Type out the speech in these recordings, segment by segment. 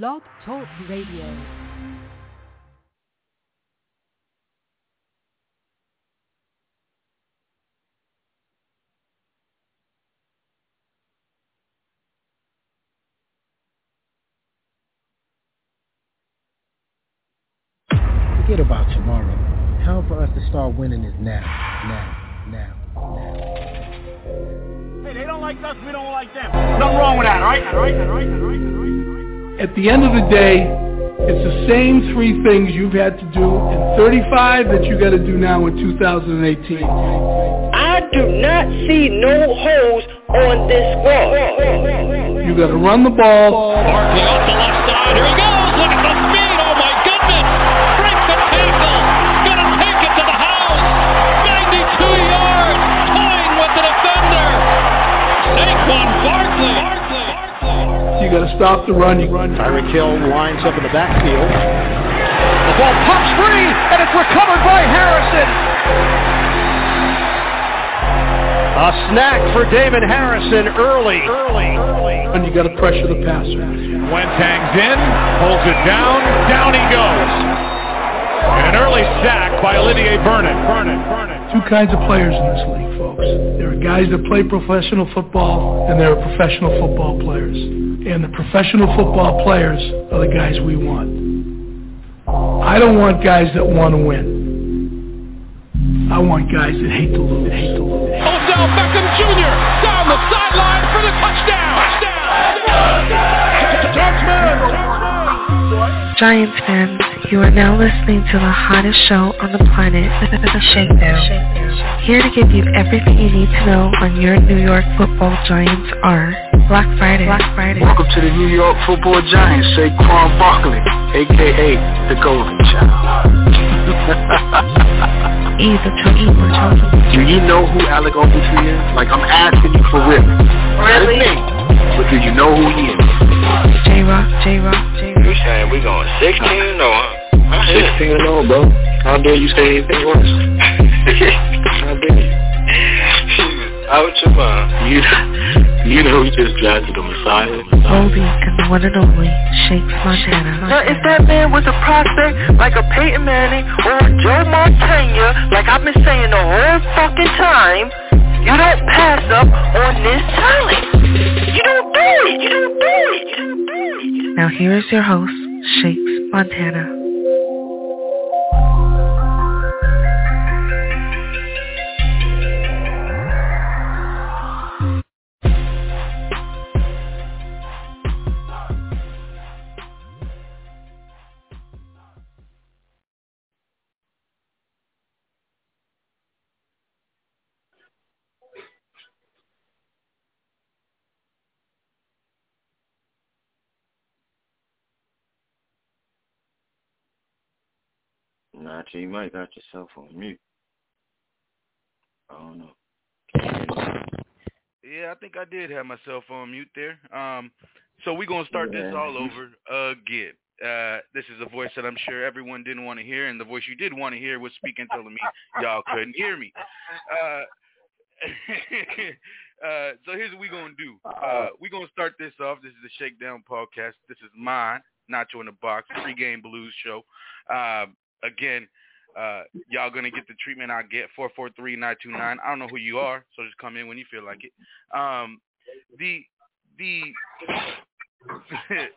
Blog Talk Radio. Forget about tomorrow. Time for us to start winning is now, now, now, now. Hey, they don't like us, we don't like them. Nothing wrong with that, all right? All right, all right, all right, all right. At the end of the day, it's the same three things you've had to do in 35 that you got to do now in 2018. I do not see no holes on this squad. You got to run the ball. Barkley off the left side. Here he goes. Stop the run. You run. Tyreek Hill lines up in the backfield. The ball pops free, and it's recovered by Harrison. A snack for Damon Harrison early. Early. Early. And you got to pressure the passer. Wentang's in, pulls it down, down he goes. And an early sack by Olivier Vernon. Vernon. Vernon. Two kinds of players in this league, folks. There are guys that play professional football, and there are professional football players. And the professional football players are the guys we want. I don't want guys that want to win. I want guys that hate to lose. Hate to lose. Odell Beckham Jr. down the sideline for the touchdown. touchdown. Giants fans, you are now listening to the hottest show on the planet, The Shakedown. Here to give you everything you need to know on your New York football Giants are Black Friday. Black Friday. Welcome to the New York Football Giants, Saquon Barkley, aka the Golden Child. Either to Do you know who Alec Ogletree is? Like, I'm asking you for real. Really? But do you know who he is? J-Rock, J-Rock, J-Rock. You saying we going 16 or no? huh? 16 and 0, bro. How dare you say anything worse? How dare you? Out your mind. You, you know who just drafted the Messiah? Goldie and the one and only Shakes Montana. Now, if that man was a prospect like a Peyton Manning or a Joe Montana, like I've been saying the whole fucking time, you don't pass up on this talent. Now here is your host, Shakes Montana. Nah, you might have got yourself on mute. I don't know. Yeah, I think I did have myself on mute there. Um, so we're gonna start this all over again. Uh, this is a voice that I'm sure everyone didn't want to hear, and the voice you did want to hear was speaking, telling me y'all couldn't hear me. Uh, uh, so here's what we're gonna do. Uh, we're gonna start this off. This is the Shakedown podcast. This is mine, Nacho in the Box, pregame blues show. Um, again, uh, y'all gonna get the treatment I get. Four four three nine two nine. I don't know who you are, so just come in when you feel like it. Um, the the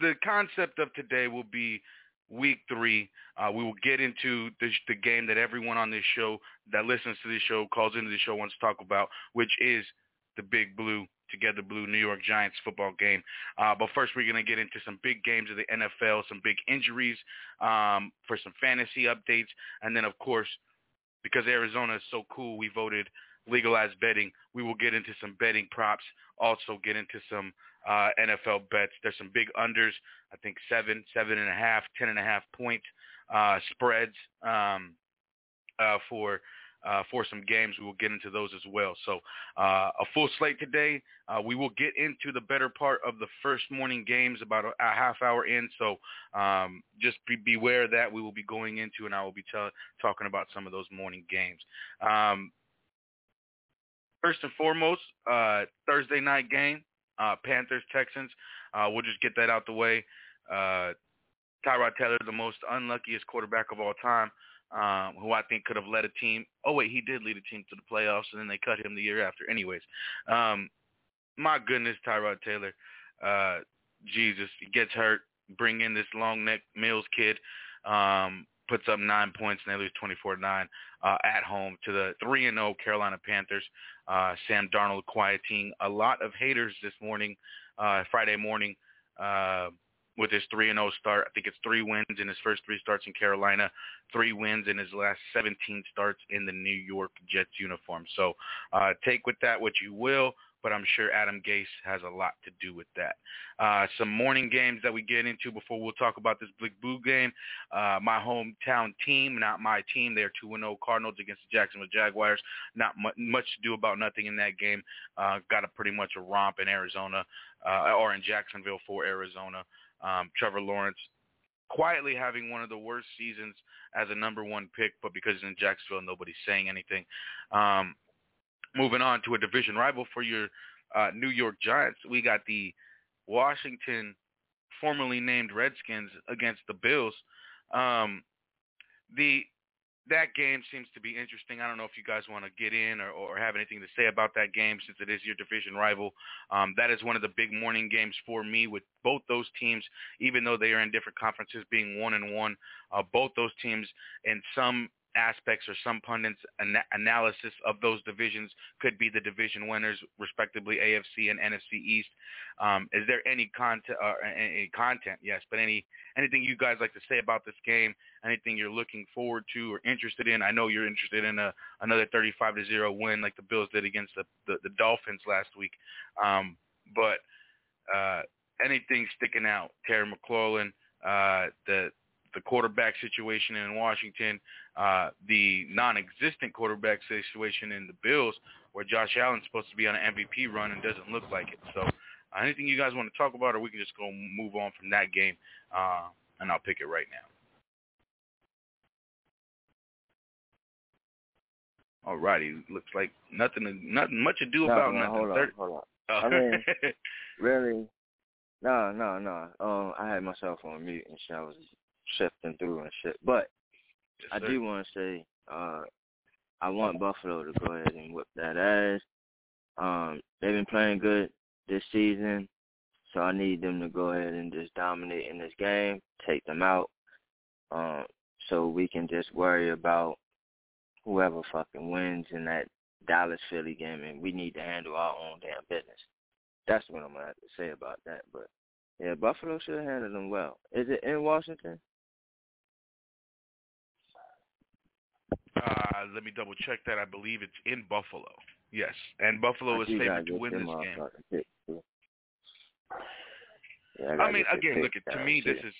the concept of today will be week three. Uh, we will get into the, the game that everyone on this show that listens to this show calls into the show wants to talk about, which is the Big Blue Together Blue New York Giants football game. Uh, but first, we're going to get into some big games of the NFL, some big injuries um, for some fantasy updates, and then, of course, because Arizona is so cool, we voted legalized betting. We will get into some betting props, also get into some uh, NFL bets. There's some big unders. I think seven, seven and a half, ten and a half point uh, spreads um, uh, for uh, for some games. We will get into those as well. So uh, a full slate today. Uh, we will get into the better part of the first morning games about a, a half hour in. So um, just be, beware that. We will be going into, and I will be tell, talking about some of those morning games. Um, first and foremost, uh, Thursday night game. Uh, Panthers, Texans. Uh, we'll just get that out the way. Tyrod Taylor, the most unluckiest quarterback of all time, um, who I think could have led a team. Oh wait, he did lead a team to the playoffs, and then they cut him the year after. Anyways, um, my goodness, Tyrod Taylor, uh, Jesus, he gets hurt. Bring in this long neck Mills kid, um, puts up nine points, and they lose 24-9 uh, at home to the three and zero Carolina Panthers. Uh, Sam Darnold quieting a lot of haters this morning, uh, Friday morning. Uh, with his 3 and 0 start. I think it's three wins in his first three starts in Carolina, three wins in his last 17 starts in the New York Jets uniform. So uh, take with that what you will, but I'm sure Adam Gase has a lot to do with that. Uh, some morning games that we get into before we'll talk about this Big Blue game. Uh, my hometown team, not my team, they're 2-0 Cardinals against the Jacksonville Jaguars. Not mu- much to do about nothing in that game. Uh, got a pretty much a romp in Arizona uh, or in Jacksonville for Arizona. Um, Trevor Lawrence quietly having one of the worst seasons as a number one pick, but because he's in Jacksonville, nobody's saying anything. Um, moving on to a division rival for your uh, New York Giants, we got the Washington, formerly named Redskins, against the Bills. Um, the that game seems to be interesting. I don't know if you guys want to get in or, or have anything to say about that game since it is your division rival. Um, that is one of the big morning games for me with both those teams, even though they are in different conferences being one and one. Uh, both those teams in some aspects or some pundits ana- analysis of those divisions could be the division winners, respectively AFC and NFC East. Um, is there any content? Uh, any content? Yes, but any anything you guys like to say about this game? Anything you're looking forward to or interested in? I know you're interested in a, another 35 to zero win like the Bills did against the the, the Dolphins last week, um, but. Uh, anything sticking out? Terry McLaurin, uh, the the quarterback situation in Washington, uh, the non-existent quarterback situation in the Bills, where Josh Allen's supposed to be on an MVP run and doesn't look like it. So, uh, anything you guys want to talk about, or we can just go move on from that game, uh, and I'll pick it right now. Alrighty, looks like nothing, nothing much to do no, about no, nothing. Hold on, Third- hold on. Oh. I mean, really, no, no, no. Um, I had myself on mute and shit. I was shifting through and shit. But Yes, I do want to say, uh, I want Buffalo to go ahead and whip that ass. Um, they've been playing good this season, so I need them to go ahead and just dominate in this game, take them out, um, so we can just worry about whoever fucking wins in that Dallas Philly game, and we need to handle our own damn business. That's what I'm gonna have to say about that. But yeah, Buffalo should have handled them well. Is it in Washington? Uh, let me double check that. I believe it's in Buffalo. Yes, and Buffalo is You gotta favored to win this game. motherfucking picks, too. Yeah, I, I mean, again, look, at to me, this is,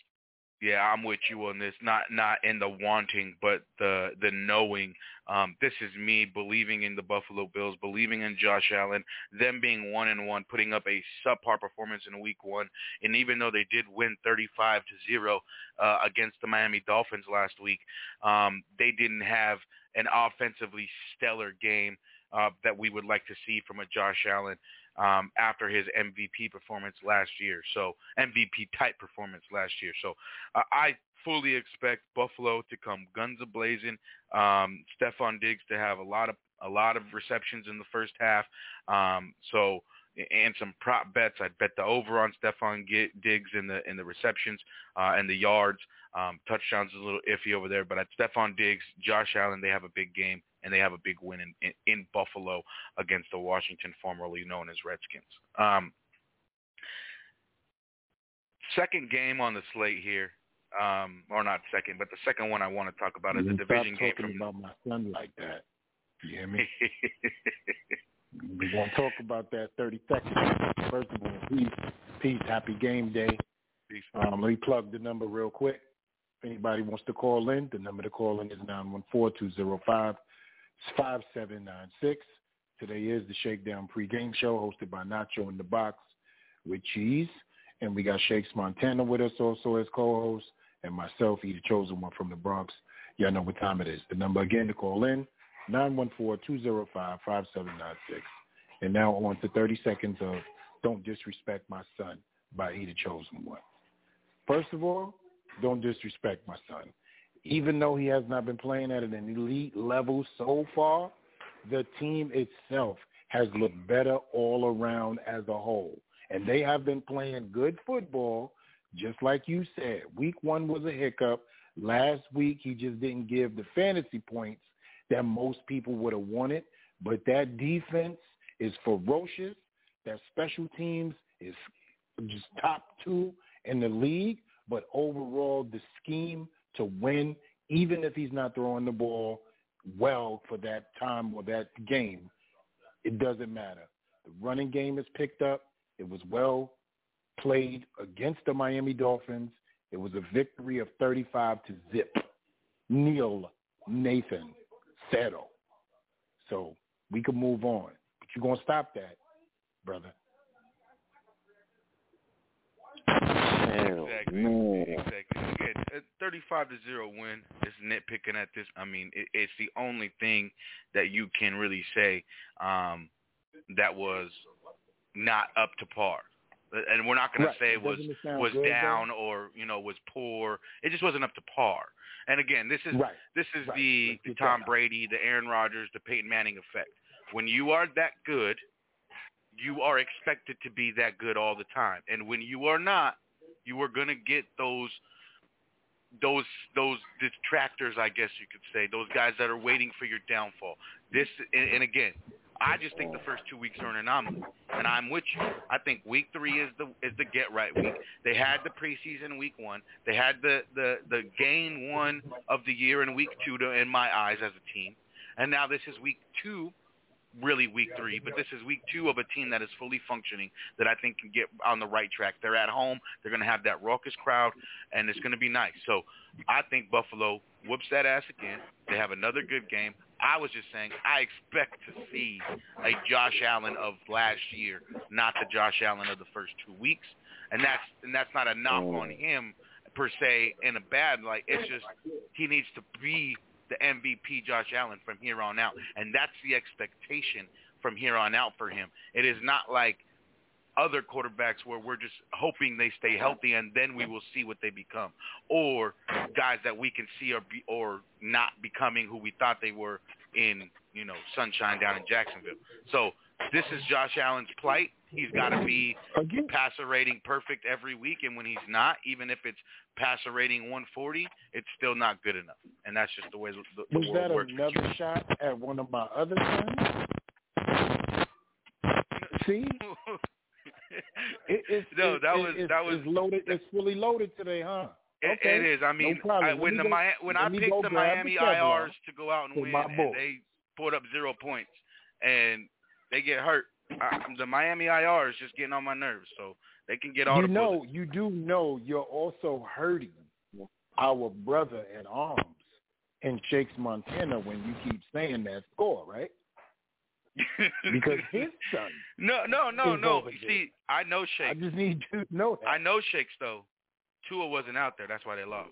yeah, I'm with you on this. Not not in the wanting, but the the knowing. Um, this is me believing in the Buffalo Bills, believing in Josh Allen, them being one and one, putting up a subpar performance in Week One, and even though they did win 35 to zero uh, against the Miami Dolphins last week, um, they didn't have an offensively stellar game uh, that we would like to see from a Josh Allen um, after his MVP performance last year. So MVP type performance last year. So uh, I fully expect Buffalo to come guns a blazing. Um, Stefon Diggs to have a lot of a lot of receptions in the first half. Um, so and some prop bets. I'd bet the over on Stefon Diggs in the in the receptions uh, and the yards. Um, touchdowns is a little iffy over there, but at Stefon Diggs, Josh Allen, they have a big game and they have a big win in, in, in Buffalo against the Washington, formerly known as Redskins. Um, second game on the slate here, um, or not second, but the second one I want to talk about is You a stop division game talking from. about my son like that. You hear me? We're gonna talk about that thirty seconds. First of all, peace, peace, happy game day. Peace. Um, let me plug the number real quick. If anybody wants to call in, the number to call in is nine one four two zero five five seven nine six. Today is the Shakedown pregame show hosted by Nacho in the Box with Cheese. And we got Shakes Montana with us also as co-host and myself, he the chosen one from the Bronx. Y'all know what time it is. The number again to call in, 914-205-5796. And now on to 30 seconds of don't disrespect my son by either chosen one. First of all, don't disrespect my son. Even though he has not been playing at an elite level so far, the team itself has looked better all around as a whole. And they have been playing good football, just like you said. Week one was a hiccup. Last week, he just didn't give the fantasy points that most people would have wanted. But that defense is ferocious. That special teams is just top two in the league. But overall, the scheme to win, even if he's not throwing the ball well for that time or that game, it doesn't matter. The running game is picked up. It was well played against the Miami Dolphins. It was a victory of 35 to zip. Neil Nathan Settle. So we can move on. But you're going to stop that, brother. Exactly. Exactly. Again, a 35 to 0 win is nitpicking at this. I mean, it, it's the only thing that you can really say um, that was not up to par. And we're not going Right. to say It was was good, down or you know was poor. It just wasn't up to par. And again, this is Right. this is Right. the, the Tom. Brady, the Aaron Rodgers, the Peyton Manning effect. When you are that good, you are expected to be that good all the time. And when you are not, you are going to get those those those detractors, I guess you could say, those guys that are waiting for your downfall. This and, and again, I just think the first two weeks are an anomaly, and I'm with you. I think week three is the is the get right week. They had the preseason week one. They had the the the game one of the year in week two, to, in my eyes, as a team, and now this is week two really week three, but this is week two of a team that is fully functioning that I think can get on the right track. They're at home. They're going to have that raucous crowd, and it's going to be nice. So I think Buffalo whoops that ass again. They have another good game. I was just saying I expect to see a Josh Allen of last year, not the Josh Allen of the first two weeks. And that's and that's not a knock on mm. him per se in a bad like it's just he needs to be the MVP Josh Allen from here on out. And that's the expectation from here on out for him. It is not like other quarterbacks where we're just hoping they stay healthy and then we will see what they become, or guys that we can see are be, or not becoming who we thought they were in you know sunshine down in Jacksonville. So this is Josh Allen's plight. He's got to be passer rating perfect every week, and when he's not, even if it's passer rating 140, it's still not good enough. And that's just the way the, the Was world that works. another shot at one of my other sons? See? It, it's, No, that it- was- it's, that was- it's loaded. It's fully loaded today, huh? It, okay. it is. I mean, problem. I, when the go- Mi- when I picked the Miami IRs to go out and win, and they put up zero points, and they get hurt. I, the Miami IR is just getting on my nerves, so they can get all you the know, bullets. you do know you're also hurting our brother in arms in Shakes, Montana when you keep saying that score, right? Because his son. no, no, no, no. You see, I know Shakes. I just need to know that. I know Shakes though. Tua wasn't out there. That's why they lost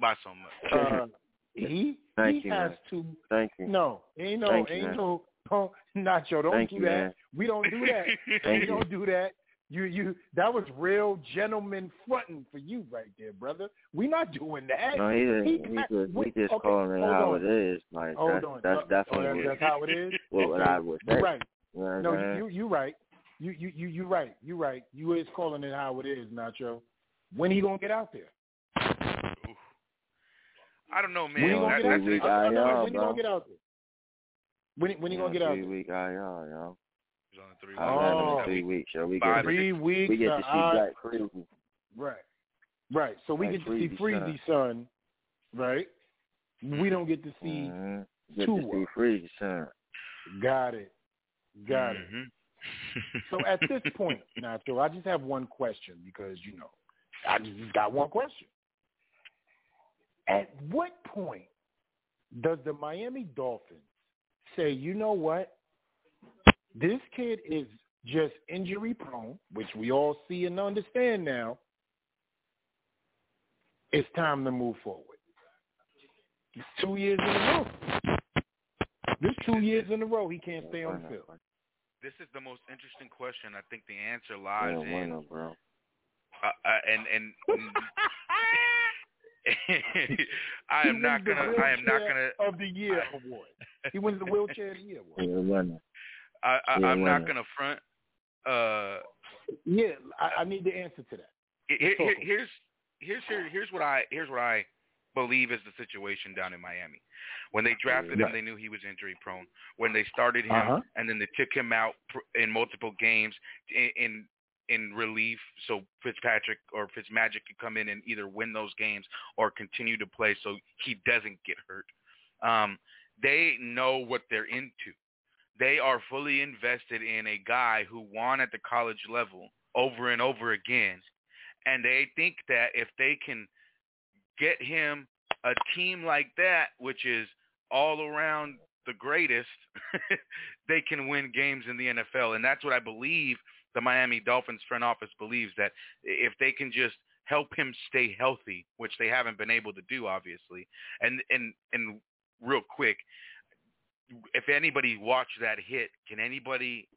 by so much. Uh, he Thank he you, has man. to. Thank you. No, ain't no, Thank you, ain't man. no. Oh, Nacho, don't Thank do you, that. man. We don't do that. We you. don't do that. You you that was real gentleman fronting for you right there, brother. We not doing that. No, he just, He he got- just, wait, we just okay, calling it how on. it is. Like Hold that's on. that's definitely that's, that's how it is. what, what I would say. You're right. You know No, I'm you you right. You you you you right. You right. You is calling it how it is, Nacho. When he gonna get out there? I don't know, When man. gonna get out there? when he bro. gonna get out there? When he- when he gonna get out three there? week IR, yo. He's on three I'm Oh. having a three weeks, yo. We Five get Three weeks. we get to see I- Black Crazy. Right. Right. So we Like get to see Freezy Freezy son. Right. We don't get to see. Mm-hmm. Get Tua. to see Freezy, son. Got it. Got it. Mhm. So at this point, Nacho, I just have one question because you know, I just got one question. At what point does the Miami Dolphins say, you know what, this kid is just injury prone, which we all see and understand now. It's time to move forward. It's two years in a row. This two years in a row he can't stay on the field. this is the most interesting question. I think the answer lies Yeah, in winner, bro. uh, uh, and and. I am not gonna. I am not gonna. of the year award. He wins the wheelchair of the year award. Yeah, winner. I, I, Yeah, I'm not gonna front. Uh, Yeah, I, I need the answer to that. here, here, here's here's here, here's what I here's what I believe is the situation down in Miami. When they drafted him, they knew he was injury prone. When they started him, Uh-huh. and then they took him out in multiple games in in, in relief, so Fitzpatrick or Fitzmagic could come in and either win those games or continue to play, so he doesn't get hurt. Um, they know what they're into. They are fully invested in a guy who won at the college level over and over again, and they think that if they can get him a team like that, which is all around the greatest, they can win games in the NFL. And that's what I believe the Miami Dolphins front office believes that if they can just help him stay healthy, which they haven't been able to do, obviously. And and and real quick, if anybody watched that hit, can anybody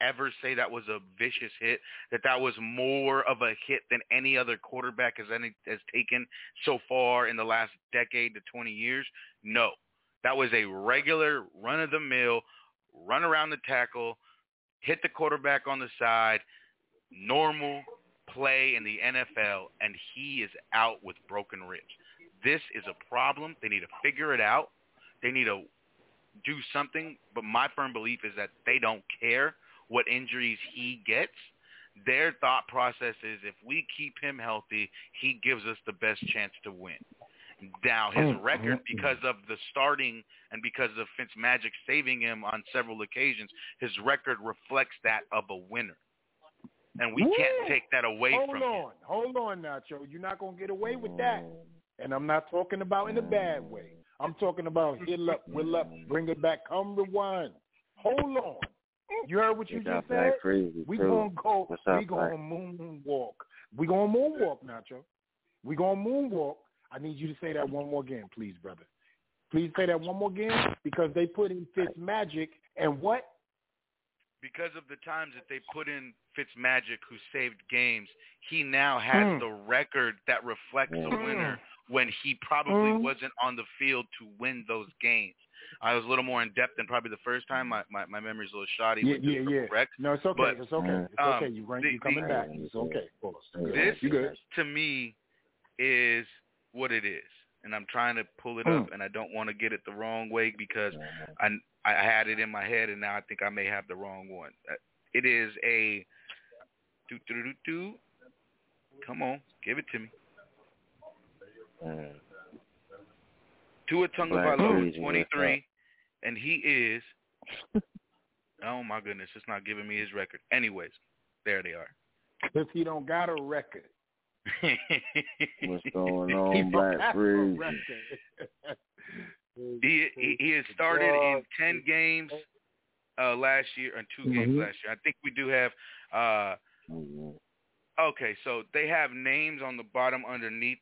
ever say that was a vicious hit? That that was more of a hit than any other quarterback has any has taken so far in the last decade to 20 years? No, that was a regular run of the mill, run around the tackle, hit the quarterback on the side, normal play in the NFL, and he is out with broken ribs. This is a problem. They need to figure it out. They need to do something, but my firm belief is that they don't care what injuries he gets. Their thought process is if we keep him healthy, he gives us the best chance to win. Now, his Mm, record, mm, mm. because of the starting and because of Fitzmagic saving him on several occasions, his record reflects that of a winner. And we can't take that away Hold from on, him. hold on, hold on, Nacho. You're not gonna get away with that. And I'm not talking about in a bad way. I'm talking about heal up, will up, bring it back, come rewind. Hold on. You heard what you What's up, just said? Black Freezy, We too? gonna go. What's up, we gonna moonwalk. We gonna moonwalk, Nacho. We gonna moonwalk. I need you to say that one more game, please, brother. Please say that one more game because they put in Fitz Magic and what? because of the times that they put in Fitz Magic, who saved games, he now has Hmm. the record that reflects a Hmm. winner when he probably Hmm. wasn't on the field to win those games. I was a little more in depth than probably the first time. My my, my memory's a little shoddy. Yeah, yeah, yeah. No, it's okay. But, it's okay. It's um, okay. You the- You coming the- back. It's okay. This You good? to me is what it is, and I'm trying to pull it Hmm. up, and I don't want to get it the wrong way because I I had it in my head, and now I think I may have the wrong one. Uh, It is a do do do do. Come on, give it to me. Mm. Tua Black Tagovailoa, Freezy, 23, and he is. oh my goodness, it's not giving me his record. Anyways, there they are. Because he don't got a record. What's going on, don't Black have a Freezy? record. He he, he has started in ten games uh last year and 2 games Mhm. last year. I think we do have uh Mhm. okay, so they have names on the bottom underneath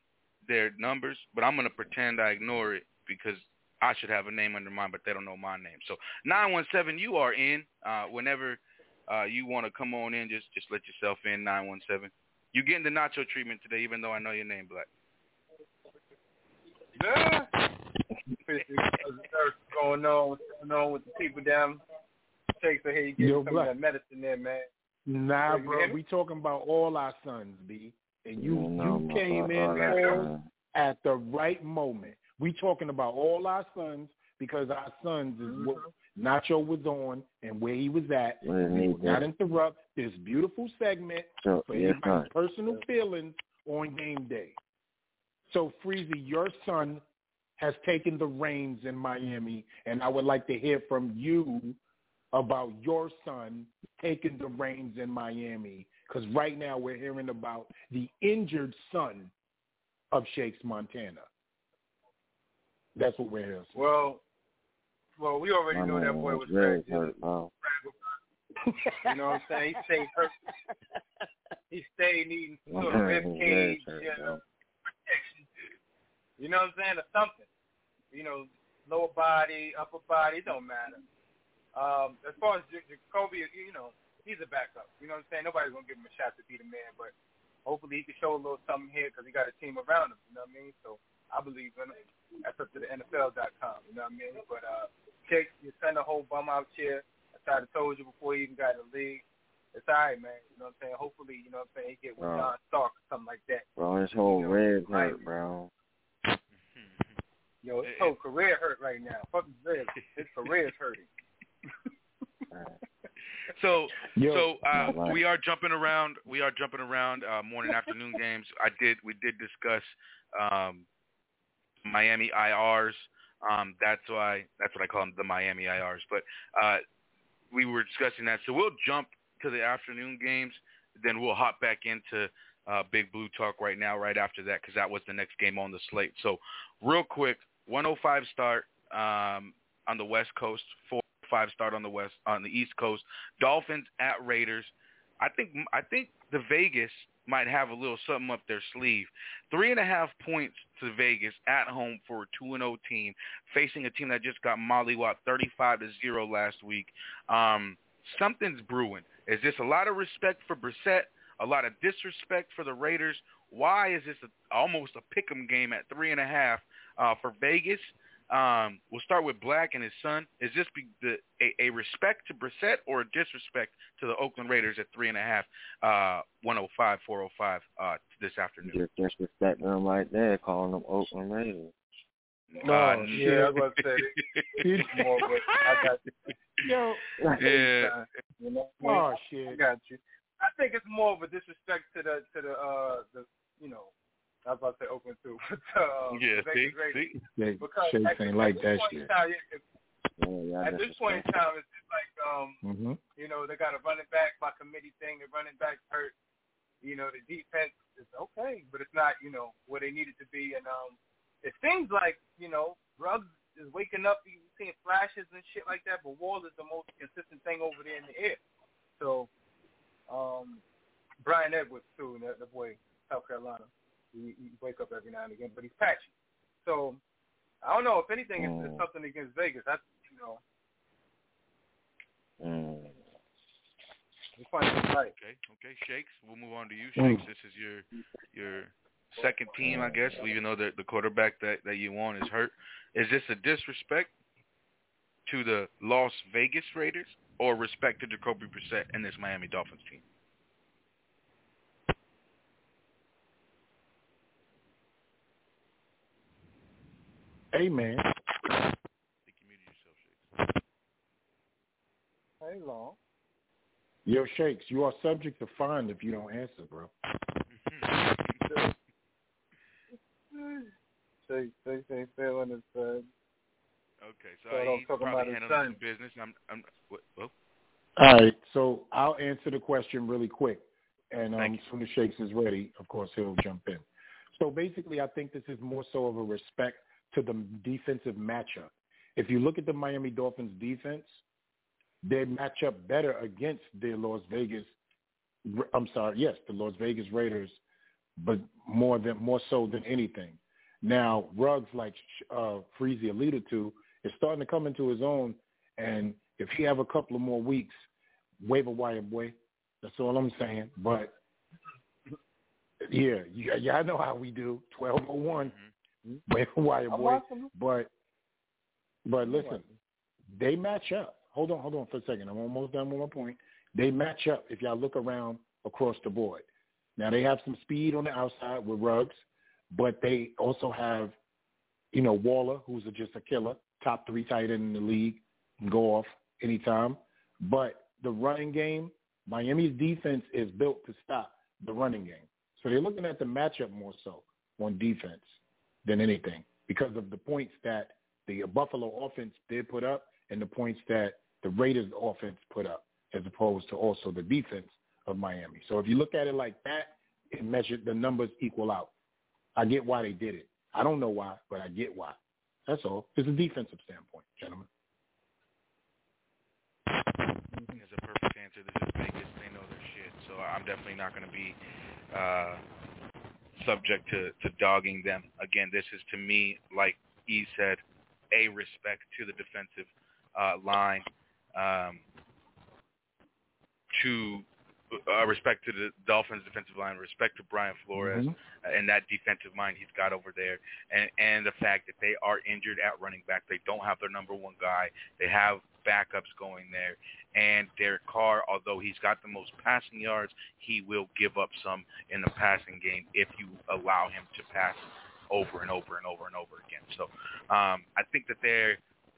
their numbers, but I'm gonna pretend I ignore it because I should have a name under mine, but they don't know my name. So nine one seven, you are in. Uh whenever uh you wanna come on in, just just let yourself in, nine one seven. You getting the nacho treatment today, even though I know your name black. Yeah. What's going on? What's going on with the people down? Takes a hey, get Yo, some of that medicine there, man. Nah, You bro. We talking about all our sons, B. And you You you came in there at the right moment. We talking about all our sons because our sons is what mm-hmm. Nacho was on and where he was at. We didn't We need will not that. interrupt this beautiful segment So, for yes, anybody's sir. personal feelings on game day. So, Freezy, your son has taken the reins in Miami, and I would like to hear from you about your son taking the reins in Miami, because right now we're hearing about the injured son of Shakes Montana. That's what we're hearing. Well, well, we already My know that boy was very hurt. You know what I'm saying? He stayed hurt. he stayed needing some sort of rib cage, hurt, you know, protection. You know what I'm saying? Or something. You know, lower body, upper body, it don't matter. Um, as far as Jacoby, you know, he's a backup. You know what I'm saying? Nobody's gonna give him a shot to be the man, but hopefully he can show a little something here because he got a team around him. You know what I mean? So I believe in him. That's up to the NFL.com. You know what I mean? But uh, Jake, you send a whole bum out here. I tried to told you before he even got in the league. It's all right, man. You know what I'm saying? Hopefully, you know what I'm saying, he get with Bro. John Stark or something like that. Bro, his whole You know, rib right. hurt, bro. Yo, his whole career hurt right now. Fuck his ribs. His career's hurting. So, Yo. so uh, we are jumping around. We are jumping around uh, morning, afternoon games. I did. We did discuss um, Miami IRs. Um, that's why. That's what I call them, the Miami IRs. But uh, we were discussing that. So we'll jump to the afternoon games. Then we'll hop back into uh, Big Blue Talk right now, right after that, because that was the next game on the slate. So, real quick, 105 start um, on the West Coast, 4-5 start on the West on the East Coast. Dolphins at Raiders. I think I think the Vegas might have a little something up their sleeve. Three and a half points to Vegas at home for a two and zero team, facing a team that just got mollywopped thirty five to zero last week. Um, something's brewing. Is this a lot of respect for Brissett? A lot of disrespect for the Raiders? Why is this a, almost a pick'em game at three and a half uh, for Vegas? Um, we'll start with Black and his son. Is this be the, a, a respect to Brissett or a disrespect to the Oakland Raiders at three and a half, uh, 105, 405 uh, this afternoon? Just disrespecting them right there, calling them Oakland Raiders. No, Uh, yeah, I was about to say it's more, but I got you. Yo, Yeah. You know, oh I got you. I think it's more of a disrespect to the to the uh the you know I was about to say Oakland too, but uh, Yeah, see, see? They, Because Shakes at, ain't like this that point shit. in time, if, Yeah, y'all at this point in time, it's just like um hmm you know they got a running back by committee thing. The running back hurt. You know the defense is okay, but it's not you know where they need it to be. And um, it seems like you know Ruggs is waking up. You seeing flashes and shit like that, but Wall is the most consistent thing over there in the air. So, um, Bryan Edwards too, the, the boy South Carolina. He, he wake up every now and again, but he's patchy. So I don't know if anything, it's, it's Mm. something against Vegas. That's you know, Mm. it's right? Okay, okay, Shakes. We'll move on to you, Mm. This is your your second team, I guess. Even though the the quarterback that that you want is hurt, is this a disrespect to the Las Vegas Raiders or respect to Jacoby Brissett and this Miami Dolphins team? Hey man, think you muted yourself, Shakes. Hey, long. yo Shakes, you are subject to fine if you don't answer, bro. Shakes, say, say, feeling his uh, Okay, so So I don't he's talk about probably his handling son. some business. I'm, I'm, what, well, All right, so I'll answer the question really quick, and um, Thank as soon as Shakes is ready, of course he'll jump in. So basically, I think this is more so of a respect to the defensive matchup. If you look at the Miami Dolphins defense, they match up better against the Las Vegas. I'm sorry, yes, the Las Vegas Raiders, but more than more so than anything. Now, Ruggs, like uh, Freezy alluded to, is starting to come into his own, and if he have a couple of more weeks, waiver wire boy. That's all I'm saying. But yeah, yeah, I know how we do. Twelve oh one, waiver wire I'm boy. But but listen, they match up. Hold on, hold on for a second. I'm almost done with my point. They match up if y'all look around across the board. Now they have some speed on the outside with Ruggs, but they also have, you know, Waller, who's a, just a killer, top three tight end in the league, can go off anytime. But the running game, Miami's defense is built to stop the running game. So they're looking at the matchup more so on defense than anything because of the points that the Buffalo offense did put up and the points that the Raiders offense put up as opposed to also the defense of Miami. So if you look at it like that, it measured the numbers equal out. I get why they did it. I don't know why, but I get why. That's all. It's a defensive standpoint, gentlemen. is a perfect answer. Is Vegas. They know their shit. So I'm definitely not going to be uh, subject to, to dogging them. Again, this is to me, like E said, a respect to the defensive uh, line. um, to uh, respect to the Dolphins defensive line, respect to Brian Flores Mhm. uh, and that defensive mind he's got over there, and and the fact that they are injured at running back, they don't have their number one guy, they have backups going there, and Derek Carr, although he's got the most passing yards, he will give up some in the passing game if you allow him to pass over and over and over and over again. So um, I think that they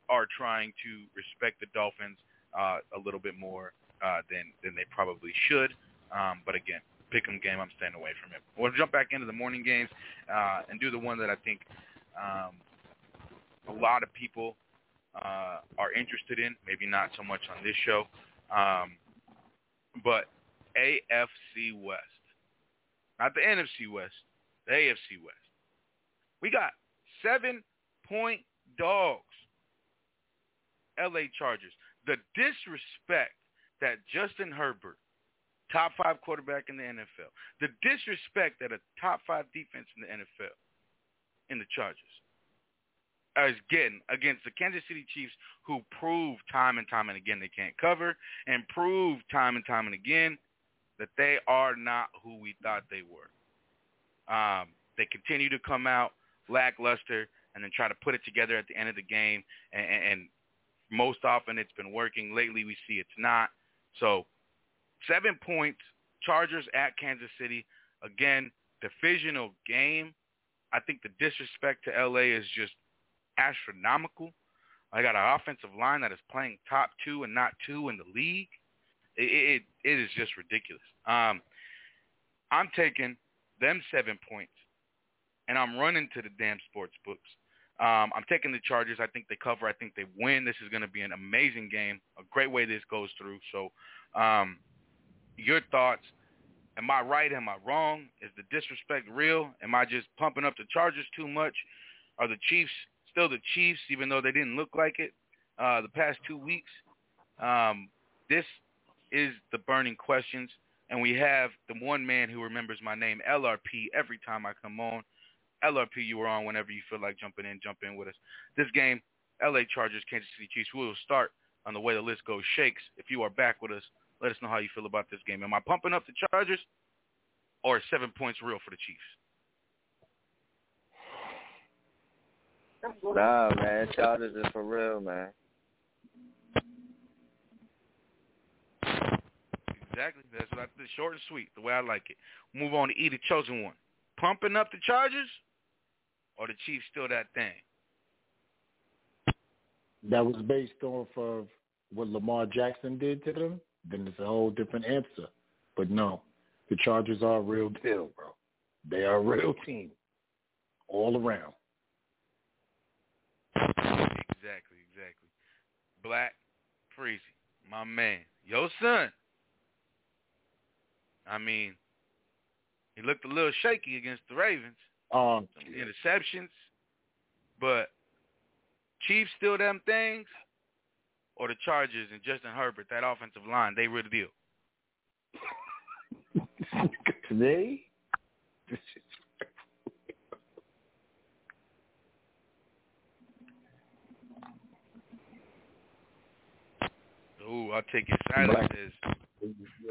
are trying to respect the Dolphins uh, a little bit more uh, than than they probably should. Um, but again, pick 'em game, I'm staying away from it. We'll jump back into the morning games uh, and do the one that I think um, a lot of people uh, are interested in. Maybe not so much on this show, um, but AFC West, not the NFC West, the AFC West. We got seven point dogs. LA Chargers. The disrespect that Justin Herbert, top five quarterback in the NFL, the disrespect that a top five defense in the NFL, in the Chargers, getting against the Kansas City Chiefs, who prove time and time and again they can't cover, and prove time and time and again that they are not who we thought they were. Um, they continue to come out lackluster and then try to put it together at the end of the game, and, and most often it's been working. Lately we see it's not. So seven points, Chargers at Kansas City. Again, divisional game. I think the disrespect to LA is just astronomical. I got an offensive line that is playing top two and not two in the league. It it, it is just ridiculous. Um, I'm taking them seven points, and I'm running to the damn sports books. Um, I'm taking the Chargers. I think they cover. I think they win. This is going to be an amazing game. A great way this goes through. So, um, your thoughts? Am I right? Am I wrong? Is the disrespect real? Am I just pumping up the Chargers too much? Are the Chiefs still the Chiefs, even though they didn't look like it uh, the past two weeks? Um, this is the burning questions, and we have the one man who remembers my name, LRP, every time I come on. LRP, you are on whenever you feel like jumping in, jump in with us. This game, LA Chargers, Kansas City Chiefs, we will start on the way the list goes shakes. If you are back with us, let us know how you feel about this game. Am I pumping up the Chargers or seven points real for the Chiefs? Nah, man, Chargers is for real, man. Exactly. That's what I, the short and sweet, the way I like it. Move on to E, the chosen one. Pumping up the Chargers or the Chiefs still that thing? That was based off of what Lamar Jackson did to them, then it's a whole different answer. But no, the Chargers are a real deal, bro. They are a real team all around. Exactly, exactly. Black Freezy, my man. Yo, son. I mean, he looked a little shaky against the Ravens. Um, interceptions. But Chiefs still them things, or the Chargers and Justin Herbert, that offensive line, they real deal. Today, Ooh, I'll take your silence as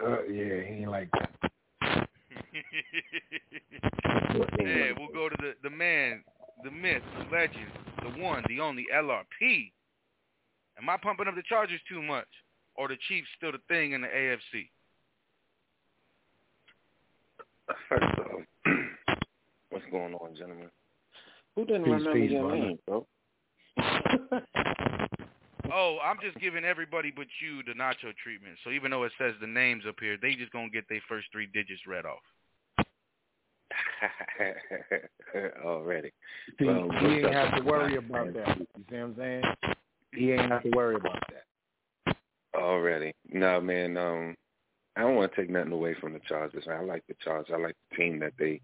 uh, yeah, he ain't like that. yeah, we'll go to the, the man, the myth, the legend, the one, the only LRP. Am I pumping up the Chargers too much? Or the Chiefs still the thing in the AFC? First off, what's going on, gentlemen? Who didn't Peace, remember peace, your brother. name, bro? Oh, I'm just giving everybody but you the nacho treatment. So even though it says the names up here, they just gonna get their first three digits read off. Already. See, Well, he ain't up, have to worry about that. You see what I'm saying? He ain't have to worry about that. Already. No, man, um, I don't want to take nothing away from the Chargers. I like the Chargers. I like the team that they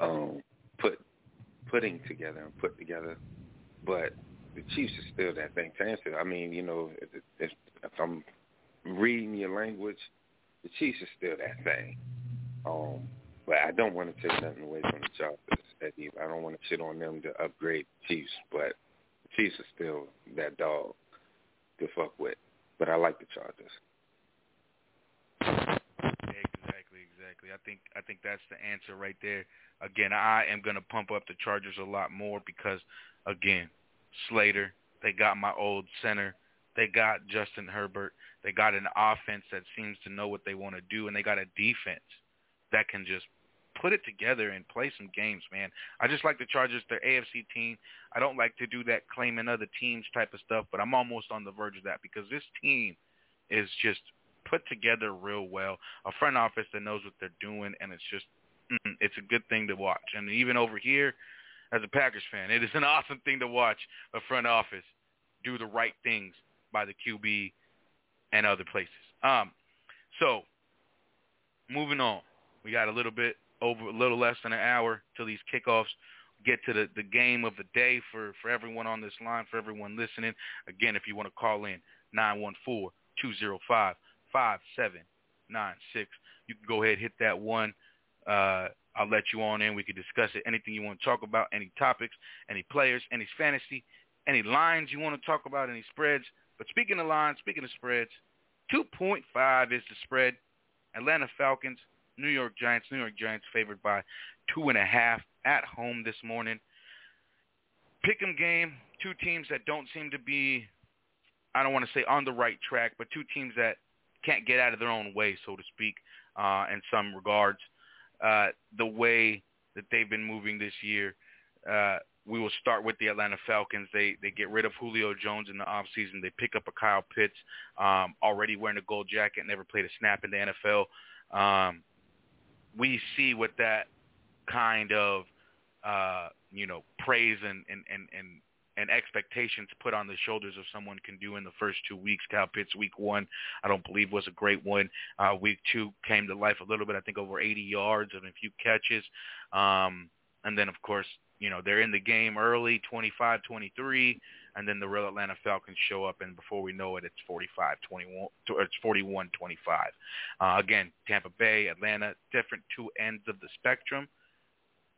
um put putting together and put together. But the Chiefs is still that thing to. I mean, you know, if, if, if I'm reading your language, the Chiefs is still that thing. Um, but I don't want to take nothing away from the Chargers. I don't want to shit on them to upgrade Chiefs, but the Chiefs are still that dog to fuck with. but I like the Chargers. Exactly, exactly. I think I think that's the answer right there. Again, I am going to pump up the Chargers a lot more because, again, Slater, they got my old center. They got Justin Herbert. They got an offense that seems to know what they want to do, and they got a defense that can just put it together and play some games, man. I just like the Chargers. They're AFC team. I don't like to do that claiming other teams type of stuff, but I'm almost on the verge of that because this team is just put together real well. A front office that knows what they're doing, and it's just it's a good thing to watch. And even over here, as a Packers fan, it is an awesome thing to watch a front office do the right things by the QB and other places. Um, so moving on, we got a little bit over a little less than an hour till these kickoffs get to the, the game of the day for, for everyone on this line, for everyone listening. Again, if you want to call in, 914-205-5796. You can go ahead hit that one. Uh, I'll let you on in. We can discuss it. Anything you want to talk about, any topics, any players, any fantasy, any lines you want to talk about, any spreads. But speaking of lines, speaking of spreads, 2.5 is the spread. Atlanta Falcons New York Giants. New York Giants favored by two and a half at home this morning. Pick'em game. Two teams that don't seem to be, I don't want to say on the right track, but two teams that can't get out of their own way, so to speak, uh, in some regards. Uh, the way that they've been moving this year. Uh, we will start with the Atlanta Falcons. They they get rid of Julio Jones in the offseason. They pick up a Kyle Pitts, um, already wearing a gold jacket, never played a snap in the NFL. Um, we see what that kind of uh, you know praise and and and and and expectations put on the shoulders of someone can do in the first two weeks. Kyle Pitts, week one, I don't believe was a great one. Uh, week two came to life a little bit. I think over 80 yards and a few catches. Um, and then, of course, you know, they're in the game early, 25-23 and then the real Atlanta Falcons show up, and before we know it, it's 45-21, it's 41-25. Uh, again, Tampa Bay, Atlanta, different two ends of the spectrum.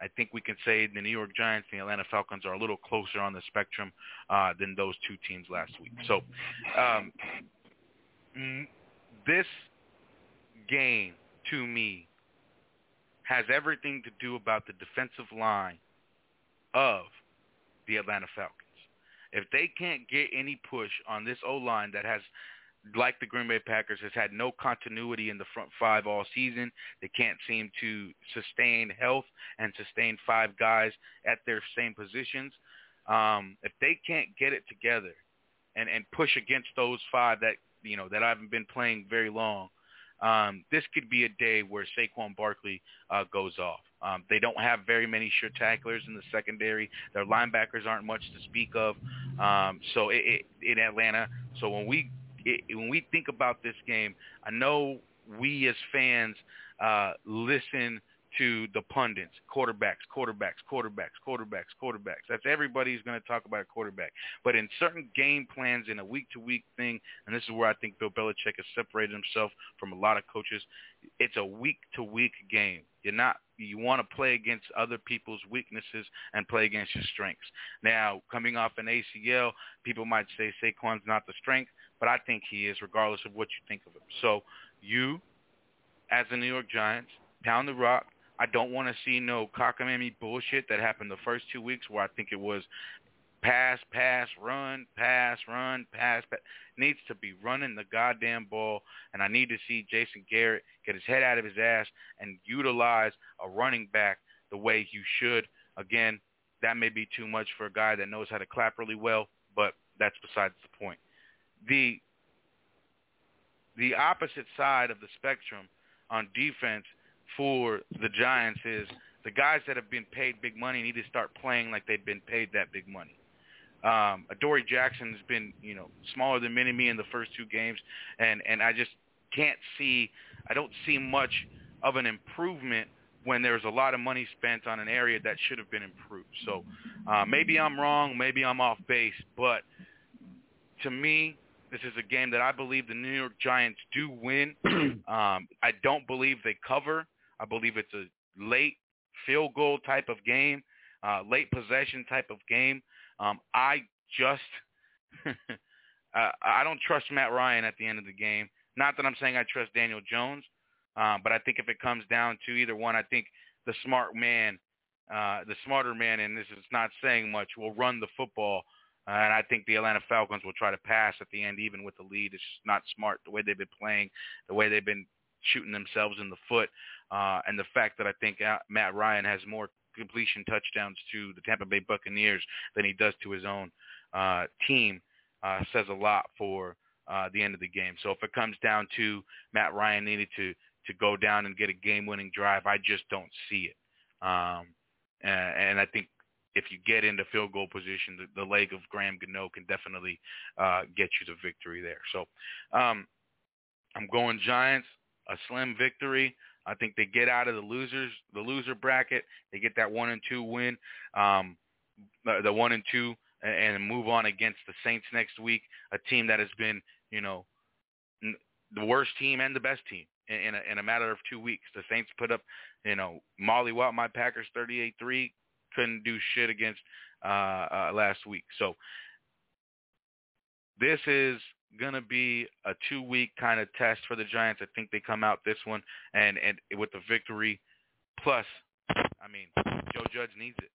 I think we can say the New York Giants and the Atlanta Falcons are a little closer on the spectrum uh, than those two teams last week. So um, this game, to me, has everything to do about the defensive line of the Atlanta Falcons. If they can't get any push on this O-line that has, like the Green Bay Packers, has had no continuity in the front five all season, they can't seem to sustain health and sustain five guys at their same positions. Um, if they can't get it together and, and push against those five that you know that haven't been playing very long, um, this could be a day where Saquon Barkley uh, goes off. Um, they don't have very many sure tacklers in the secondary. Their linebackers aren't much to speak of. Um, so it, it, in Atlanta, so when we it, when we think about this game, I know we as fans uh, listen to the pundits, quarterbacks, quarterbacks, quarterbacks, quarterbacks, quarterbacks. That's everybody's going to talk about a quarterback. But in certain game plans, in a week-to-week thing, and this is where I think Bill Belichick has separated himself from a lot of coaches, it's a week-to-week game. You're not you want to play against other people's weaknesses and play against your strengths. Now, coming off an ACL, people might say Saquon's not the strength, but I think he is, regardless of what you think of him. So you, as the New York Giants, pound the rock, I don't want to see no cockamamie bullshit that happened the first two weeks where I think it was pass, pass, run, pass, run, pass, pass. Needs to be running the goddamn ball, and I need to see Jason Garrett get his head out of his ass and utilize a running back the way you should. Again, that may be too much for a guy that knows how to clap really well, but that's besides the point. The the opposite side of the spectrum on defense for the Giants is the guys that have been paid big money need to start playing like they've been paid that big money. Um, Adoree Jackson has been, you know, smaller than mini me in the first two games, and and I just can't see, I don't see much of an improvement when there's a lot of money spent on an area that should have been improved. So uh, maybe I'm wrong, maybe I'm off base, but to me, this is a game that I believe the New York Giants do win. um, I don't believe they cover. I believe it's a late field goal type of game, uh, late possession type of game. Um, I just uh, I don't trust Matt Ryan at the end of the game. Not that I'm saying I trust Daniel Jones, um, but I think if it comes down to either one, I think the smart man, uh, the smarter man, and this is not saying much, will run the football. Uh, and I think the Atlanta Falcons will try to pass at the end, even with the lead. It's just not smart the way they've been playing, the way they've been shooting themselves in the foot, uh, and the fact that I think uh, Matt Ryan has more completion touchdowns to the Tampa Bay Buccaneers than he does to his own uh, team uh, says a lot for uh, the end of the game. So if it comes down to Matt Ryan needed to to go down and get a game-winning drive, I just don't see it. Um, and, and I think if you get into field goal position, the, the leg of Graham Gano can definitely uh, get you the victory there. So um, I'm going Giants, a slim victory. I think they get out of the losers, the loser bracket. They get that one and two win, um, the one and two, and move on against the Saints next week, a team that has been, you know, the worst team and the best team in a, in a matter of two weeks. The Saints put up, you know, Molly Watt, my Packers 38-3, couldn't do shit against uh, uh, last week. So this is to be a two-week kind of test for the Giants. I think they come out this one and, and with the victory. Plus, I mean, Joe Judge needs it.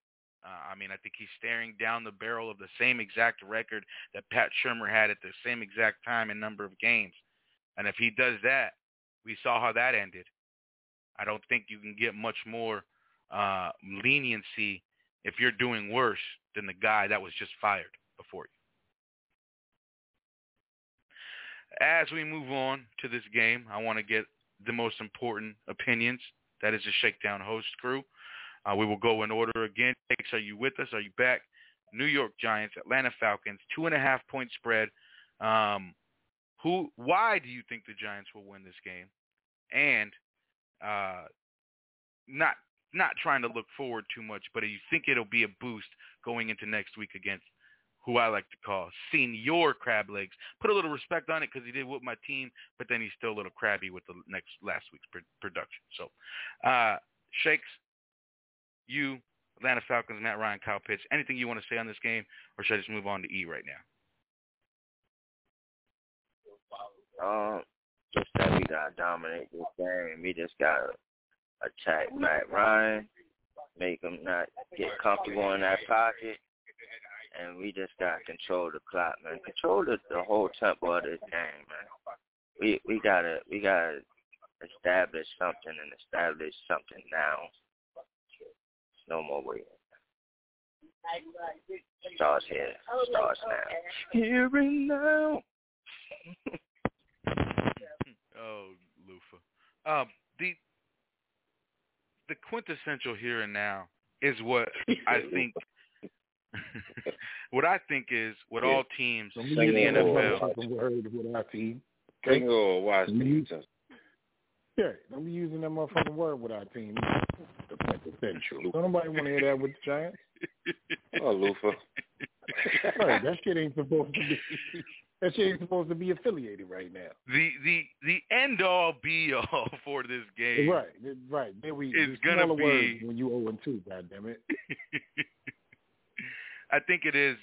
Uh, I mean, I think he's staring down the barrel of the same exact record that Pat Shurmur had at the same exact time and number of games. And if he does that, we saw how that ended. I don't think you can get much more uh, leniency if you're doing worse than the guy that was just fired before you. As we move on to this game, I want to get the most important opinions. That is the Shakedown host crew. Uh, we will go in order again. Are you with us? Are you back? New York Giants, Atlanta Falcons, two and a half point spread. Um, who? Why do you think the Giants will win this game? And uh, not not trying to look forward too much, but you think it'll be a boost going into next week against who I like to call Senior Crab Legs? Put a little respect on it because he did with my team, but then he's still a little crabby with the next last week's pr- production. So, uh, Shakes, you, Atlanta Falcons, Matt Ryan, Kyle Pitts, anything you want to say on this game, or should I just move on to E right now? Um, just that we gotta dominate this game. We just gotta attack Matt Ryan, make him not get comfortable in that pocket, and we just gotta control the clock, man. Control the, the whole tempo of this game, man. We we gotta we gotta establish something and establish something now. No more waiting. Starts here. Starts now. Here and now. oh, Lufa. Um, the the quintessential here and now is what I think. what I think is what all teams in the NFL. Word with our team. Okay? Oh, watch Yeah, don't be using that motherfucking word with our team. The quintessential. Don't nobody want to hear that with the Giants. Oh, Lufa. right, that shit ain't supposed to be. That shit ain't supposed to be affiliated right now. The the the end all be all for this game. Right, right. There we is gonna be when you owe and two. God damn it. I think it is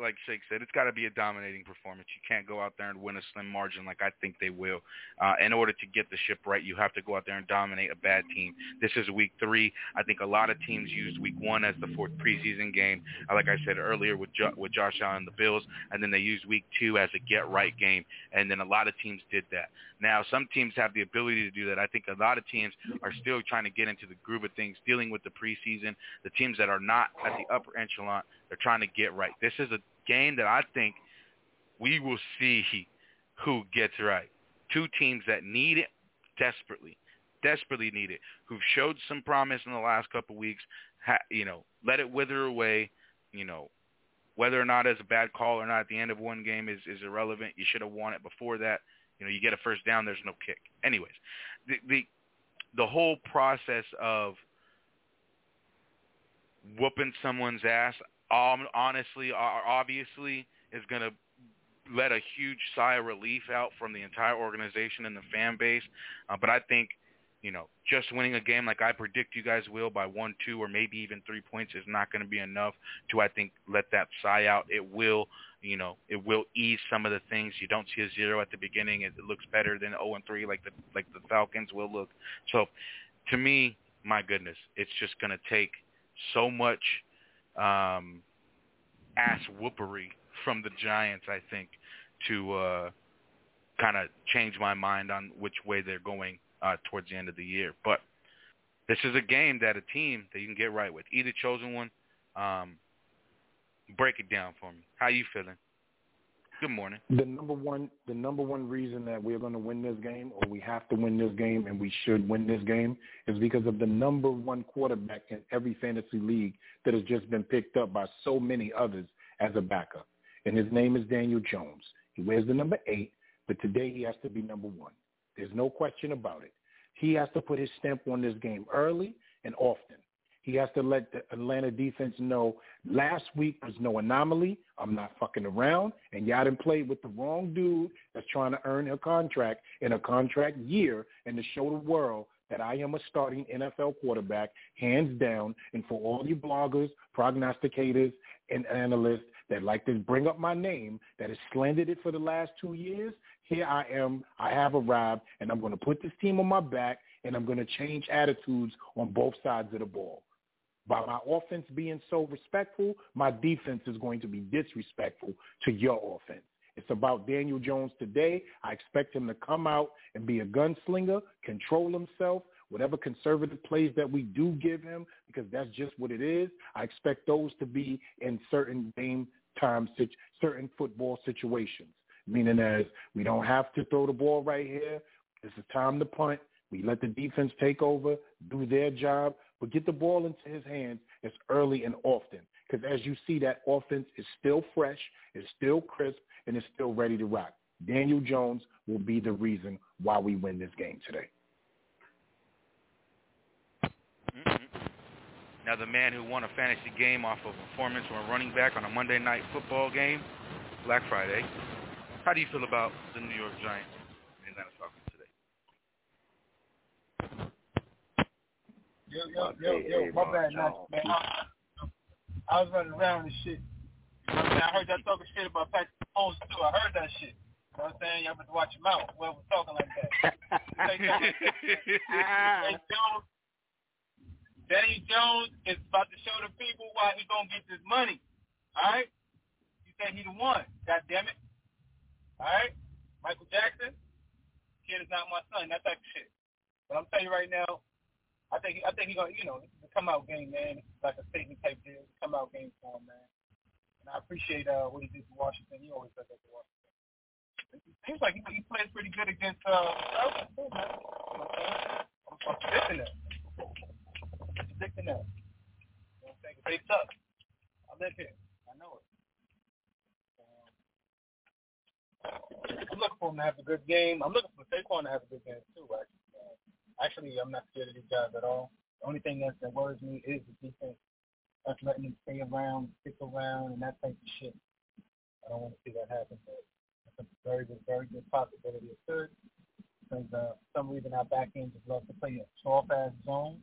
like Shake said, it's got to be a dominating performance. You can't go out there and win a slim margin like I think they will. Uh, in order to get the ship right, you have to go out there and dominate a bad team. This is week three. I think a lot of teams used week one as the fourth preseason game, uh, like I said earlier with jo- with Josh Allen and the Bills, and then they used week two as a get right game, and then a lot of teams did that. Now, some teams have the ability to do that. I think a lot of teams are still trying to get into the groove of things, dealing with the preseason. The teams that are not at the upper echelon, they're trying to get right. This is a game that I think we will see who gets right. Two teams that need it desperately, desperately need it, who've showed some promise in the last couple weeks, ha, you know, let it wither away, you know, whether or not it's a bad call or not at the end of one game is, is irrelevant. You should have won it before that. You know, you get a first down, there's no kick. Anyways, the the, the whole process of whooping someone's ass, um, honestly, obviously, is going to let a huge sigh of relief out from the entire organization and the fan base. Uh, but I think you know, just winning a game like I predict you guys will by one, two, or maybe even three points is not going to be enough to, I think, let that sigh out. It will, you know, it will ease some of the things. You don't see a zero at the beginning. It, it looks better than 0 and 3 like the like the Falcons will look. So, to me, my goodness, it's just going to take so much um, ass whoopery from the Giants, I think, to uh, kind of change my mind on which way they're going uh, towards the end of the year. But this is a game that a team that you can get right with. Either chosen one. Um, break it down for me. How you feeling? Good morning. The number one, the number one reason that we're going to win this game, or we have to win this game, and we should win this game, is because of the number one quarterback in every fantasy league that has just been picked up by so many others as a backup, and his name is Daniel Jones. He wears the number eight, but today he has to be number one. There's no question about it. He has to put his stamp on this game early and often. He has to let the Atlanta defense know last week was no anomaly. I'm not fucking around. And y'all didn't play with the wrong dude that's trying to earn a contract in a contract year and to show the world that I am a starting NFL quarterback, hands down. And for all you bloggers, prognosticators, and analysts that like to bring up my name, that has slandered it for the last two years, here I am. I have arrived, and I'm going to put this team on my back, and I'm going to change attitudes on both sides of the ball. By my offense being so respectful, my defense is going to be disrespectful to your offense. It's about Daniel Jones today. I expect him to come out and be a gunslinger, control himself, whatever conservative plays that we do give him, because that's just what it is. I expect those to be in certain game time, certain football situations, meaning as we don't have to throw the ball right here. It's a time to punt. We let the defense take over, do their job, but get the ball into his hands as early and often. Because as you see, that offense is still fresh, is still crisp, and is still ready to rock. Daniel Jones will be the reason why we win this game today. Mm-hmm. Now, the man who won a fantasy game off of performance from a running back on a Monday night football game, Black Friday. How do you feel about the New York Giants and Atlanta Falcons Yo, yo, yo, yo, my bad, man. man I, was running around and shit. I, mean, I heard y'all talking shit about Patrick Mahomes too. I heard that shit. You know what I'm saying? Y'all better watch your mouth. Whoever talking like that. Daniel Jones, Daniel Jones is about to show the people why he gonna get this money. All right? You say he the one. God damn it. All right? Michael Jackson, kid is not my son. That type of shit. But I'm telling you right now, I think I think he gonna you know come out game, man. Like a statement type deal. Come out game for him, man. And I appreciate uh, what he did for Washington. He always does that for Washington. Seems like he, he plays pretty good against uh, man. I'm? I'm, predicting that. I'm predicting that. You know I'm saying? They suck. I live here. I know it. Um, I'm looking for him to have a good game. I'm looking for Saquon to have a good game too. Actually, actually, I'm not scared of these guys at all. The only thing that, that worries me is the defense. That's letting them stay around, stick around, and that type of shit. I don't want to see that happen, but it's a very good, very good possibility it could. Because uh, for some reason our back end just loves to play a soft-ass zone.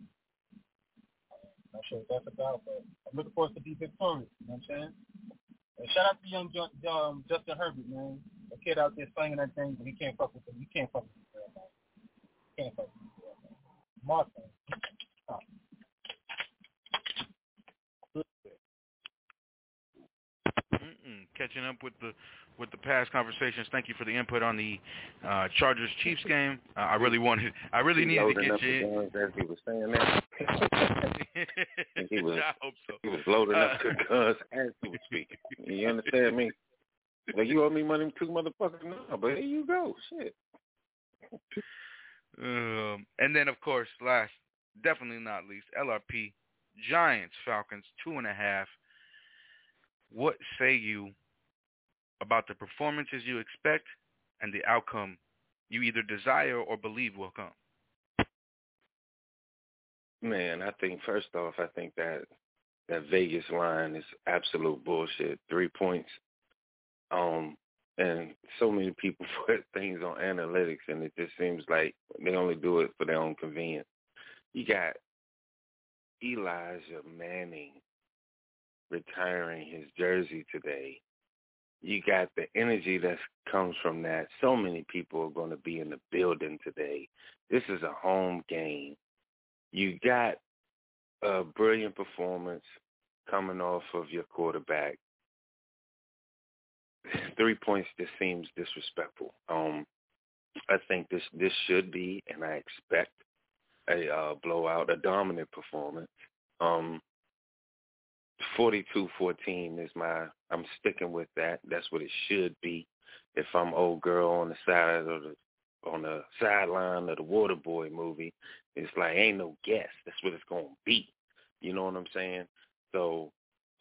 I'm not sure what that's about, but I'm looking for us to be victorious. You know what I'm saying? And shout out to young um, Justin Herbert, man. The kid out there slinging that thing, but he can't fuck with him. You can't fuck with him, man. You can't fuck with him. Martin. Oh. Mm-mm. Catching up with the with the past conversations. Thank you for the input on the uh, Chargers Chiefs game. Uh, I really wanted, I really needed to get you in. As he was saying that, he was, I hope so. he was loading up the guns as he was speaking. You understand me? Like you owe me money too, motherfucker. No, but here you go. Shit. Um, and then, of course, last, definitely not least, LRP, Giants, Falcons, two and a half. What say you about the performances you expect and the outcome you either desire or believe will come? Man, I think first off, I think that that Vegas line is absolute bullshit. Three points. Um, and so many people put things on analytics, and it just seems like they only do it for their own convenience. You got Elijah Manning retiring his jersey today. You got the energy that comes from that. So many people are going to be in the building today. This is a home game. You got a brilliant performance coming off of your quarterback. Three points just seems disrespectful. Um, I think this this should be, and I expect a uh, blowout, a dominant performance. Um, 42-14 is my. I'm sticking with that. That's what it should be. If I'm old girl on the side of the on the sideline of the Waterboy movie, it's like ain't no guess. That's what it's gonna be. You know what I'm saying? So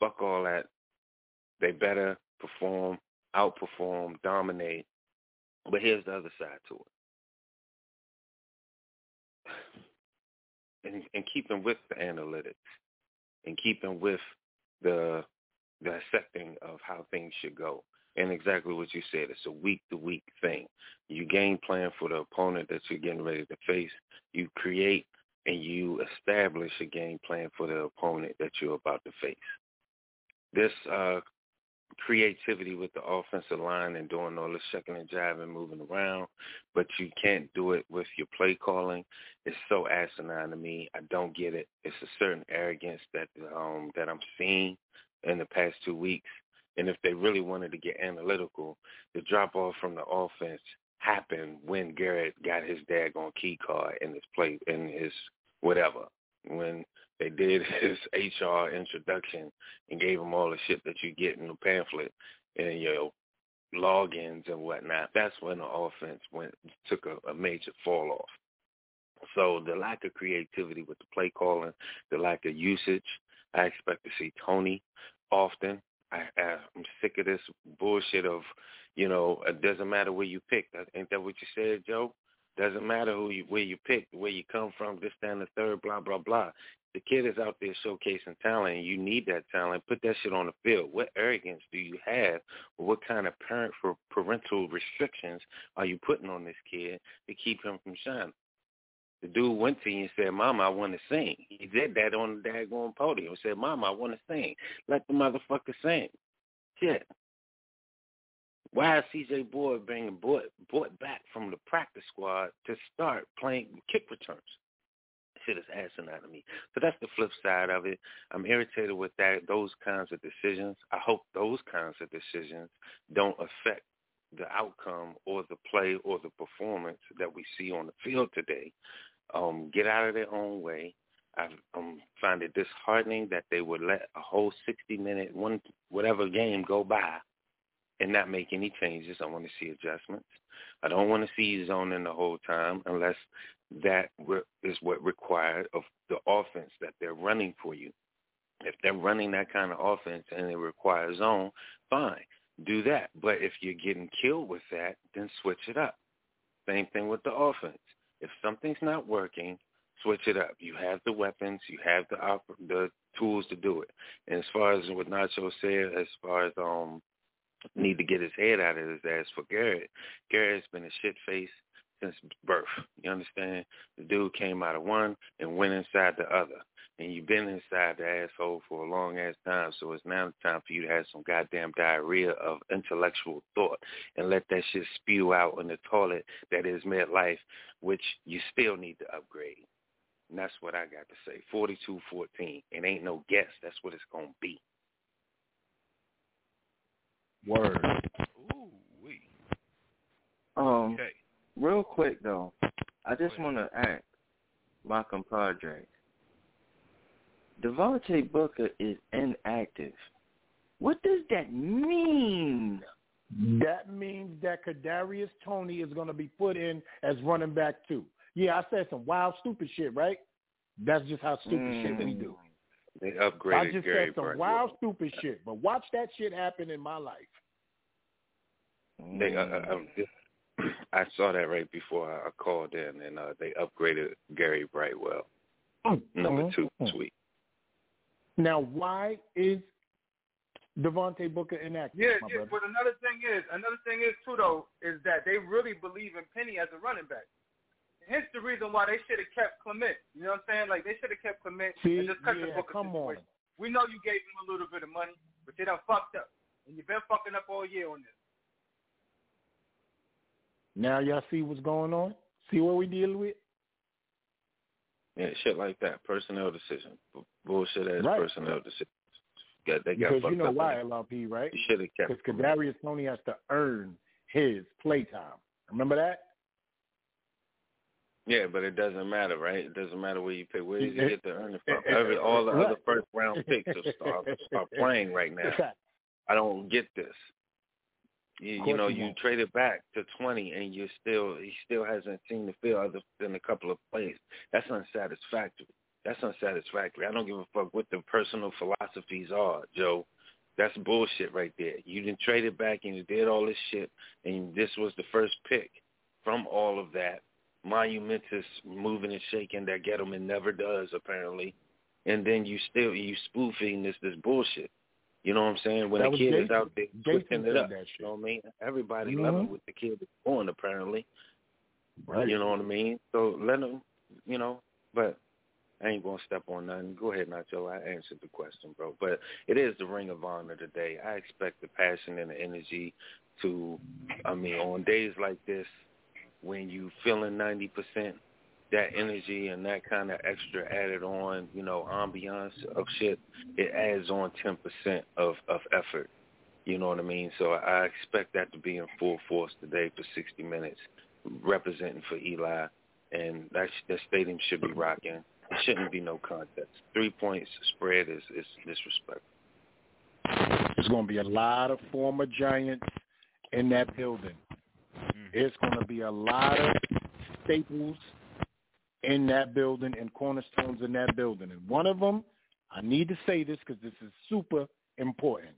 fuck all that. They better perform, outperform, dominate. But here's the other side to it. And, and keeping with the analytics and keeping with the dissecting of how things should go. And exactly what you said, it's a week to week thing. You game plan for the opponent that you're getting ready to face. You create and you establish a game plan for the opponent that you're about to face. This uh, creativity with the offensive line and doing all the shucking and jiving, moving around, but you can't do it with your play calling. It's so asinine to me. I don't get it. It's a certain arrogance that um that I'm seeing in the past two weeks. And if they really wanted to get analytical, the drop off from the offense happened when Garrett got his daggone key card in his play in his whatever. When they did his HR introduction and gave him all the shit that you get in the pamphlet and your logins and whatnot. That's when the offense went took a, a major fall off. So the lack of creativity with the play calling, the lack of usage, I expect to see Toney often. I, I I'm sick of this bullshit of, you know, it doesn't matter where you pick. Ain't that what you said, Joe? Doesn't matter who you where you pick, where you come from, this, that, and the third, blah, blah, blah. The kid is out there showcasing talent, and you need that talent. Put that shit on the field. What arrogance do you have? What kind of parent for parental restrictions are you putting on this kid to keep him from shining? The dude went to you and said, Mama, I want to sing. He did that on the daggone podium. He said, Mama, I want to sing. Let the motherfucker sing. Shit. Why is CJ Board being brought, brought back from the practice squad to start playing kick returns? Shit is asinine to me. So that's the flip side of it. I'm irritated with that those kinds of decisions. I hope those kinds of decisions don't affect the outcome or the play or the performance that we see on the field today. Um, get out of their own way. I um, find it disheartening that they would let a whole 60-minute, one whatever game go by and not make any changes. I want to see adjustments. I don't want to see zoning the whole time unless that is what required of the offense that they're running for you. If they're running that kind of offense and it requires zone, fine, do that. But if you're getting killed with that, then switch it up. Same thing with the offense. If something's not working, switch it up. You have the weapons, you have the op- the tools to do it. And as far as what Nacho said, as far as um need to get his head out of his ass for Garrett. Garrett's been a shit face since birth. You understand? The dude came out of one and went inside the other. And you've been inside the asshole for a long ass time, so it's now time for you to have some goddamn diarrhea of intellectual thought and let that shit spew out in the toilet that is midlife, which you still need to upgrade. And that's what I got to say. Forty-two fourteen. It ain't no guess. That's what it's going to be. Word. Ooh, wee. Um, Okay. Real quick though, I just want to ask my compadre. Devontae Booker is inactive. What does that mean? That means that Kadarius Toney is going to be put in as running back too. Yeah, I said some wild, stupid shit, right? That's just how stupid shit we do. They upgraded I just Gary said some Brightwell. wild, stupid shit. But watch that shit happen in my life. They, uh, uh, um, this- I saw that right before I I called in, and uh, they upgraded Gary Brightwell, number two this week. Now, why is Devontae Booker inactive. Yeah, my yeah. brother. But another thing is, another thing is too though, is that they really believe in Penny as a running back. Hence the reason why they should have kept Clement. You know what I'm saying? Like they should have kept Clement See, and just cut the yeah, Booker come situation. on. We know you gave him a little bit of money, but you done fucked up, and you've been fucking up all year on this. Now y'all see what's going on. See what we dealing with. Yeah, shit like that. Personnel decision. Bullshit ass Right. personnel decision. Got they got Because you know why, LRP, right? Should have kept. Because Kadarius Toney has to earn his playtime. Remember that? Yeah, but it doesn't matter, right? It doesn't matter where you pick. Where Eh, get to earn it from? Every all the right. other first round picks are start, start playing right now. I don't get this. You, you know, you won't. traded back to twenty, and you still he still hasn't seen the field other than a couple of plays. That's unsatisfactory. That's unsatisfactory. I don't give a fuck what the personal philosophies are, Joe. That's bullshit right there. You didn't trade it back and you did all this shit, and this was the first pick from all of that monumentous moving and shaking that Gettleman never does apparently, and then you still you spoofing this this bullshit. You know what I'm saying? When That was kid is out there Jason twisting it up, you know what I mean? Everybody Mhm. loving what the kid is doing apparently. Right. You know what I mean? So let them, you know, but I ain't gonna step on nothing. Go ahead, Nacho. I answered the question, bro. But it is the Ring of Honor today. I expect the passion and the energy to, I mean, on days like this, when you feeling ninety percent, that energy and that kind of extra added on, you know, ambiance of shit, it adds on ten percent of of effort. You know what I mean? So I expect that to be in full force today for sixty minutes, representing for Eli, and that that stadium should be rocking. It shouldn't be no contest. Three points spread is is disrespectful. There's going to be a lot of former Giants in that building. Mm. There's going to be a lot of staples in that building and cornerstones in that building. And one of them, I need to say this because this is super important.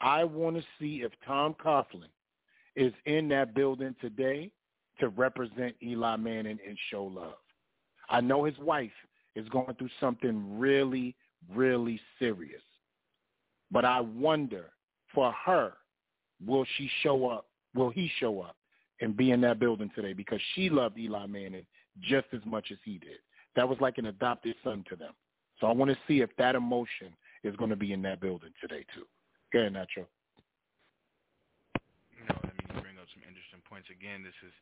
I want to see if Tom Coughlin is in that building today to represent Eli Manning and show love. I know his wife is going through something really, really serious. But I wonder for her, will she show up? Will he show up and be in that building today? Because she loved Eli Manning just as much as he did. That was like an adopted son to them. So I want to see if that emotion is going to be in that building today too. Go ahead, Nacho. No, I mean you bring up some interesting points. Again, this is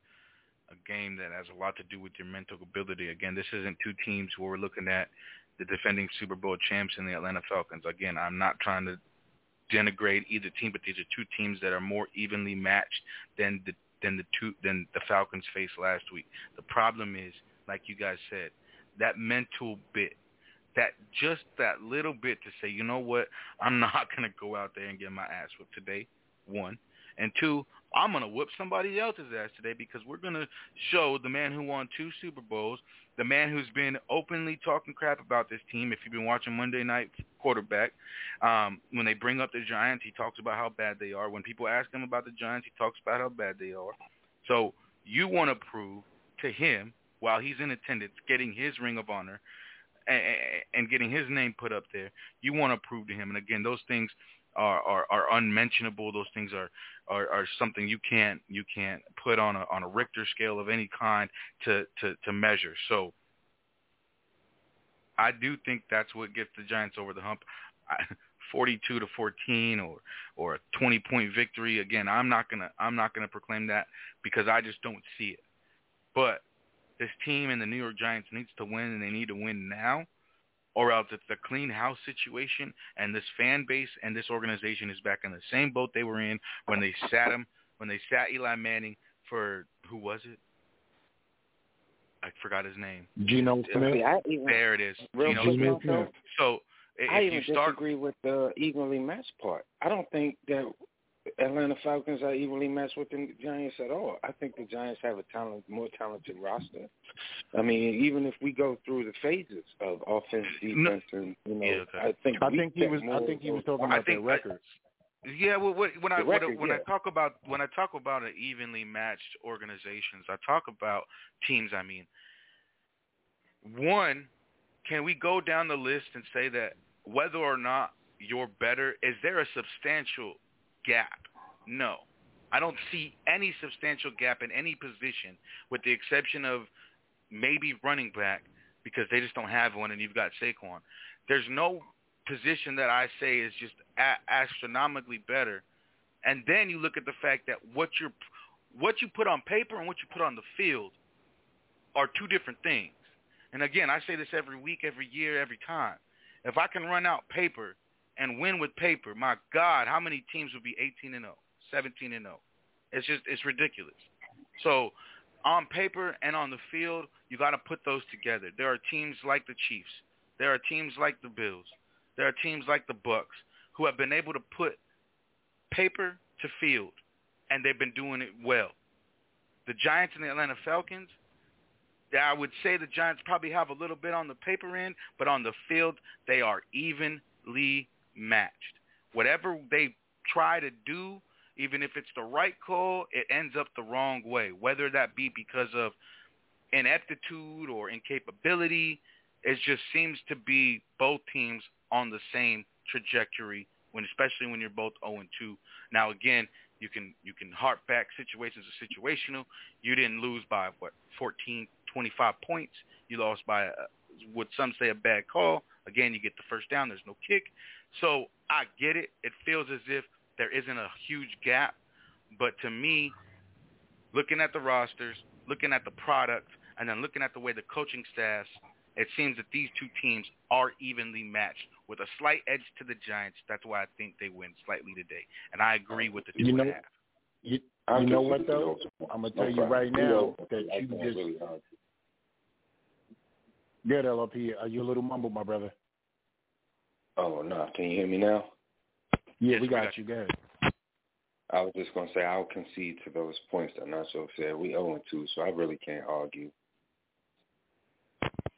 a game that has a lot to do with your mental ability. Again, this isn't two teams where we're looking at the defending Super Bowl champs and the Atlanta Falcons. Again, I'm not trying to denigrate either team, but these are two teams that are more evenly matched than the than the two than the Falcons faced last week. The problem is, like you guys said, that mental bit, that just that little bit to say, you know what, I'm not gonna go out there and get my ass whipped today. One, and two, I'm gonna whip somebody else's ass today because we're gonna show the man who won two Super Bowls, the man who's been openly talking crap about this team. If you've been watching Monday Night Quarterback, um, when they bring up the Giants, he talks about how bad they are. When people ask him about the Giants, he talks about how bad they are. So you want to prove to him while he's in attendance, getting his Ring of Honor and, and getting his name put up there. You want to prove to him, and again, those things are, are, are unmentionable. Those things are, are, are something you can't you can't put on a on a Richter scale of any kind to, to, to measure. So I do think that's what gets the Giants over the hump. I, 42 to 14 or or a 20 point victory again I'm not going to I'm not going to proclaim that because I just don't see it. But this team and the New York Giants needs to win and they need to win now or else it's a clean house situation and this fan base and this organization is back in the same boat they were in when they sat him when they sat Eli Manning for who was it? I forgot his name. Geno Smith. See, I even, There it is. Real Geno Smith. So if I you even start disagree with the evenly matched part. I don't think that Atlanta Falcons are evenly matched with the Giants at all. I think the Giants have a talent, more talented roster. I mean, even if we go through the phases of offense, defense, and you know, Yeah, okay. I think I we think he was. I think he was talking about their records. Yeah, well, what, when I The when, I- record, when I talk about when I talk about an evenly matched organizations, I talk about teams. I mean, one, can we go down the list and say that whether or not you're better, is there a substantial gap? No. I don't see any substantial gap in any position with the exception of maybe running back because they just don't have one and you've got Saquon. There's no position that I say is just a- astronomically better. And then you look at the fact that what you what you put on paper and what you put on the field are two different things. And again, I say this every week, every year, every time. If I can run out paper and win with paper, my God, how many teams would be 18 and 0, 17 and 0? It's just it's ridiculous. So on paper and on the field, you got to put those together. There are teams like the Chiefs. There are teams like the Bills. There are teams like the Bucks who have been able to put paper to field, and they've been doing it well. The Giants and the Atlanta Falcons, I would say the Giants probably have a little bit on the paper end, but on the field, they are evenly matched. Whatever they try to do, even if it's the right call, it ends up the wrong way, whether that be because of ineptitude or incapability. It just seems to be both teams on the same trajectory when especially when you're both 0 and 2. Now again, you can you can harp back situations are situational. You didn't lose by what 14, 25 points. You lost by a, what some say a bad call. Again, you get the first down. There's no kick. So I get it. It feels as if there isn't a huge gap, but to me, looking at the rosters, looking at the product, and then looking at the way the coaching staffs, it seems that these two teams are evenly matched with a slight edge to the Giants. That's why I think they win slightly today. And I agree with the two you know, and a half. You, you know what though? I'm gonna tell you right now that you just good LLP. Are uh, you a little mumbled, my brother? Oh no, can you hear me now? Yeah, we got you. Go ahead. I was just gonna say I'll concede to those points that Nacho said. We owe two, so I really can't argue.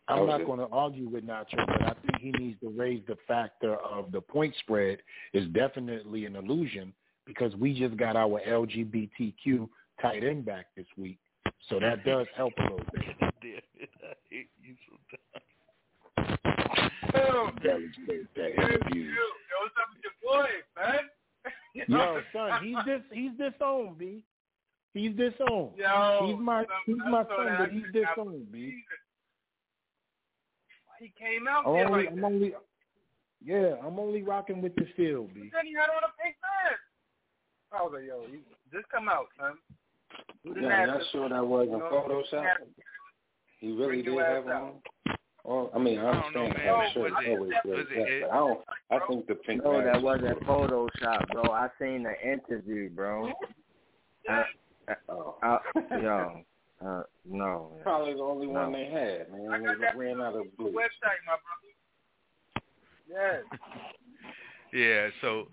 I'm not going to argue with Nacho, but I think he needs to raise the factor of the point spread is definitely an illusion because we just got our LGBTQ tight end back this week, so that does help a little bit. I hate you sometimes. That was. That interview. Yo, what's up with your boy, man? Yo, son, he's this he's disowned, B. He's disowned. Yo, he's my he's my so son, but he's disowned, B. He came out oh, I'm there only, like I'm only, yeah, I'm only rocking with the field, B. Then he had on a pink mask. I was like, yo, you just come out, son. Do the Yeah, mask. not sure that wasn't You know, Photoshop. He really did have out. On. Well, I mean, I I don't know, understand man. how oh, Was sure it- always was wears it- I don't. I think the pink No, that wasn't cool. Photoshop, bro. I seen the interview, bro. I, Oh. I, yo, uh, no. man. Probably the only one they had, man. I got They that ran out of blue. website, my brother. Yes. Yeah, so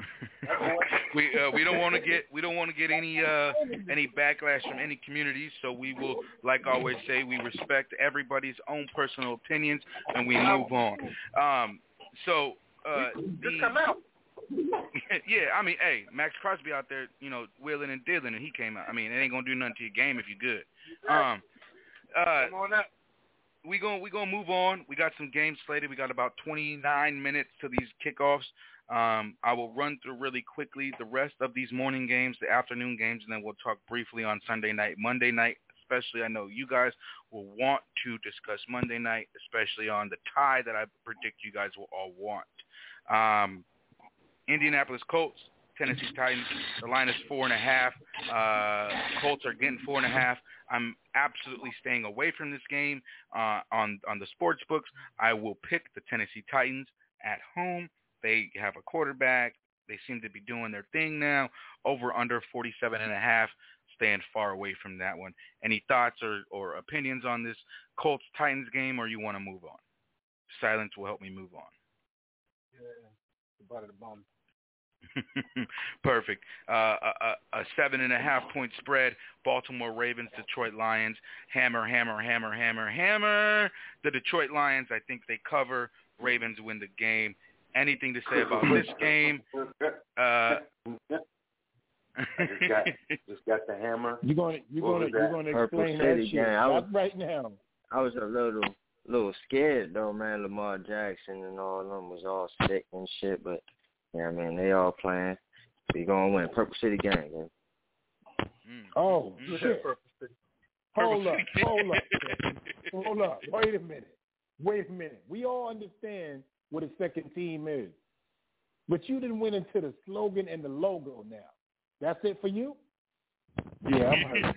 we uh, we don't want to get we don't want to get any uh any backlash from any communities. So we will, like I always say, we respect everybody's own personal opinions and we move on. Um, so uh, Just come out. yeah, I mean, hey, Maxx Crosby out there, you know, wheeling and dealing, and he came out. I mean, it ain't gonna do nothing to your game if you're good. Um, uh, Come on up. We going we gonna move on. We got some games slated. We got about 29 minutes to these kickoffs. Um, I will run through really quickly the rest of these morning games, the afternoon games, and then we'll talk briefly on Sunday night, Monday night. Especially, I know you guys will want to discuss Monday night, especially on the tie that I predict you guys will all want. Um, Indianapolis Colts, Tennessee Titans. The line is four and a half. Uh, Colts are getting four and a half. I'm absolutely staying away from this game uh, on on the sports books. I will pick the Tennessee Titans at home. They have a quarterback. They seem to be doing their thing now. Over under 47 and a half. Staying far away from that one. Any thoughts or, or opinions on this Colts Titans game, or you want to move on? Silence will help me move on. Yeah. Of the bum. Perfect. Uh, a, a, a seven and a half point spread. Baltimore Ravens, Detroit Lions. Hammer, hammer, hammer, hammer, hammer. The Detroit Lions, I think they cover. Ravens win the game. Anything to say about this game? Uh, I just got just got the hammer. You're gonna you're What gonna you're that? gonna explain City that shit gang. I was- Not right now. I was a little little scared though, man. Lamar Jackson and all of them was all sick and shit, but Yeah, I mean they all playing. We gonna win. Purple City gang. Man. Oh Mm-hmm. shit! Hold up, hold up, hold up. Wait a minute. Wait a minute. We all understand what a second team is, but you didn't went into the slogan and the logo. Now, that's it for you. Yeah, I'm hurt.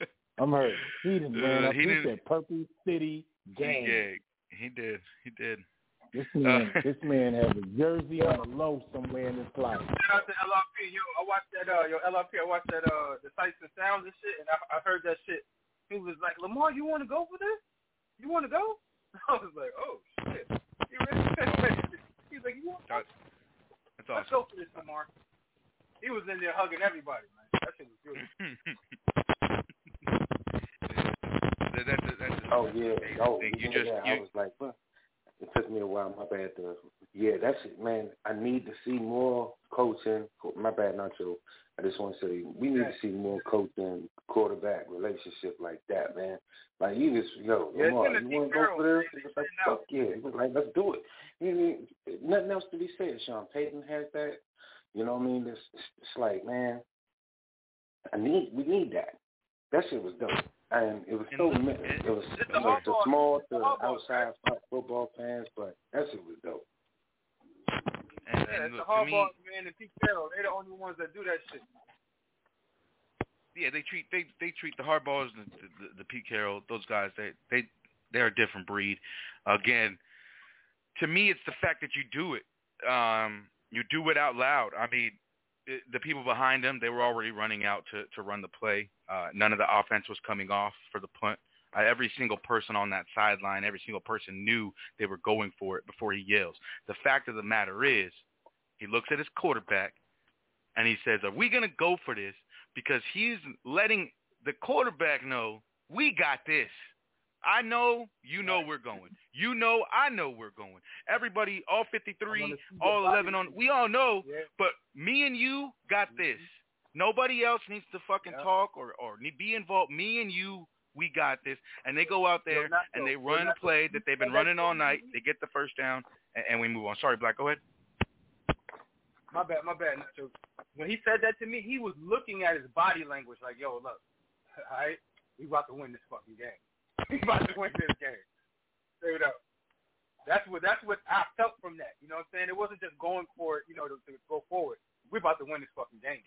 I'm hurt. He didn't Uh, ran he He, didn't- said Purple City Gang. Yeah, he did. He did. This man, Uh, this man has a jersey on a low somewhere in his closet. Shout out to LRP, yo. I watched that, uh, yo, LRP. I watched that, uh, the sights and sounds and shit, and I, I heard that shit. He was like, Lamar, you want to go for this? You want to go? I was like, oh shit. He really He's like, you want to go? That's Let's awesome. go for this, Lamar. He was in there hugging everybody, man. That shit was good. That- that's a- that's a- Oh yeah, oh thing. You yeah, just yeah. you, I was like, well, it took me a while. My bad. To, yeah, that's it, man. I need to see more coaching. My bad, Nacho. I just want to say we need to see more coaching, quarterback relationship like that, man. Like you just, yo, Yeah, Lamar, you want to go for this? Like, fuck yeah. Like, let's do it. You mean, nothing else to be said. Sean Payton has that. You know what I mean? It's, it's like, man, I need, we need that. That shit was dope. And it was so, mi- it was, it was the small to outside football fans, but that shit was dope. and, Yeah, and it's the look, to me, Harbaugh, man, and Pete Carroll. They're the only ones that do that shit. yeah, they treat they they treat the Harbaughs, the, the the Pete Carroll, those guys. They they they're a different breed. Again, to me, it's the fact that you do it. Um, you do it out loud. I mean, the people behind them, they were already running out to to run the play. Uh, none of the offense was coming off for the punt. Uh, every single person on that sideline, every single person knew they were going for it before he yells. The fact of the matter is, he looks at his quarterback and he says, "Are we going to go for this?" Because he's letting the quarterback know we got this. I know, you know we're going. You know, I know we're going. Everybody, all 53, all 11 on, we all know, but me and you got mm-hmm. this. Nobody else needs to fucking talk or, or be involved. Me and you, we got this. And they go out there and they run the play that they've been running all night. They get the first down, and, and we move on. Sorry, Black, go ahead. My bad, my bad. Nacho. When he said that to me, he was looking at his body language like, yo, look, all right, we about to win this fucking game. we about to win this game. Straight up. That's what that's what I felt from that. You know what I'm saying? It wasn't just going for it, you know, to, to go forward. We're about to win this fucking game.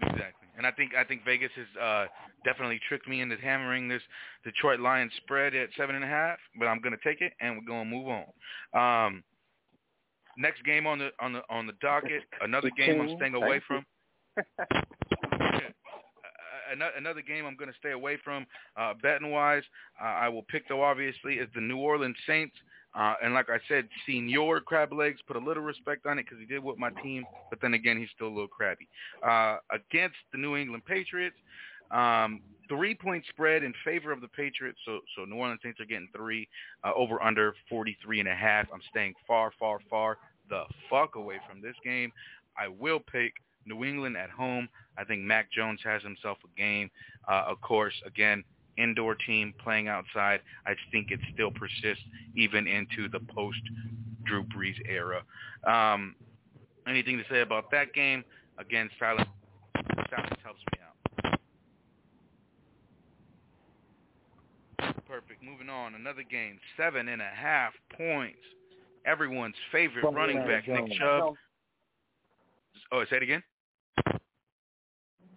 Exactly, and I think I think Vegas has uh, definitely tricked me into hammering this Detroit Lions spread at seven and a half, but I'm gonna take it and we're gonna move on. Um, next game on the on the on the docket, another game I'm staying away from. Another, game I'm going to stay away from, uh, betting wise. Uh, I will pick though obviously is the New Orleans Saints. Uh, and like I said, Senior Crab Legs put a little respect on it because he did with my team, but then again, he's still a little crabby. Uh, against the New England Patriots, um, three-point spread in favor of the Patriots. So, so New Orleans Saints are getting three uh, over under 43 and a half. I'm staying far, far, far the fuck away from this game. I will pick New England at home. I think Mac Jones has himself a game. Uh, of course, again, indoor team playing outside. I think it still persists even into the post Drew Brees era. Um, anything to say about that game? Again, silence, silence helps me out. Perfect. Moving on. Another game. Seven and a half points. Everyone's favorite running back, Nick Chubb. Oh, say it again.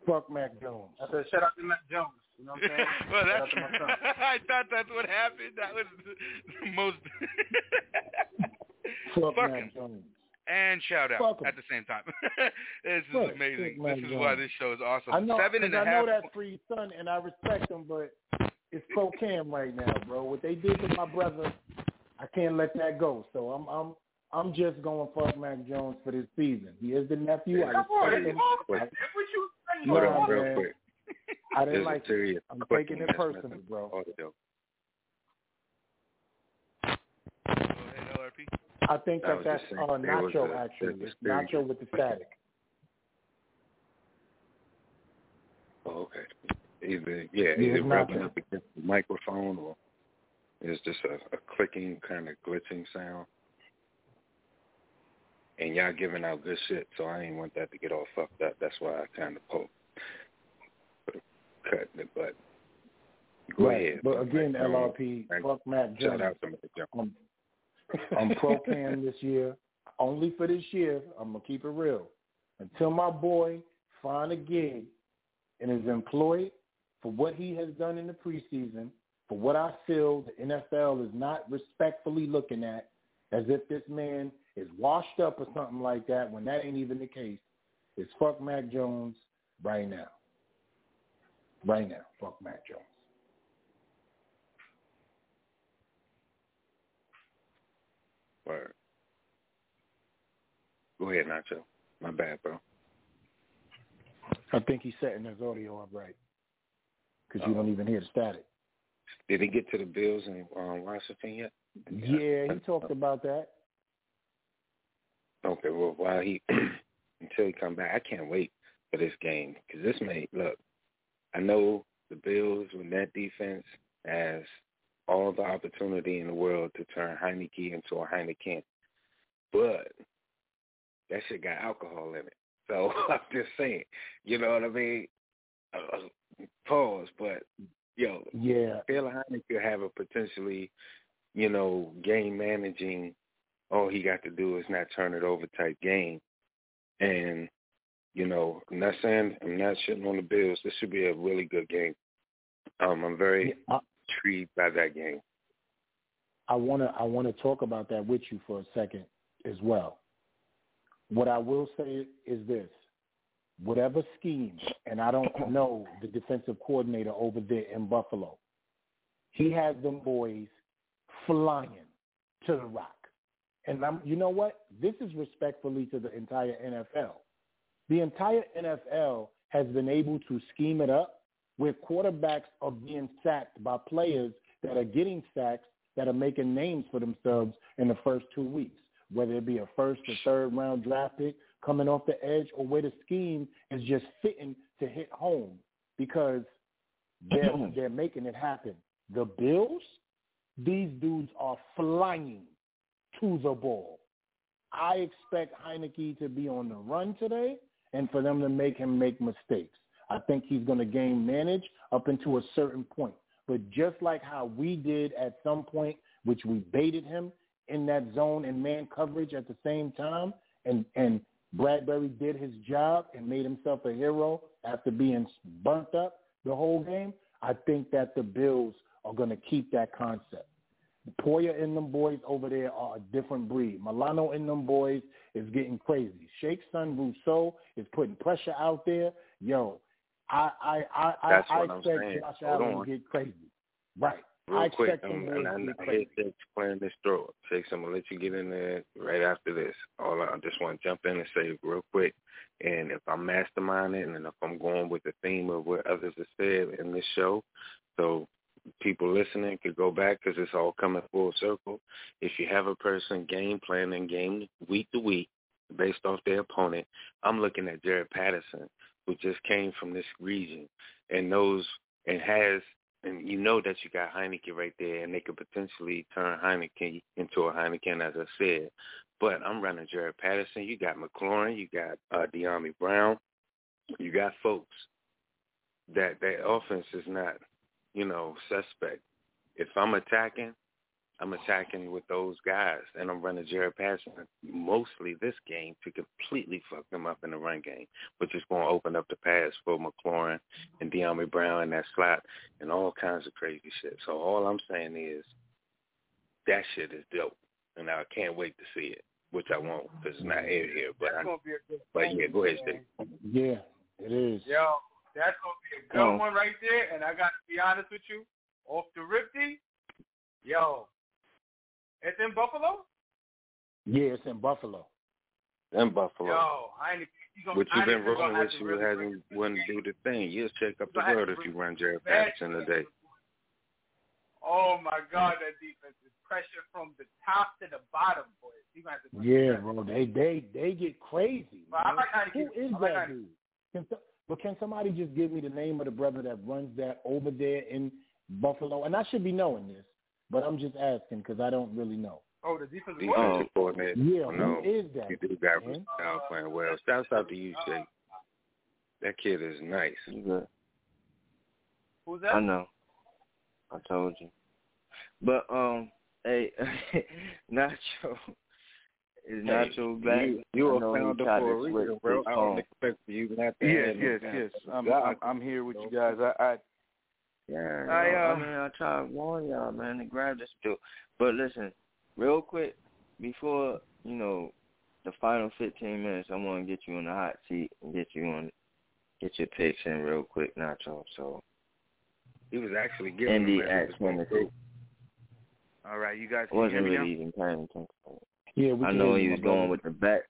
Fuck Mac Jones. I said, shout out to Matt Jones. You know what I'm saying? well, Shout that's, out to my son. I thought that's what happened. That was the most. Fuck Fuck Mac him. Jones. and shout out Fuck 'em. at the same time. this is amazing. This is Jones. why this show is awesome. I know, Seven and a 'cause half. I know that's for your son, and I respect him, but it's pro cam right now, bro. What they did to my brother, I can't let that go. So I'm I'm I'm just going fuck Mac Jones for this season. He is the nephew. I Come on, it's him. awkward. I- What you saying? Hold on, real quick. I didn't like serious I'm taking it that's personally, bro. audio. I think I that was that's saying, uh, Nacho a- actually. It's Nacho with the static. Oh, okay. Either yeah, Yeah, either rubbing up against the microphone or it's just a, a clicking kind of glitching sound. And y'all giving out good shit. So I ain't want that to get all fucked up. That's why I kind of poke, cut it. But go right. ahead. But again, Um, LRP, fuck Matt Shout Jones. out to. Jones. I'm, I'm pro Cam this year, only for this year. I'm gonna keep it real. Until my boy find a gig and is employed for what he has done in the preseason, for what I feel the NFL is not respectfully looking at, as if this man is washed up or something like that, when that ain't even the case. It's fuck Mac Jones right now. Right now, fuck Mac Jones. Word. Go ahead, Nacho. My bad, bro. I think he's setting his audio up right because you don't even hear the static. Did he get to the Bills in um, Washington yet? Yeah, he talked about that. Okay, well, while he until he come back, I can't wait for this game because this may look. I know the Bills with that defense has all the opportunity in the world to turn Heinicke into a Heineken, but that shit got alcohol in it. So I'm just saying, you know what I mean? Uh, pause, but yo, Yeah. Phil Heinicke could have a potentially, you know, game managing. All he got to do is not turn it over type game, and you know, I'm not saying I'm not shitting on the Bills. This should be a really good game. Um, I'm very intrigued by that game. I wanna I wanna talk about that with you for a second as well. What I will say is this: whatever scheme, and I don't know the defensive coordinator over there in Buffalo, he has them boys flying to the rock. And I'm, you know what? This is respectfully to the entire NFL. The entire NFL has been able to scheme it up where quarterbacks are being sacked by players that are getting sacks that are making names for themselves in the first two weeks, whether it be a first or third round draft pick coming off the edge or where the scheme is just fitting to hit home because they're, mm-hmm. they're making it happen. The Bills, these dudes are flying to the ball. I expect Heinicke to be on the run today and for them to make him make mistakes. I think he's going to game manage up into a certain point. But just like how we did at some point, which we baited him in that zone and man coverage at the same time, and, and Bradberry did his job and made himself a hero after being burnt up the whole game, I think that the Bills are going to keep that concept. Poyer and them boys over there are a different breed. Milano and them boys is getting crazy. Shake's son Rousseau is putting pressure out there. Yo, I I I I, That's I I'm expect saying. Josh Hold Allen on. to get crazy. Right. Real I quick, um, and I, to get I crazy. hate to explain this through. Shakes, I'm gonna let you get in there right after this. All I I just want to jump in and say real quick, and if I'm masterminding and if I'm going with the theme of what others have said in this show, so people listening could go back because it's all coming full circle. If you have a person game planning game week to week based off their opponent, I'm looking at Jaret Patterson, who just came from this region and knows and has and you know that you got Heinicke right there, and they could potentially turn Heinicke into a Heineken, as I said. But I'm running Jaret Patterson. You got McLaurin. You got uh, Dyami Brown. You got folks that that offense is not, you know, suspect. If I'm attacking, I'm attacking with those guys, and I'm running Jaret Patterson mostly this game to completely fuck them up in the run game, which is going to open up the pass for McLaurin and Dyami Brown in that slot and all kinds of crazy shit. So all I'm saying is that shit is dope, and I can't wait to see it, which I won't because it's not aired here. But I, gonna be but yeah, go ahead. Steve. Yeah, it is. Yo, that's gonna be a good Oh. one right there. And I got to be honest with you, off the ripty, yo, it's in Buffalo. Yeah, it's in Buffalo. In Buffalo. Yo, I ain't. you gonna- What I you've been ain't rolling gonna with, have to you really hasn't wouldn't do the thing. You'll check up the gonna world to if you run Jared back Patterson today. Oh my God, that defense is pressure from the top to the bottom, boys. You gonna have to. Yeah, bro. They they they get crazy. But I man. like how he Who gets- I like that how- dude? Can, so- but can somebody just give me the name of the brother that runs that over there in Buffalo? And I should be knowing this, but I'm just asking because I don't really know. Oh, the defensive defensive coordinator. coordinator. Yeah, no, who is that? You do got man? versatile playing well. Shouts out to you, Jake. That kid is nice. You good. Who's that? I know. I told you. But um, hey, Nacho is Nacho back? You, you I a know he founder for a reason, bro. I don't expect for you not to Yes, yes, yes. I'm. I'm I'm here with you guys. I, I Yeah, I, uh, I mean, I try to warn y'all, man, to grab this dude. But listen, real quick, before you know the final 15 minutes, I want to get you on the hot seat and get you on, get your picks in real quick, Nacho. So He was actually giving Indy them at as well. Tennessee. all right. You guys can you wasn't really now? even paying attention. Yeah, we I know hear he you, was going with the bet.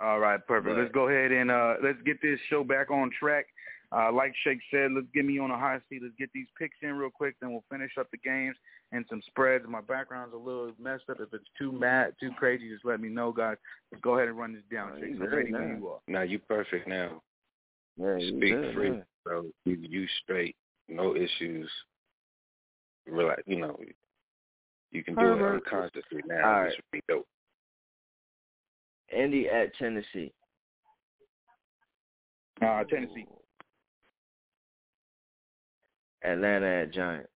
All right, perfect. But- let's go ahead and uh let's get this show back on track. Uh, like Shake said, let's get me on a high seat. Let's get these picks in real quick, then we'll finish up the games and some spreads. My background's a little messed up. If it's too mad, too crazy, just let me know, guys. Let's go ahead and run this down, Oh, Shake. you ready now. when you are. Now you perfect now. Yeah, you Speak good, free, yeah. bro. You, you straight, no issues. Relax, you know. You can do it Herbert. unconsciously now. All This right. would be dope. Indy at Tennessee. Uh, Tennessee. Atlanta at Giants.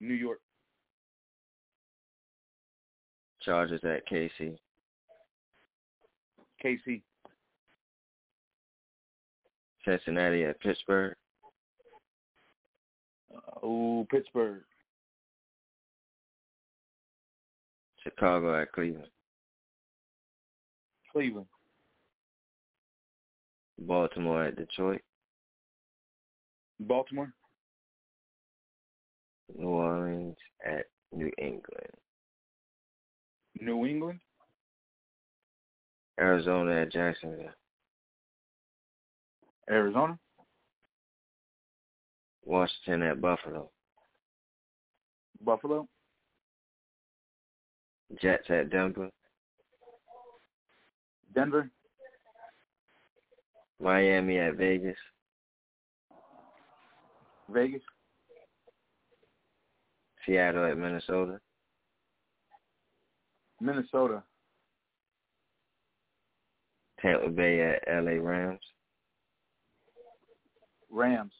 New York. Chargers at KC. KC. Cincinnati at Pittsburgh. Oh, Pittsburgh. Chicago at Cleveland. Cleveland. Baltimore at Detroit. Baltimore. New Orleans at New England. New England. Arizona at Jacksonville. Arizona. Washington at Buffalo. Buffalo. Jets at Denver. Denver. Miami at Vegas. Vegas. Seattle at Minnesota. Minnesota. Tampa Bay at LA Rams. Rams.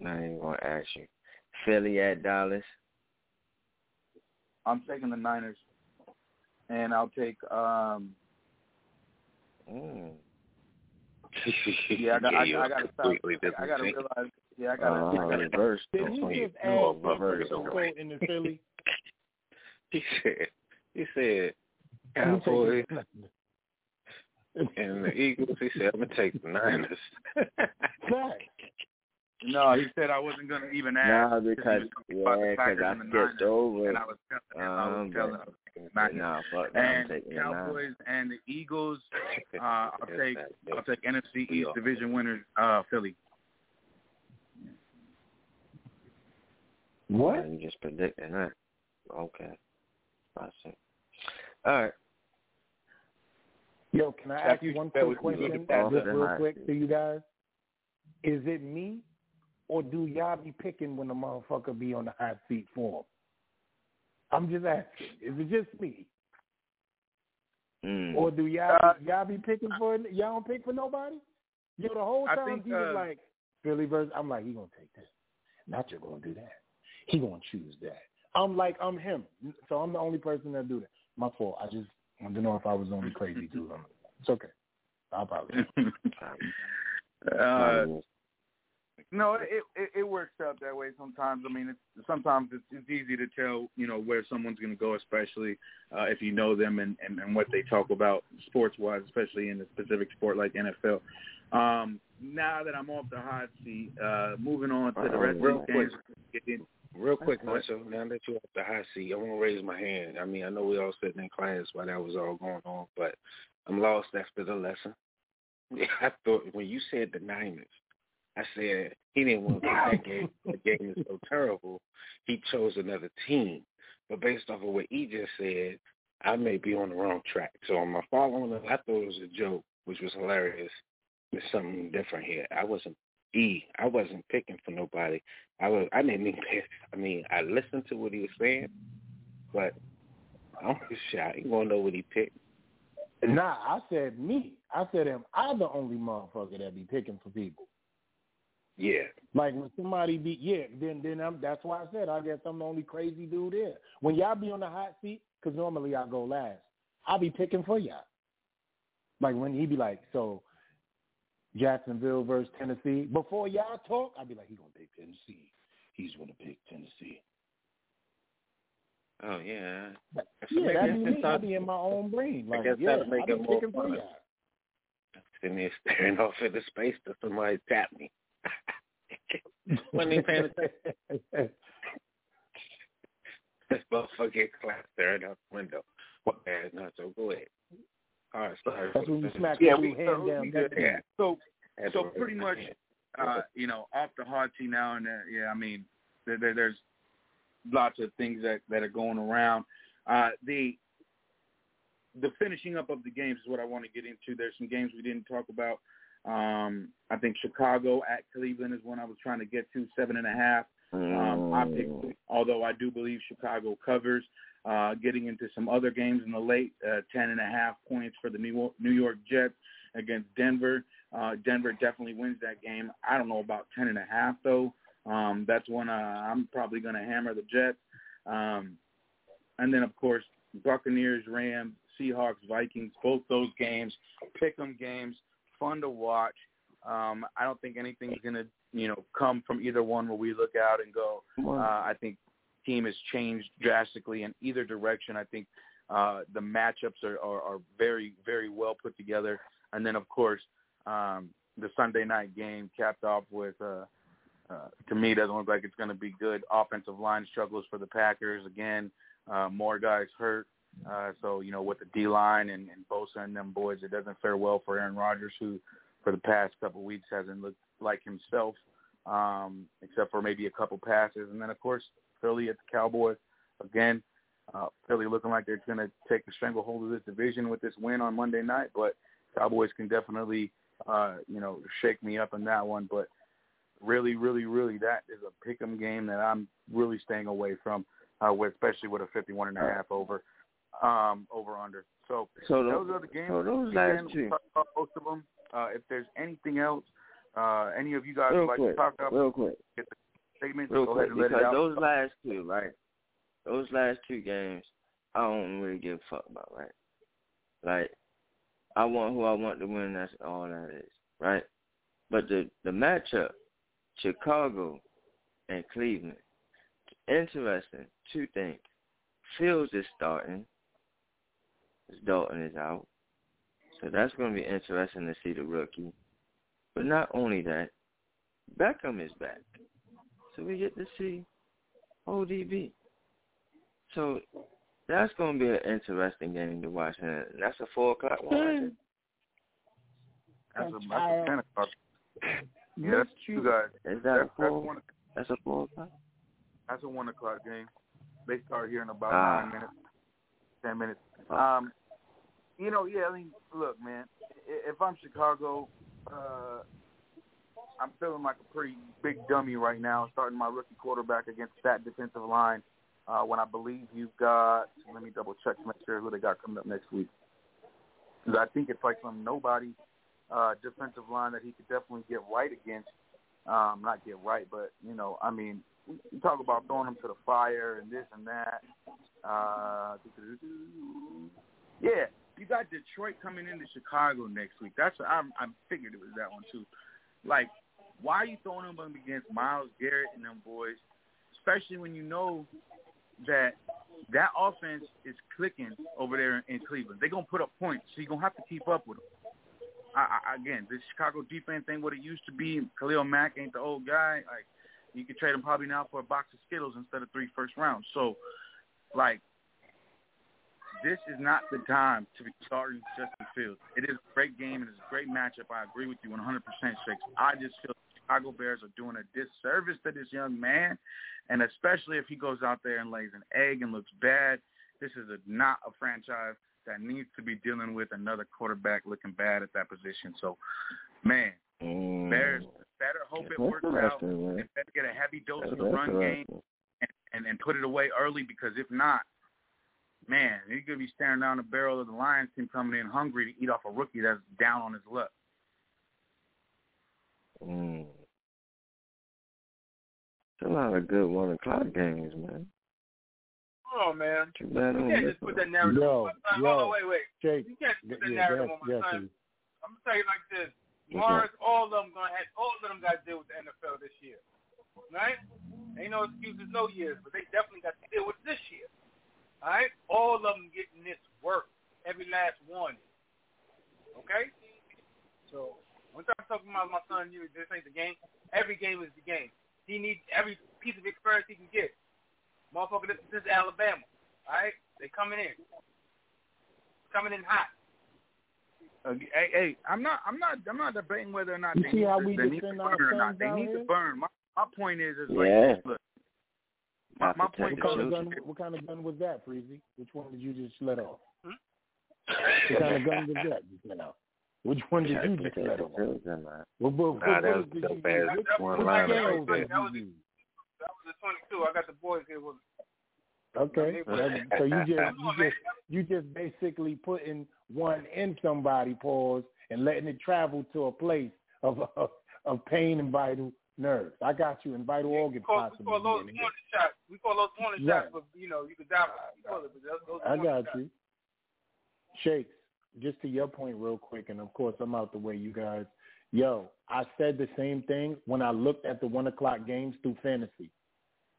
Not even gonna ask you. Philly at Dallas. I'm taking the Niners, and I'll take um. Mm. Yeah, I got. I, you're I got to stop. completely I got to different. realize. Yeah, I got to. Uh, I reverse. Did he Don't just you add know San about it, Francisco right? into Philly? He said, he said, Cowboys and the Eagles. He said, I'm gonna take the Niners. Fact. No, he said I wasn't going to even ask. Nah, because he was talking about the yeah, because I and the skipped Niners, over. and I was telling him. I was Um, telling but- him. I was taking the Nah, fuck that. I'm And taking the Niners. Cowboys and the Eagles. Uh, I'll take. that- I'll take NFC East are. division winners. Uh, Philly. What? You just predicting that. Okay. I see. All right. Yo, can I ask you one quick question, just real quick to you guys? Is it me, or do y'all be picking when the motherfucker be on the hot seat for him? I'm just asking. Is it just me, Mm. or do y'all Uh, y'all be picking for y'all don't pick for nobody? Yo, the whole I time think, he was uh, like Philly versus. I'm like he gonna take this. Not you're gonna do that. He gonna choose that. I'm like I'm him, so I'm the only person that do that. My fault. I just wanted to know if I was the only crazy dude. it. It's okay. I'll probably. uh, No, it, it it works out that way sometimes. I mean, it's sometimes it's, it's easy to tell, you know, where someone's going to go, especially uh, if you know them and, and and what they talk about sports wise, especially in a specific sport like NFL. Um, now that I'm off the hot seat, uh, moving on to the rest of the games. quick. Real quick, Nacho, now that you're at the hot seat, I want to raise my hand. I mean, I know we all sitting in class while that was all going on, but I'm lost after the lesson. I thought when you said the Niners, I said he didn't want to pick that game. The game is so terrible. He chose another team. But based off of what he just said, I may be on the wrong track. So on my following, I thought it was a joke, which was hilarious. There's something different here. I wasn't E. I wasn't picking for nobody. I was. I didn't even. Pay, I mean, I listened to what he was saying, but I'm I ain't gonna know what he picked. Nah, I said me. I said am I the only motherfucker that be picking for people? Yeah. Like when somebody be yeah, then then I'm that's why I said I guess I'm the only crazy dude there. When y'all be on the hot seat, because normally I go last, I'll be picking for y'all. Like when he be like, so Jacksonville versus Tennessee. Before y'all talk, I'd be like, he gonna pick Tennessee. He's gonna pick Tennessee. Oh yeah. Yeah, that'd be me. I'd be in my own brain. Like, I guess yeah, that'll make I'd it more picking for fun. y'all. Sitting there staring off into space till somebody tap me. Wasn't even paying attention. This motherfucker get clapped staring out the window. What bad nacho? Go ahead. All right, sorry. That's when you smack Yeah, we, two so, hand down. we good. neck. So, Had so pretty much, uh, you know, off the hot seat now and then, yeah, I mean, there, there, there's lots of things that that are going around. Uh, the the finishing up of the games is what I want to get into. There's some games we didn't talk about. Um, I think Chicago at Cleveland is one I was trying to get to, seven and a half. Um, I picked, although I do believe Chicago covers. Uh, getting into some other games in the late, uh, ten and a half points for the New York, New York Jets against Denver. Uh, Denver definitely wins that game. I don't know about ten and a half though. Um, that's when uh, I'm probably going to hammer the Jets. Um, and then of course Buccaneers, Rams, Seahawks, Vikings. Both those games, pick 'em games, fun to watch. Um, I don't think anything's going to you know come from either one where we look out and go. Uh, I think team has changed drastically in either direction. I think uh, the matchups are, are, are very, very well put together. And then, of course, um, the Sunday night game capped off with, uh, uh, to me, doesn't look like it's going to be good. Offensive line struggles for the Packers. Again, uh, more guys hurt. Uh, so, you know, with the D-line and, and Bosa and them boys, it doesn't fare well for Aaron Rodgers, who for the past couple of weeks hasn't looked like himself, um, except for maybe a couple passes. And then, of course, Philly at the Cowboys. Again, uh, Philly looking like they're going to take the stranglehold of this division with this win on Monday night, but Cowboys can definitely, uh, you know, shake me up in that one. But really, really, really, that is a pick 'em game that I'm really staying away from, uh, especially with a 51 and a half over, um, over under. So, So those tho- are the games. so those Again, last two. about most of them. Uh, if there's anything else, uh, any of you guys Real would like quick, to talk about, real quick. get the statement, real go quick ahead and because those last two, right? Those last two games, I don't really give a fuck about, right? Like, I want who I want to win. That's all that is, right? But the the matchup, Chicago and Cleveland, interesting. Two things. Fields is starting. Dalton is out, so that's going to be interesting to see the rookie. But not only that, Beckham is back. So we get to see ODB. So that's going to be an interesting game to watch. And that's a 4 o'clock one. That's a, that's a 10 o'clock. Yeah, that's two guys. Is that That's, a 4? one. That's a 4 o'clock? That's a one o'clock game. They start here in about Ah. nine minutes, ten minutes. Um, you know, yeah. I mean, look, man. If I'm Chicago, uh, I'm feeling like a pretty big dummy right now, starting my rookie quarterback against that defensive line. Uh, when I believe you've got, let me double check to make sure who they got coming up next week. 'Cause I think it's like some nobody uh, defensive line that he could definitely get right against. Um, not get right, but you know, I mean, you talk about throwing them to the fire and this and that. Uh, yeah, you got Detroit coming into Chicago next week. That's I'm I figured it was that one too. Like, why are you throwing them against Myles Garrett and them boys, especially when you know that that offense is clicking over there in Cleveland. They're gonna put up points, so you're gonna have to keep up with them. I, I, again, this Chicago defense ain't what it used to be. Khalil Mack ain't the old guy. Like, you could trade him probably now for a box of Skittles instead of three first rounds. So, like, this is not the time to be starting Justin Fields. It is a great game and it's a great matchup. I agree with you 100%, Shakes. I just feel the Chicago Bears are doing a disservice to this young man, and especially if he goes out there and lays an egg and looks bad. This is a, not a franchise that needs to be dealing with another quarterback looking bad at that position. So, man, Mm. Bears better hope it works out. interesting, man. Better get a heavy dose That's of the run game and, and and put it away early because if not, man, you're gonna be staring down the barrel of the Lions team coming in hungry to eat off a rookie that's down on his luck. Mm. It's a lot of good one o'clock games, man. Come on, man. Too You can't just put that narrative Yo, on my son. yo, Hold on, wait, wait. Jake, You can't put that yeah, narrative yes, on my yes, son. please. I'm gonna tell you like this. Mars, all of them gonna have all of them got to deal with the NFL this year. Right? Ain't no excuses no years, but they definitely got to deal with this year. Alright? All of them getting this work. Every last one. Okay? So once I'm talking about my son, you this ain't the game. Every game is the game. He needs every piece of experience he can get. Motherfucker, this, this is Alabama. Alright? They coming in. Coming in hot. Hey, hey, I'm not, I'm not, I'm not debating whether or not You they see need how to, we they need to burn or not. They need here? to burn. My, my point is, is like, Yeah. look, my, my point take What is, kind of gun? What kind of gun was that, Freezy? Which one did you just let off? Hmm? What kind of gun was that you let off? Which one did you just let off? What, what, Nah, what that was bullets did dope you use? ass Which, one which right did That was you it. use? That was the 22. I got the boys here with me. Okay, so you just you just you just basically putting one in somebody pause and letting it travel to a place of of, of pain and vital nerves. I got you, and vital We organ call, we call those warning shots. We call those warning Right. shots, but you know you can die. We it, those, those I got shots. you. Shakes, just to your point real quick, and of course I'm out the way, you guys. Yo, I said the same thing when I looked at the one o'clock games through fantasy.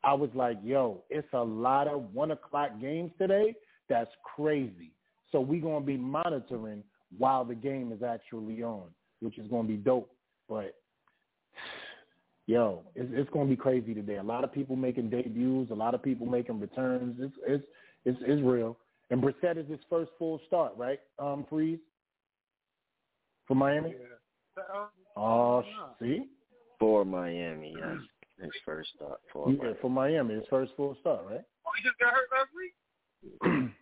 I was like, yo, it's a lot of one o'clock games today. That's crazy. So we're gonna be monitoring while the game is actually on, which is gonna be dope. But yo, it's, it's gonna be crazy today. A lot of people making debuts, a lot of people making returns. It's it's it's, it's real. And Brissett is his first full start, right? Um, Freeze for Miami. Yeah. Uh, Oh, see, For Miami, yes. His first start for yeah, Miami. for Miami, his first full start, right? oh, he just got hurt last week.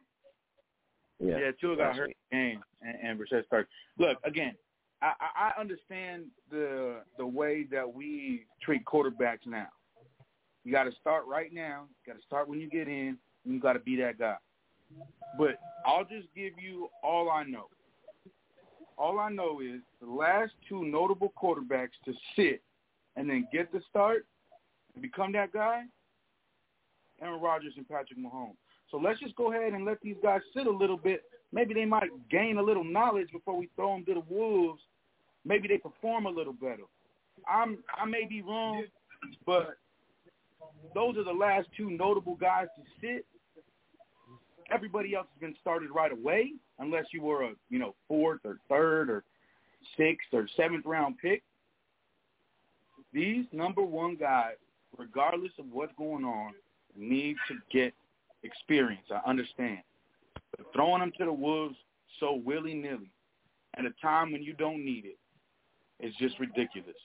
Yeah. yeah, Tua got hurt week. game, and, and Brissett started. Look, again, I, I I understand the the way that we treat quarterbacks now. You got to start right now. You got to start when you get in, and you got to be that guy. But I'll just give you all I know. All I know is the last two notable quarterbacks to sit and then get the start and become that guy, Aaron Rodgers and Patrick Mahomes. So let's just go ahead and let these guys sit a little bit. Maybe they might gain a little knowledge before we throw them to the wolves. Maybe they perform a little better. I'm I may be wrong, but those are the last two notable guys to sit. Everybody else has been started right away, unless you were a you know fourth or third or sixth or seventh round pick. These number one guys, regardless of what's going on, need to get experience. I understand. But throwing them to the wolves so willy-nilly at a time when you don't need it is just ridiculous.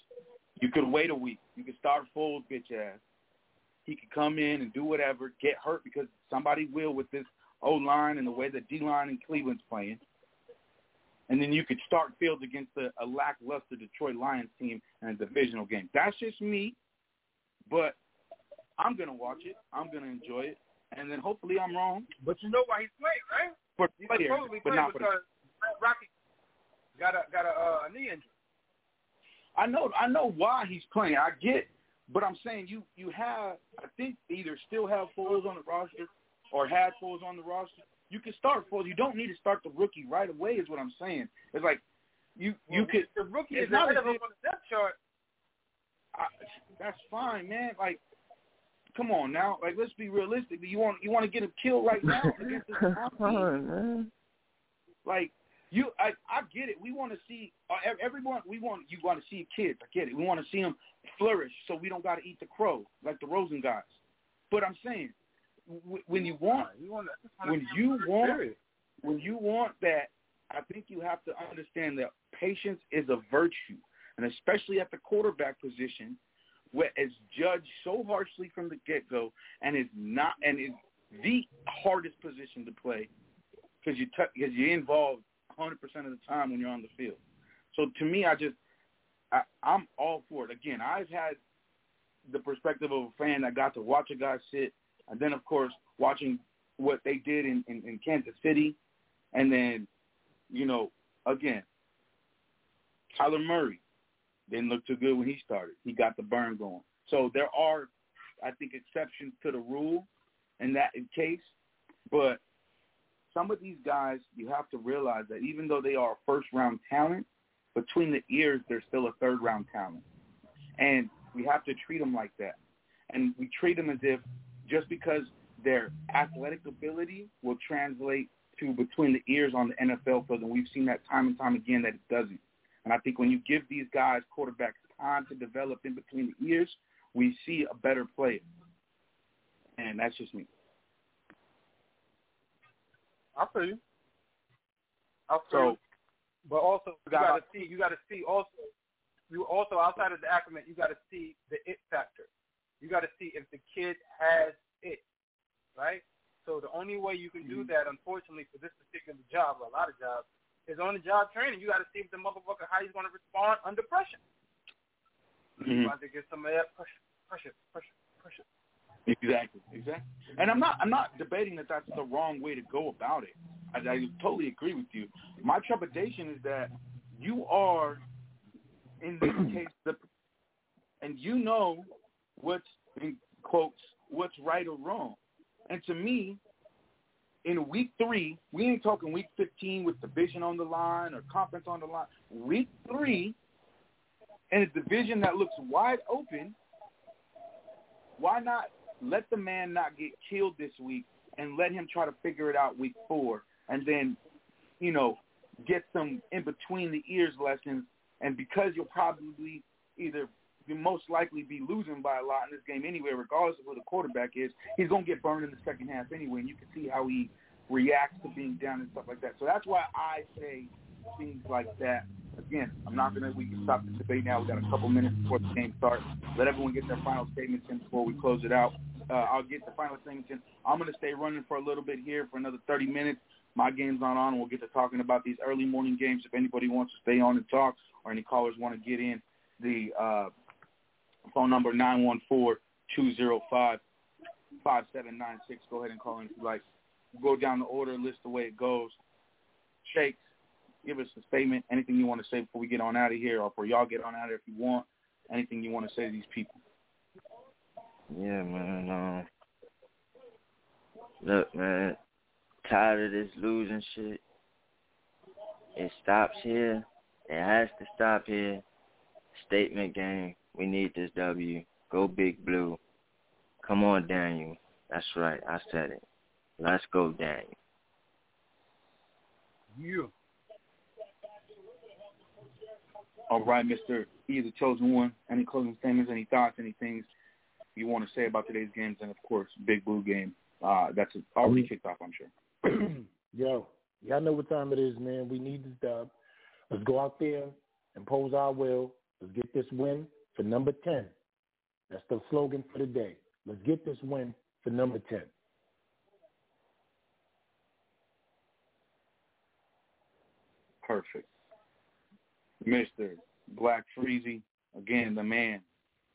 You could wait a week. You could start Foles, bitch ass. He could come in and do whatever, get hurt because somebody will with this O-line and the way the D-line in Cleveland's playing. And then you could start Fields against a, a lackluster Detroit Lions team in a divisional game. That's just me, but I'm going to watch it. I'm going to enjoy it. And then hopefully I'm wrong. But you know why he's playing, right? For players, supposedly but not for the because Rocky got a got a, uh, a knee injury. I know I know why he's playing. I get, but I'm saying you you have I think either still have Foles on the roster or had Foles on the roster. You can start Foles. You don't need to start the rookie right away. Is what I'm saying. It's like you you Well, could. the rookie is not ahead of him on the depth chart. I, that's fine, man. Like, come on now. Like, let's be realistic. You want you want to get him killed right now against this Browns on, man. Like you, I, I get it. We want to see uh, ev- everyone. We want you want to see kids. I get it. We want to see them flourish, so we don't got to eat the crow like the Rosen guys. But I'm saying, w- when you want, You want to, when you want, when you want that, I think you have to understand that patience is a virtue, and especially at the quarterback position, where it's judged so harshly from the get go, and is not, and is the hardest position to play because you because you're involved 100 percent of the time when you're on the field. So to me, I just I, I'm all for it. Again, I've had the perspective of a fan that got to watch a guy sit, and then of course watching what they did in, in, in Kansas City, and then, you know, again, Kyler Murray didn't look too good when he started. He got the burn going. So there are, I think, exceptions to the rule in that case, but some of these guys, you have to realize that even though they are first round talent, between the ears, they're still a third round talent. And we have to treat them like that. And we treat them as if just because their athletic ability will translate to between the ears on the NFL field, and we've seen that time and time again that it doesn't. And I think when you give these guys quarterbacks time to develop in between the ears, we see a better player. And that's just me. I feel you. I feel So, you. But also, you Got- to see. You got to see also. You also outside of the acclimate, you got to see the it factor. You got to see if the kid has it, right? So the only way you can do mm-hmm. that, unfortunately, for this particular job, or a lot of jobs, is on the job training. You got to see if the motherfucker how he's going to respond under pressure. Mhm. You got to get some of that pressure, pressure, pressure, pressure. Exactly, exactly. And I'm not I'm not debating that that's the wrong way to go about it. I, I totally agree with you. My trepidation is that you are in this case the and you know what's in quotes what's right or wrong. And to me, in week three, we ain't talking week 15 with division on the line or conference on the line. Week three, in a division that looks wide open, why not let the man not get killed this week and let him try to figure it out week four and then, you know, get some in between the ears lessons and because you'll probably either most likely be losing by a lot in this game anyway, regardless of who the quarterback is, he's gonna get burned in the second half anyway, and you can see how he reacts to being down and stuff like that. So that's why I say things like that. Again, I'm not gonna. We can stop the debate now. We got a couple minutes before the game starts. Let everyone get their final statements in before we close it out. Uh, I'll get the final statements in. I'm gonna stay running for a little bit here for another 30 minutes. My game's not on. We'll get to talking about these early morning games. If anybody wants to stay on and talk, or any callers want to get in, the uh, phone number nine one four two zero five five seven nine six. Go ahead and call in if you like. We'll go down the order, list the way it goes. Shakes, give us a statement. Anything you want to say before we get on out of here, or before y'all get on out of here if you want. Anything you want to say to these people. Yeah, man. Um, look, man. Tired of this losing shit. It stops here. It has to stop here. Statement game. We need this W. Go Big Blue. Come on, Daniel. That's right. I said it. Let's go, Daniel. Yeah. All right, Mr. E, the chosen one. Any closing statements, any thoughts, any things you want to say about today's games, and of course, Big Blue game. Uh, that's already kicked off, I'm sure. Yo, y'all know what time it is, man. We need this dub. Let's go out there, impose our will. Let's get this win for number 10. That's the slogan for the day. Let's get this win for number 10. Perfect. Mr. Black Freezy, again, the man,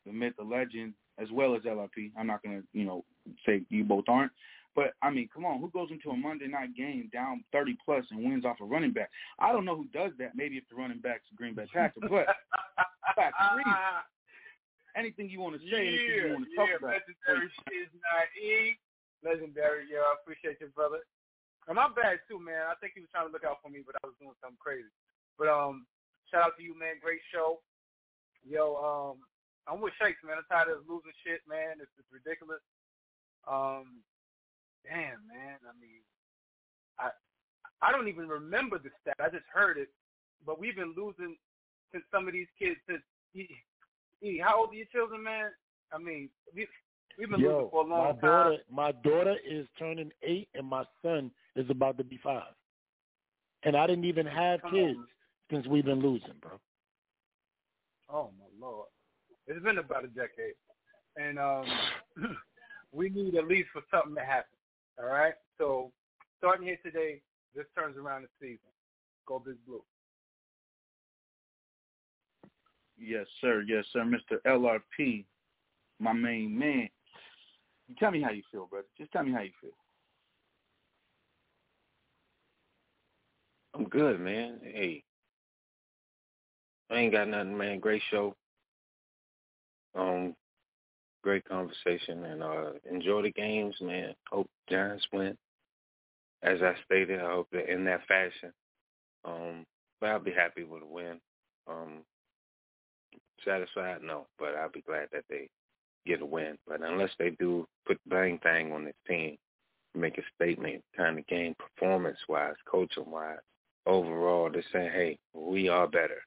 the myth, the legend, as well as LRP. I'm not going to, you know, say you both aren't. But, I mean, come on, who goes into a Monday night game down 30 plus and wins off a running back? I don't know who does that. Maybe if the running back's a Green Bay Packer. But, Black Freezy, anything you want to say, anything you Yeah, want to talk yeah, about. legendary shit, E. Legendary, yo. I appreciate you, brother. And my bad too, man. I think he was trying to look out for me, but I was doing something crazy. But um, shout out to you, man. Great show. Yo, um, I'm with Shakes, man. I'm tired of losing shit, man. It's, it's ridiculous. Um, damn, man. I mean, I I don't even remember the stat. I just heard it. But we've been losing since some of these kids since E, how old are your children, man? I mean, we we've been losing for a long my time. daughter, my daughter is turning eight, and my son is about to be five. And I didn't even have Come kids on. since we've been losing, bro. Oh my lord, it's been about a decade, and um, we need at least for something to happen. All right, so starting here today, this turns around the season. Go Big Blue. Yes, sir. Yes, sir. Mr. LRP, my main man. Tell me how you feel, brother. Just tell me how you feel. I'm good, man. Hey, I ain't got nothing, man. Great show. Um, great conversation, and uh, enjoy the games, man. Hope Giants win. As I stated, I hope that in that fashion. Um, but I'll be happy with a win. Um, satisfied? No, but I'll be glad that they get a win. But unless they do put bang thing on this team, make a statement, kind of game performance-wise, coaching-wise, overall, they're saying, hey, we are better.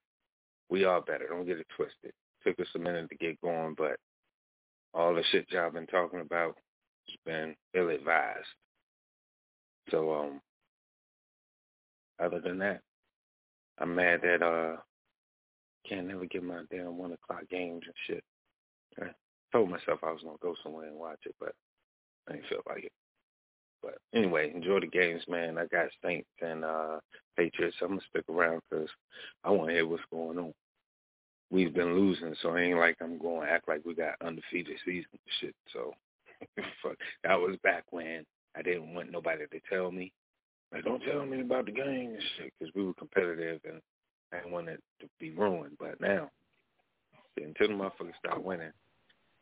We are better. Don't get it twisted. Took us a minute to get going, but all the shit y'all been talking about has been ill-advised. So, um, other than that, I'm mad that uh can't never get my damn one o'clock games and shit. I told myself I was gonna go somewhere and watch it, but I didn't feel like it. But anyway, enjoy the games, man. I got Saints and uh Patriots. I'm gonna stick around because I want to hear what's going on. We've been losing, so it ain't like I'm going to act like we got undefeated season and shit. So fuck, that was back when I didn't want nobody to tell me. Like, don't tell me about the game and shit because we were competitive and I didn't want it to be ruined. But now, until the motherfuckers start winning,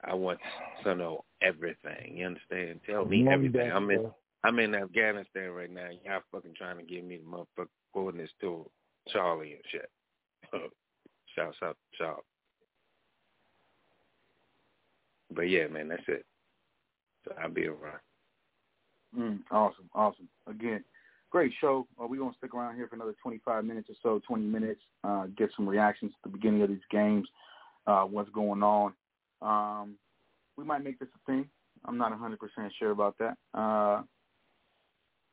I want to know everything. You understand? Tell me everything. I'm in I'm in Afghanistan right now. Y'all fucking trying to give me the motherfucking coordinates to Charlie and shit. Shouts out to Charlie. But yeah, man, that's it. So I'll be around. Mm, awesome, awesome. Again, great show. Uh, we're going to stick around here for another 25 minutes or so, 20 minutes, uh, get some reactions to the beginning of these games, uh, what's going on. Um, we might make this a thing. I'm not 100% sure about that. Uh,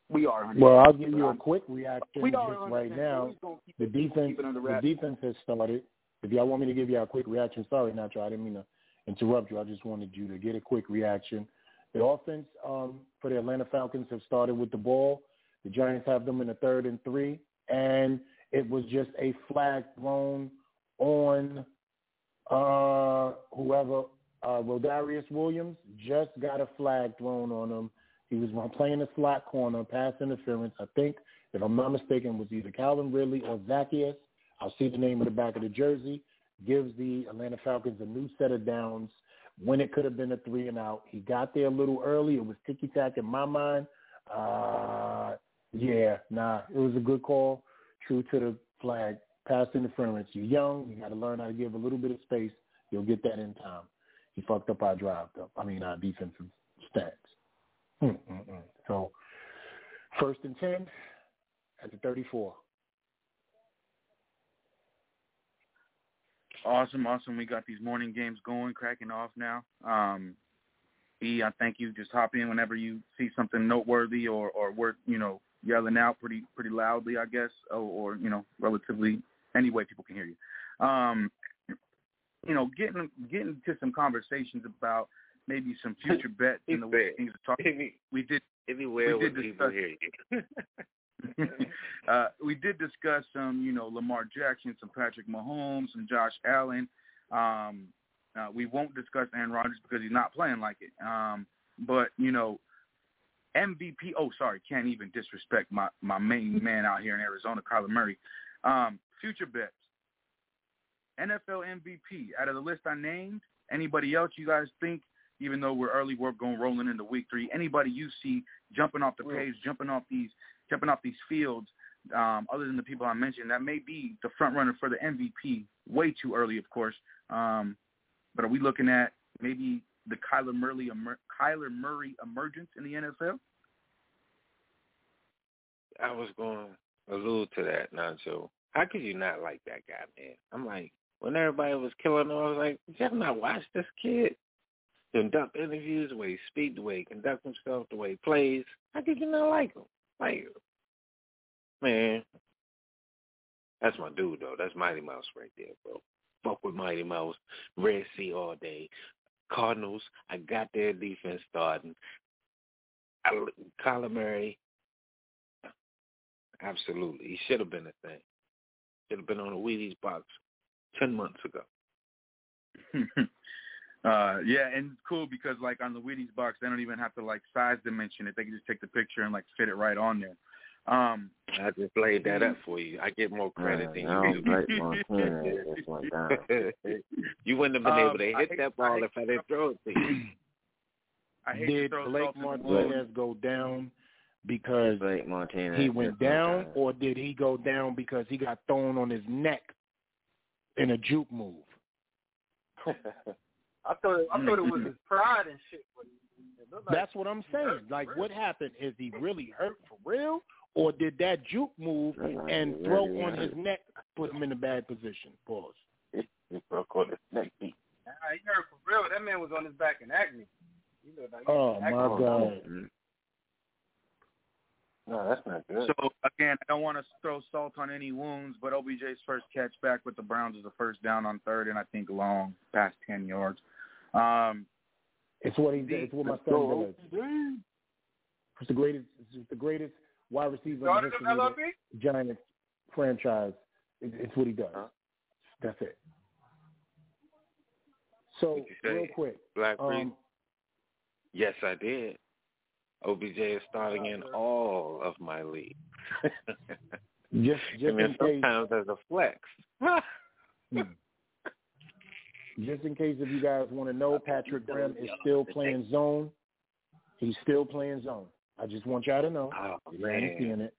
we are. 100%. Well, I'll give you a quick reaction just right now. The defense, the defense has started. If y'all want me to give you a quick reaction, sorry, Nacho, I didn't mean to interrupt you. I just wanted you to get a quick reaction. The offense um, for the Atlanta Falcons have started with the ball. The Giants have them in the third and three, and it was just a flag thrown on uh, whoever uh, Rodarius Williams just got a flag thrown on him. He was playing a slot corner, pass interference. I think, if I'm not mistaken, was either Calvin Ridley or Zaccheaus. I'll see the name of the back of the jersey. Gives the Atlanta Falcons a new set of downs when it could have been a three and out. He got there a little early. It was ticky tack in my mind. Uh, yeah, nah, it was a good call. True to the flag. Pass interference. You're young. You got to learn how to give a little bit of space. You'll get that in time. He fucked up our drive, though. I mean, our defensive stats. Mm-mm-mm. So, first and 10 at the 34. Awesome, awesome. We got these morning games going, cracking off now. Um, E, I thank you. Just hop in whenever you see something noteworthy or or worth you know yelling out pretty pretty loudly, I guess, or, or you know relatively any way people can hear you. Um, you know, getting getting to some conversations about maybe some future bets and the way things are talking. We did Anywhere we did where people discuss hear you. uh, we did discuss some, you know, Lamar Jackson, some Patrick Mahomes, some Josh Allen. Um, uh, we won't discuss Aaron Rodgers because he's not playing like it. Um, but you know, MVP. Oh, sorry, can't even disrespect my my main man out here in Arizona, Kyler Murray. Um, future bets. NFL MVP. Out of the list I named, anybody else you guys think? Even though we're early, we're going rolling into week three. Anybody you see jumping off the page, jumping off these, jumping off these fields, um, other than the people I mentioned, that may be the front runner for the MVP. Way too early, of course. Um, but are we looking at maybe the Kyler Murray, emer- Kyler Murray emergence in the NFL? I was going to allude to that, Nacho. How could you not like that guy, man? I'm like, when everybody was killing him, I was like, you not watch this kid? Conduct interviews, the way he speak, the way he conduct himself, the way he plays. How could you not like him? Like, man, that's my dude, though. That's Mighty Mouse right there, bro. Fuck with Mighty Mouse. Red Sea all day. Cardinals, I got their defense starting. I, Kyler Murray, absolutely. He should have been a thing. Should have been on a Wheaties box ten months ago. uh, yeah, and it's cool because like on the Wheaties box, they don't even have to like size dimension it. They can just take the picture and like fit it right on there. Um, I just laid that up for you. I get more credit Uh, than you don't like Montana. It just went down. you wouldn't have been Um, able to hit hate- that ball hate if I didn't throw it to you. I hate Did to throw Blake salt in the wound. Martinez go down because Blake Montana. he went went down, or did he go down because he got thrown on his neck in a juke move? I thought it, I thought it was his pride and shit. But it looked like That's what I'm saying. Like, what happened? Is he really hurt for real, or did that juke move and throw on his neck put him in a bad position? Pause. He broke on his neck. Nah, he hurt for real. That man was on his back in acne. He looked like Oh was my acne. God! No, that's not good. So again, I don't want to throw salt on any wounds, but OBJ's first catch back with the Browns is a first down on third, and I think long, past ten yards. Um, It's what he. did. It's what my son does. It's the greatest. It's the greatest wide receiver in the Started history him of LRP? the Giants franchise. It, it's what he does. That's it. So What'd you say? real quick, Black Priest? um, Yes, I did. OBJ is starting in all of my leagues. just just and then in case, as a flex. Hmm. just in case if you guys want to know, Patrick Graham is still playing zone. He's still playing zone. I just want y'all to know. Oh man. seeing it.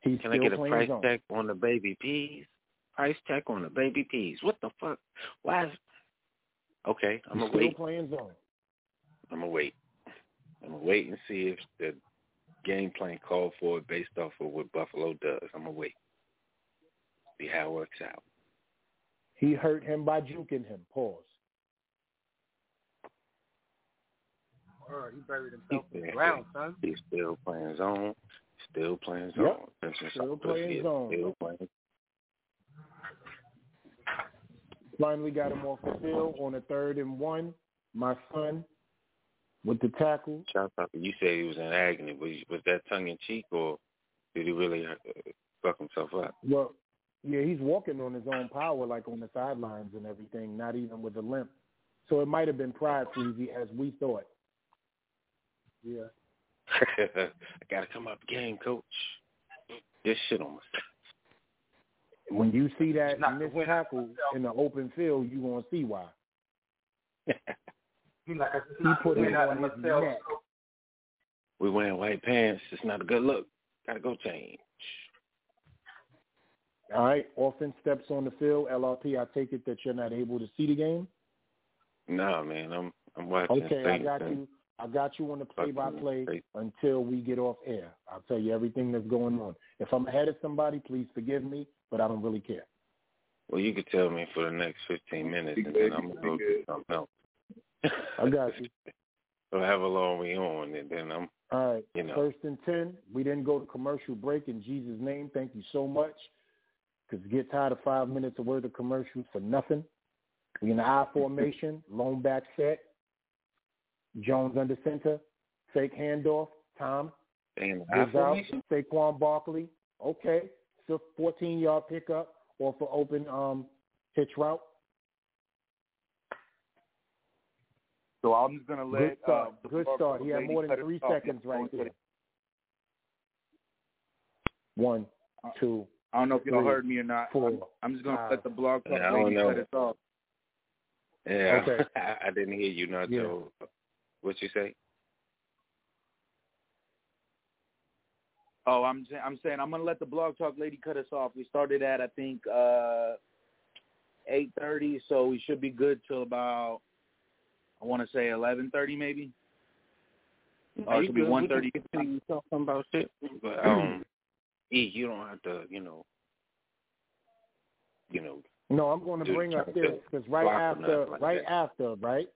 He's Can I get a price check on the baby peas? Price check on the baby peas. What the fuck? Why is Okay, I'm gonna still wait. playing zone. I'm gonna wait. I'm gonna wait and see if the game plan called for it based off of what Buffalo does. I'm gonna wait. See how it works out. He hurt him by juking him. Pause. Word, he buried himself in the ground, son. He's still playing zone. Still playing Yep. zone. Since Still playing zone. Still playing. Finally got him off the field on a third and one. My son with the tackle. You said he was in agony. Was, was that tongue in cheek or did he really uh, fuck himself up? Well, yeah, he's walking on his own power, like on the sidelines and everything, not even with a limp. So it might have been pride, Freezy, as we thought. Yeah. I gotta come up game, coach. This shit on my When you see that missed tackle in the open field, you gonna see why. He like He put it on his myself. neck. We wearing white pants. It's not a good look. Gotta go change. All right, offense steps on the field. LRP, I take it that you're not able to see the game. Nah, man, I'm I'm watching. Okay, I got and- you. I got you on the play-by-play until we get off air. I'll tell you everything that's going on. If I'm ahead of somebody, please forgive me, but I don't really care. Well, you could tell me for the next 15 minutes, and then I'm gonna go do something else. I got you. so however long we on, and then I'm, All right, you know, first and ten. We didn't go to commercial break in Jesus' name. Thank you so much. Because get tired of five minutes of worth of commercials for nothing. We in the I formation, lone back set. Jones under center, fake handoff. Tom and is out. Saquon Barkley. Okay, so 14 yard pickup or for open um hitch route. so I'm just gonna let Good start. uh, the Good start. He had more than cut it three off. seconds right there. One, two. I don't know if y'all heard me or not. four, I'm, I'm just gonna five. let the blog talk Yeah, I don't lady know. cut us off. Yeah, Okay. I, I didn't hear you, Nacho. Yeah. What you say? Oh, I'm I'm saying I'm gonna let the blog talk lady cut us off. We started at I think uh eight thirty, so we should be good till about I want to say eleven thirty maybe. Or it could be good. one We can thirty. continue talking about shit, but um, E, you don't have to, you know, you know, No, I'm going to bring up this because right after, right after, right,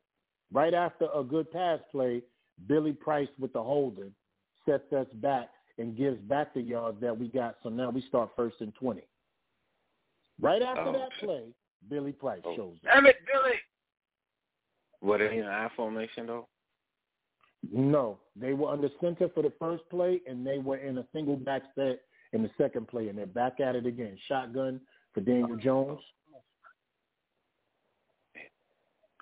right after a good pass play, Billy Price with the holding sets us back and gives back the yards that we got. So now we start first and twenty. Right after Oh, that play, Billy Price Oh. shows up. Damn it, Billy. what in I formation though? No, they were under center for the first play, and they were in a single back set in the second play, and they're back at it again. Shotgun for Daniel oh. Jones.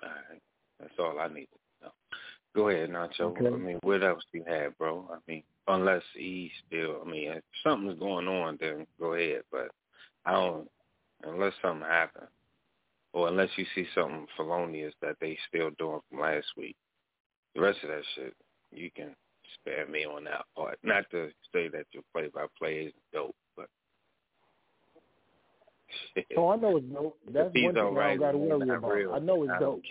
All right. That's all I need to know. Go ahead, Nacho. Okay. I mean, what else you have, bro? I mean, unless he's still, I mean, if something's going on, then go ahead. But I don't, unless something happens, or unless you see something felonious that they still doing from last week, the rest of that shit, you can spare me on that part. Not to say that your play-by-play is dope, So I know it's dope. That's If one thing right, I got to worry about. real. I know it's I dope.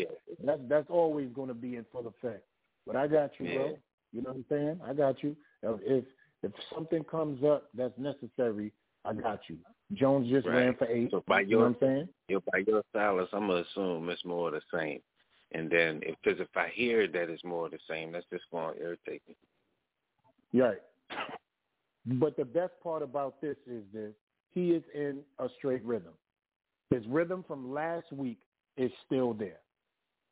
That's that's always going to be in full effect. But I got you, Yeah. bro. You know what I'm saying? I got you. If if something comes up that's necessary, I got you. Jones just Right. ran for eight. So by you know what I'm saying? you by your silence, I'm gonna assume it's more of the same. And then, if because if I hear that it's more of the same, that's just going to irritate me. Right. But the best part about this is this: he is in a straight rhythm. His rhythm from last week is still there.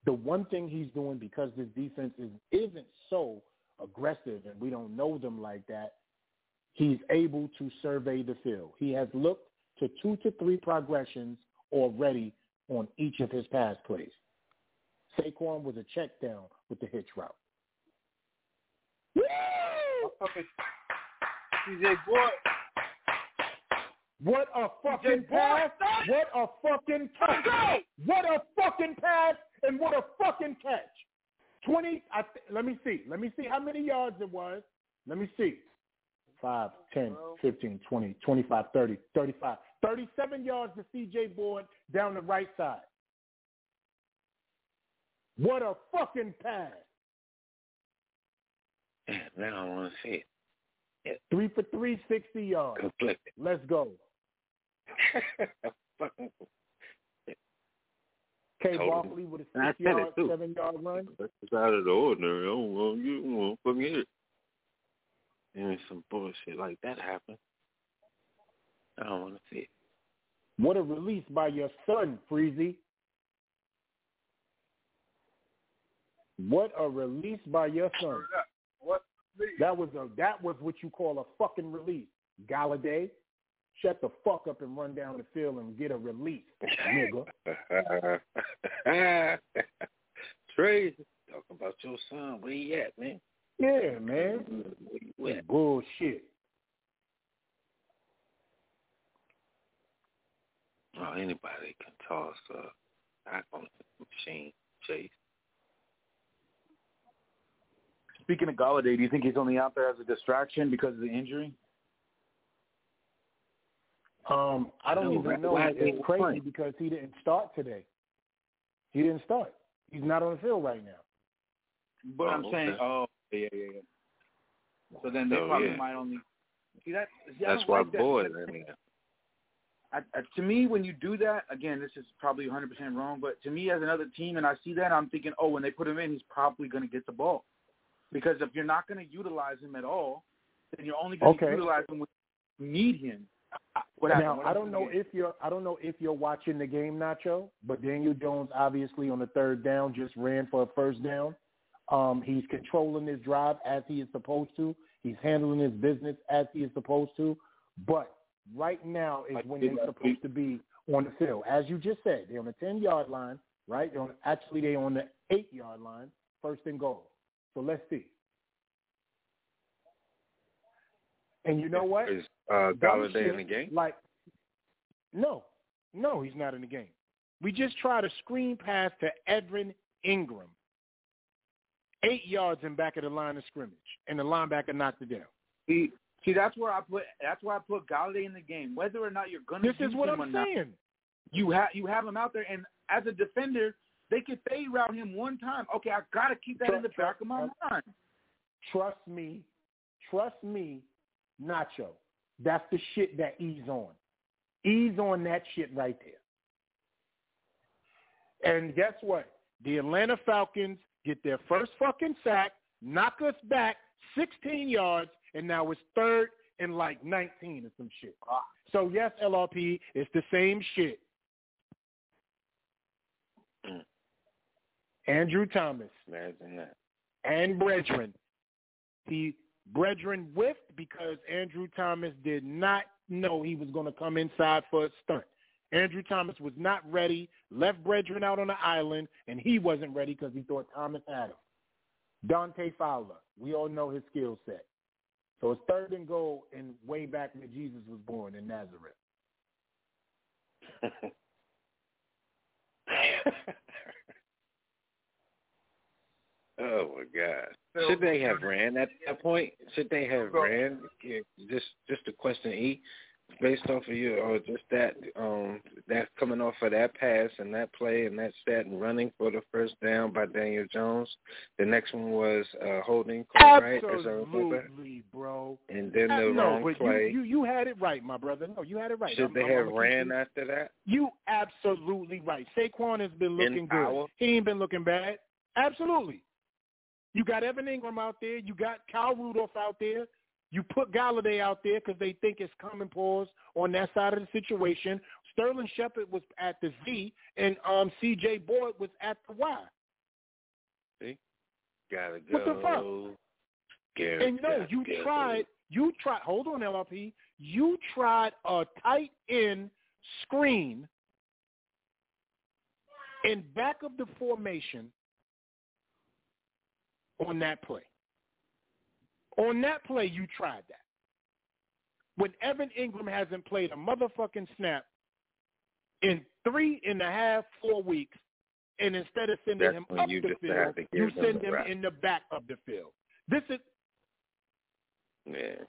The one thing he's doing because this defense is, isn't so aggressive and we don't know them like that, he's able to survey the field. He has looked to two to three progressions already on each of his pass plays. Saquon was a check down with the hitch route. Woo! CJ Board. What a fucking pass! What a fucking catch! What a fucking pass and what a fucking catch! Twenty. I th- let me see. Let me see how many yards it was. Let me see. 5, 10, 15, 20, 25, 30, 35. 37 yards to CJ Board down the right side. What a fucking pass. Now I want to see it. Three for three, 60 yards. Conflicted. Let's go. Fucking K. Told with a I six yard, seven yard run. That's out of the ordinary. I don't want you don't want to forget it. And some bullshit like that happen. I don't want to see it. What a release by your son, Freezy. What a release by your son. What? That was a that was what you call a fucking release. Golladay, shut the fuck up and run down the field and get a release, nigga. Trey, talk about your son. Where he at, man? Yeah, man. Where you? Bullshit. Oh, anybody can toss uh, back on the machine, Chase. Speaking of Golladay, do you think he's only out there as a distraction because of the injury? Um, I don't No, even know. why is he It's crazy playing? because he didn't start today. He didn't start. He's not on the field right now. But Oh, I'm saying, oh, yeah, yeah, yeah. So then they So, probably yeah. might only see that. See, That's why like that. boys in there. I, I, to me, when you do that, again, this is probably 100% wrong, but to me, as another team, and I see that, I'm thinking, oh, when they put him in, he's probably going to get the ball. Because if you're not going to utilize him at all, then you're only going to Okay. utilize him when you need him. What now I don't know if you're I don't know if you're watching the game, Nacho, but Daniel Jones obviously on the third down just ran for a first down. Um, he's controlling his drive as he is supposed to. He's handling his business as he is supposed to. But right now is when they're supposed to be on the field. As you just said, they're on the ten yard line, right? They're on, actually they're on the eight yard line, first and goal. So let's see. And you know what? Is uh, Golladay shit, in the game? Like, no, no, he's not in the game. We just tried a screen pass to Evan Engram, eight yards in back of the line of scrimmage, and the linebacker knocked it down. See, see, that's where I put that's where I put Golladay in the game. Whether or not you're going to This is what I'm or not, saying. you have you have him out there, and as a defender, they could fade route him one time. Okay, I got to keep that in the back of my mind. Trust me, trust me, Nacho. That's the shit that he's on. He's on that shit right there. And guess what? The Atlanta Falcons get their first fucking sack, knock us back 16 yards, and now it's third and like 19 or some shit. So yes, LRP, it's the same shit. Mm. Andrew Thomas Imagine that. and Brethren. He Brethren whiffed because Andrew Thomas did not know he was going to come inside for a stunt. Andrew Thomas was not ready, left Brethren out on the island, and he wasn't ready because he thought Thomas had him. Dante Fowler, we all know his skill set. So it's third and goal and way back when Jesus was born in Nazareth. oh my God! Should they have ran at that point? Should they have ran? Just just a question, E based off of you or just that um that coming off of that pass and that play and that stat and running for the first down by Daniel Jones. The next one was uh holding call, right? Absolutely, bro. And then the no, wrong play. You, you you had it right, my brother. No, you had it right. Should I'm, they I'm, have ran you, after that? You absolutely right. Saquon has been In looking power? good. He ain't been looking bad. Absolutely. You got Evan Engram out there. You got Kyle Rudolph out there. You put Golladay out there because they think it's common pause on that side of the situation. Sterling Shepard was at the Z, and um, C.J. Board was at the Y. See? Gotta go. What the fuck? And no, gotta you go. tried. You tried. Hold on, LRP. You tried a tight end screen in back of the formation on that play. On that play, you tried that. When Evan Engram hasn't played a motherfucking snap in three and a half, four weeks, and instead of sending That's him up the field, have to give you send him in the back of the field. This is Yeah.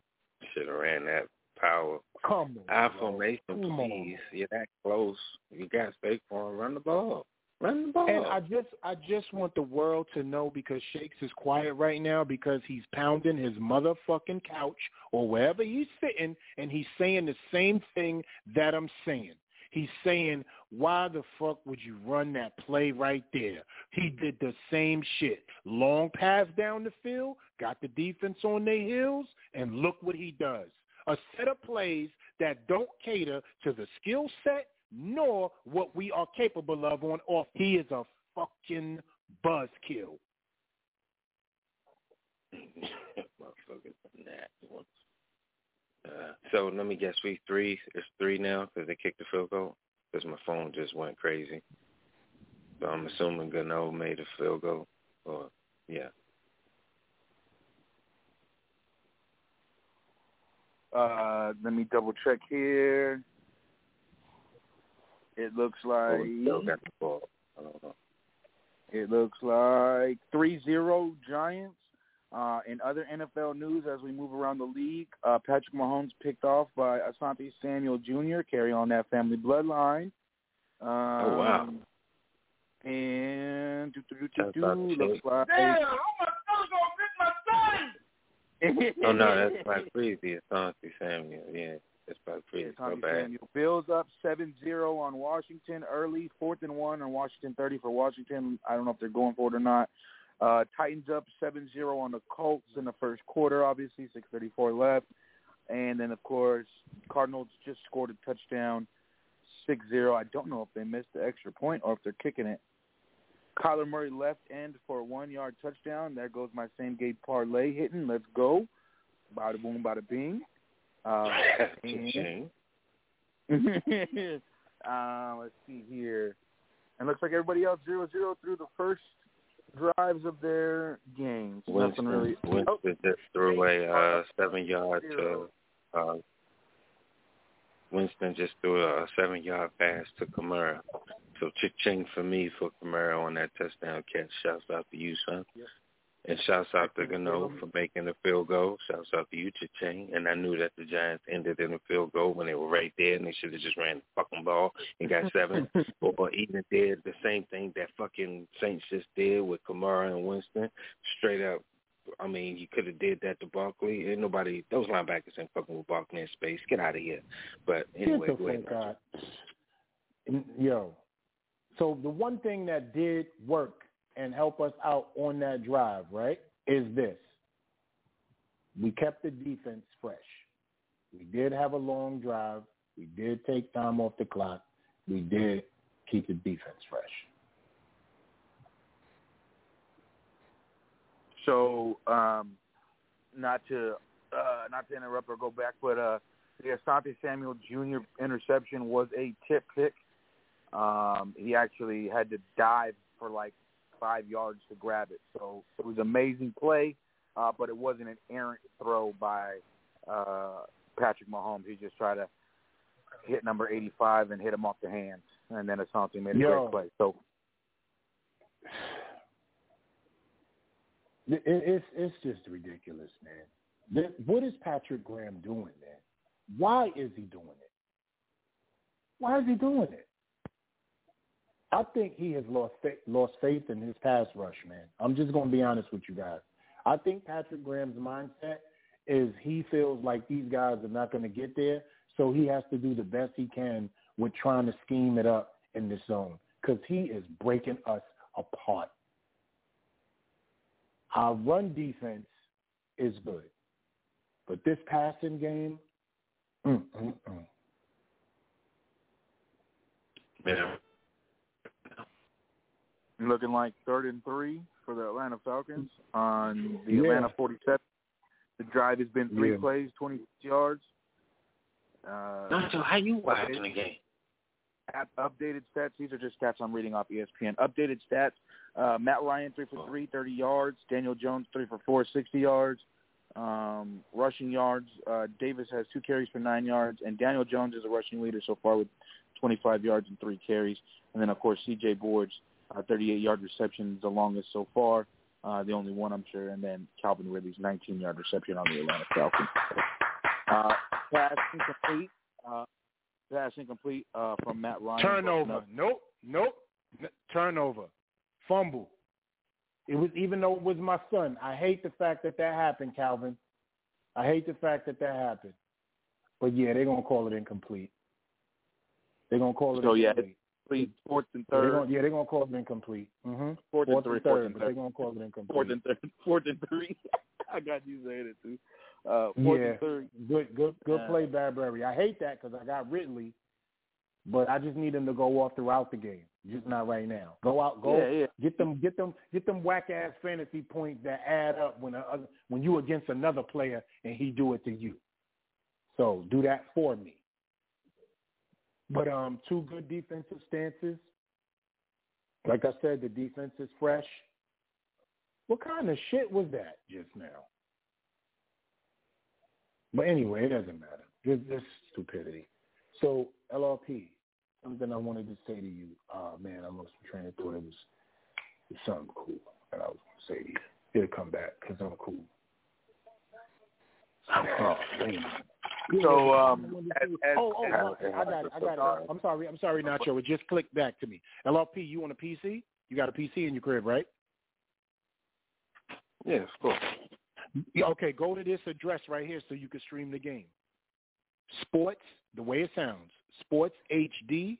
Should have ran that power. come on. I formation, please. You're that close. You got Saquon. Run the ball. Run the ball. And I just I just want the world to know because Shakes is quiet right now because he's pounding his motherfucking couch or wherever he's sitting and he's saying the same thing that I'm saying. He's saying, why the fuck would you run that play right there? He did the same shit. Long pass down the field, got the defense on their heels, and look what he does. A set of plays that don't cater to the skill set nor what we are capable of on off. He is a fucking buzzkill. Motherfuckers. Uh, so let me guess, week three is three now because they kicked the field goal. Because my phone just went crazy. So I'm assuming Gano made a field goal. Or yeah, Uh, let me double check here. It looks like oh, still got the ball. I don't know. it looks like three zero Giants. Uh, in other NFL news, as we move around the league, uh, Patrick Mahomes picked off by Asante Samuel Jr. Carry on that family bloodline. Um, Oh wow. And do, do, do, do, do, looks like Damn, I'm gonna get my son. Oh no, that's my Freezy. Asante Samuel. Yeah, that's Freezy. My Tommy bad. Samuel. Bills up 7-0 on Washington early, fourth and one on Washington 30 for Washington. I don't know if they're going for it or not. Uh, Titans up 7-0 on the Colts in the first quarter, obviously, 6.34 left. And then, of course, Cardinals just scored a touchdown, 6-0. I don't know if they missed the extra point or if they're kicking it. Kyler Murray left end for a one-yard touchdown. There goes my same-game parlay hitting. Let's go. Bada boom, bada bing. Uh, and- uh, let's see here. And looks like everybody else zero zero through the first drives of their games. Winston, Nothing really. Winston Oh, just threw a uh, seven yard to uh, Winston just threw a seven yard pass to Kamara. So ching for me for Kamara on that touchdown catch. Shouts out to you, son. And shouts out to Gano for making the field goal. Shouts out to you, Ching. And I knew that the Giants ended in a field goal when they were right there, and they should have just ran the fucking ball and got seven. or, or even did the same thing that fucking Saints just did with Kamara and Winston. Straight up, I mean, you could have did that to Barkley. Ain't nobody, those linebackers ain't fucking with Barkley in space. Get out of here. But anyway, go ahead. And, Yo, so the one thing that did work and help us out on that drive, right, is this. We kept the defense fresh. We did have a long drive. We did take time off the clock. We did keep the defense fresh. So, um, not to uh, not to interrupt or go back, but uh, the Asante Samuel Jr. interception was a tip pick. Um, he actually had to dive for like five yards to grab it. So it was amazing play, uh, but it wasn't an errant throw by uh, Patrick Mahomes. He just tried to hit number 85 and hit him off the hands, and then Asante made a Yo. great play. So It, it's it's just ridiculous, man. What is Patrick Graham doing, man? Why is he doing it? Why is he doing it? I think he has lost lost faith in his pass rush, man. I'm just going to be honest with you guys. I think Patrick Graham's mindset is he feels like these guys are not going to get there, so he has to do the best he can with trying to scheme it up in this zone because he is breaking us apart. Our run defense is good, but this passing game, mm, mm, mm. Yeah. Looking like third and three for the Atlanta Falcons on the Yeah. Atlanta 47. The drive has been three Yeah. plays, 20 yards. Uh, Nacho, how you watching the game? Up- updated stats. These are just stats I'm reading off E ESPN. Updated stats. Uh, Matt Ryan, three for three, 30 yards. Daniel Jones, three for four, 60 yards. Um, rushing yards. Uh, Davis has two carries for nine yards. And Daniel Jones is a rushing leader so far with 25 yards and three carries. And then, of course, C.J. Board's uh, 38-yard reception is the longest so far. Uh, the only one, I'm sure. And then Calvin Ridley's 19-yard reception on the Atlanta Falcons. Uh, pass incomplete. Uh, pass incomplete uh, from Matt Ryan. Turnover. Nope. Nope. N- Turnover. Fumble. It was even though it was my son. I hate the fact that that happened, Calvin. I hate the fact that that happened. But yeah, they're gonna call it incomplete. They're gonna call it So, yeah, fourth and They're third. gonna, yeah, they're gonna call it incomplete. Mm-hmm. Fourth and three, third, fourth and third. they're gonna call it incomplete. Fourth and third. Fourth and three. I got you saying it too. Uh, fourth yeah, and third. good, good, good Uh, play, Bradberry. I hate that because I got Ridley, but I just need him to go off throughout the game. Just not right now. Go out, go Yeah, yeah. get them, get them, get them whack ass fantasy points that add up when a, when you against another player and he do it to you. So do that for me. But um, two good defensive stances. Like I said, the defense is fresh. What kind of shit was that just now? But anyway, it doesn't matter. This, this stupidity. So LRP, something I wanted to say to you. Oh man, I lost my train of thought. It was, it was something cool that I was going to say to you. It'll come back because I'm cool. Oh. So, um, as, as, oh, oh, as, oh, I got it. I got it. I'm sorry. I'm sorry, Nacho. It just clicked back to me. LRP, you on a PC? You got a PC in your crib, right? Yeah, of course. Okay, go to this address right here so you can stream the game. Sports, the way it sounds, sportshd.me.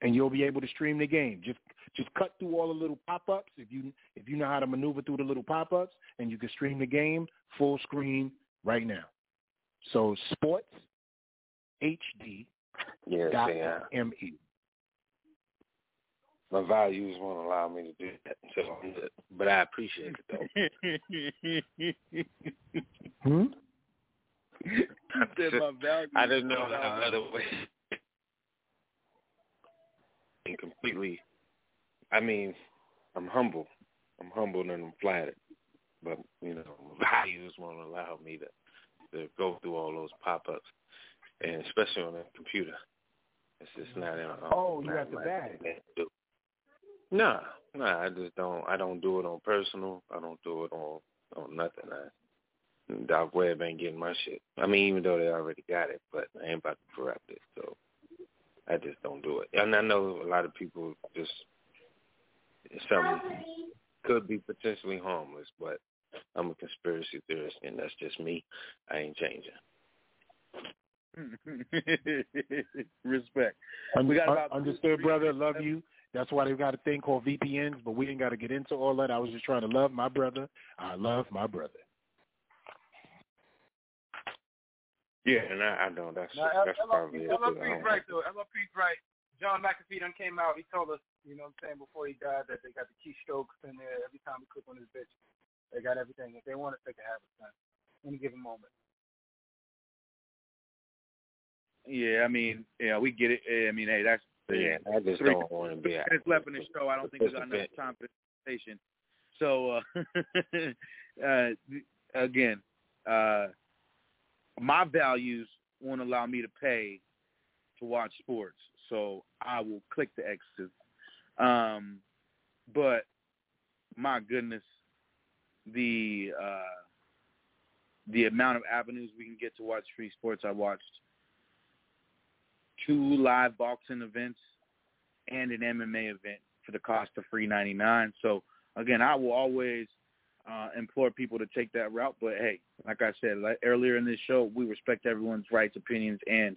And you'll be able to stream the game. Just just cut through all the little pop-ups if you if you know how to maneuver through the little pop-ups and you can stream the game full screen right now. So sports HD Yeah, dot M-E. my values won't allow me to do that. So, I'm good. but I appreciate it though. Hmm? I said my values I didn't know won't how other way. And completely. I mean, I'm humble. I'm humbled and I'm flattered, but you know, values won't allow me to to go through all those pop-ups, and especially on a computer. It's just not in. My Oh, you got the bag. thing to do. Nah, nah. I just don't. I don't do it on personal. I don't do it on on nothing. I, Doc Web ain't getting my shit. I mean, even though they already got it, but I ain't about to corrupt it. So I just don't do it. And I know a lot of people just some could be potentially harmless, but I'm a conspiracy theorist, and that's just me. I ain't changing. Respect. Un- We got un- about two, understood, three brother. Love you. That's why they've got a thing called VPNs, but we ain't got to get into all that. I was just trying to love my brother. I love my brother. Yeah, and I, I don't. That's Now, that's LLP, probably it. too. I LLP's don't right though. LLP's right. John McAfee done came out. He told us, you know what I'm saying, before he died that they got the keystrokes in there every time we click on his bitch. They got everything. If they want it, they can have it, son. Any given moment. Yeah, I mean, yeah, we get it. I mean, hey, that's yeah. I just three don't want to be. minutes left in the show. I don't think we got enough time for this conversation. So, uh, uh, again, uh, my values won't allow me to pay to watch sports, so I will click the X's. Um, but my goodness, the uh, the amount of avenues we can get to watch free sports. I watched two live boxing events and an MMA event for the cost of free ninety nine. So again, I will always uh, implore people to take that route. But hey, like I said like earlier in this show, we respect everyone's rights, opinions, and.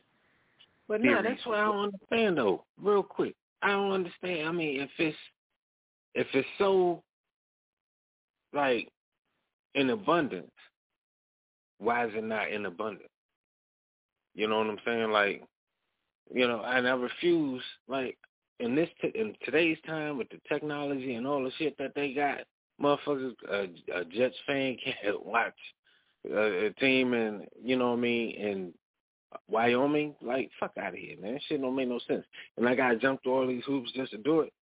But no, that's what I don't understand though. Real quick, I don't understand. I mean, if it's if it's so like in abundance, why is it not in abundance? You know what I'm saying? Like, you know, and I refuse. Like in this t- in today's time with the technology and all the shit that they got, motherfuckers, uh, a Jets fan can't watch a, a team and you know what I mean in Wyoming. Like, fuck out of here, man. Shit don't make no sense. And I gotta jump through all these hoops just to do it.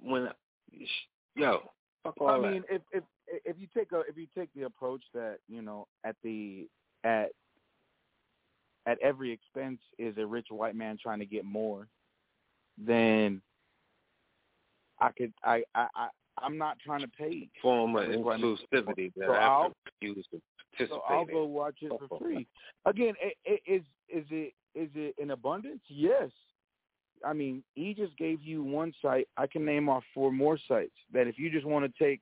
When, yo, fuck all I that. mean, if if if you take a if you take the approach that you know at the at at every expense is a rich white man trying to get more, then I could I I, I I'm not trying to pay form of Rich white man. inclusivity that So I'll- have to refuse to So I'll go watch it for oh, free. Again, i- i- is is it is it in abundance? Yes. I mean, he just gave you one site. I can name off four more sites that if you just want to take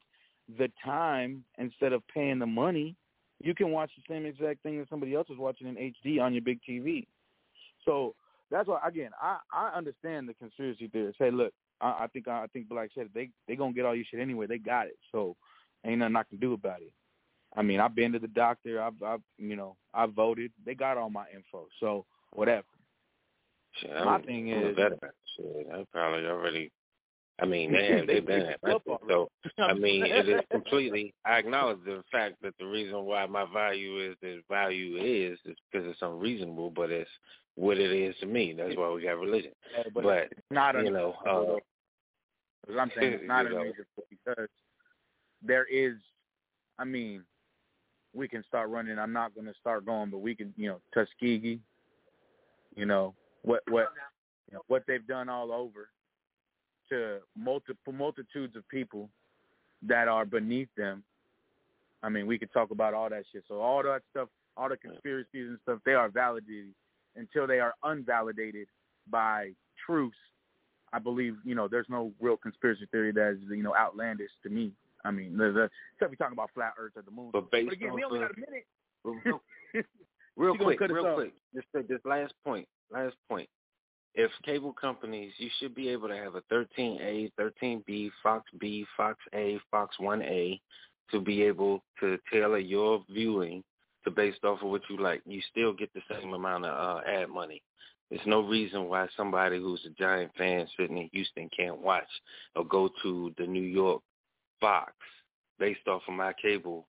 the time instead of paying the money, you can watch the same exact thing that somebody else is watching in HD on your big TV. So that's why again, I I understand the conspiracy theorists. Hey, look, I, I think I think Black said they they gonna get all your shit anyway. They got it, so ain't nothing I can do about it. I mean, I've been to the doctor. I've, I've you know, I voted. They got all my info. So whatever. Shit, My I'm, thing I'm is-. Shit, I probably already. I mean, they have they've been at my so. I mean, it is completely. I acknowledge the fact that the reason why my value is the value is is because it's unreasonable, but it's what it is to me. That's why we got religion. Yeah, but, But, it's not you know, uh, I'm saying it's not know. unreasonable because there is. I mean, we can start running. I'm not going to start going, but we can, you know, Tuskegee. You know what what you know, what they've done all over to multiple multitudes of people that are beneath them. I mean, we could talk about all that shit. So all that stuff, all the conspiracies and stuff, they are validated until they are unvalidated by truths. I believe, you know, there's no real conspiracy theory that is, you know, outlandish to me. I mean, there's a, except we talking about flat Earth or the moon. But based again, we only got a minute. real, real quick, real quick. Just this last point. Last point. If cable companies, you should be able to have a 13A, 13B, Fox B, Fox A, Fox 1A, to be able to tailor your viewing to based off of what you like. You still get the same amount of uh, ad money. There's no reason why somebody who's a giant fan sitting in Houston can't watch or go to the New York Fox based off of my cable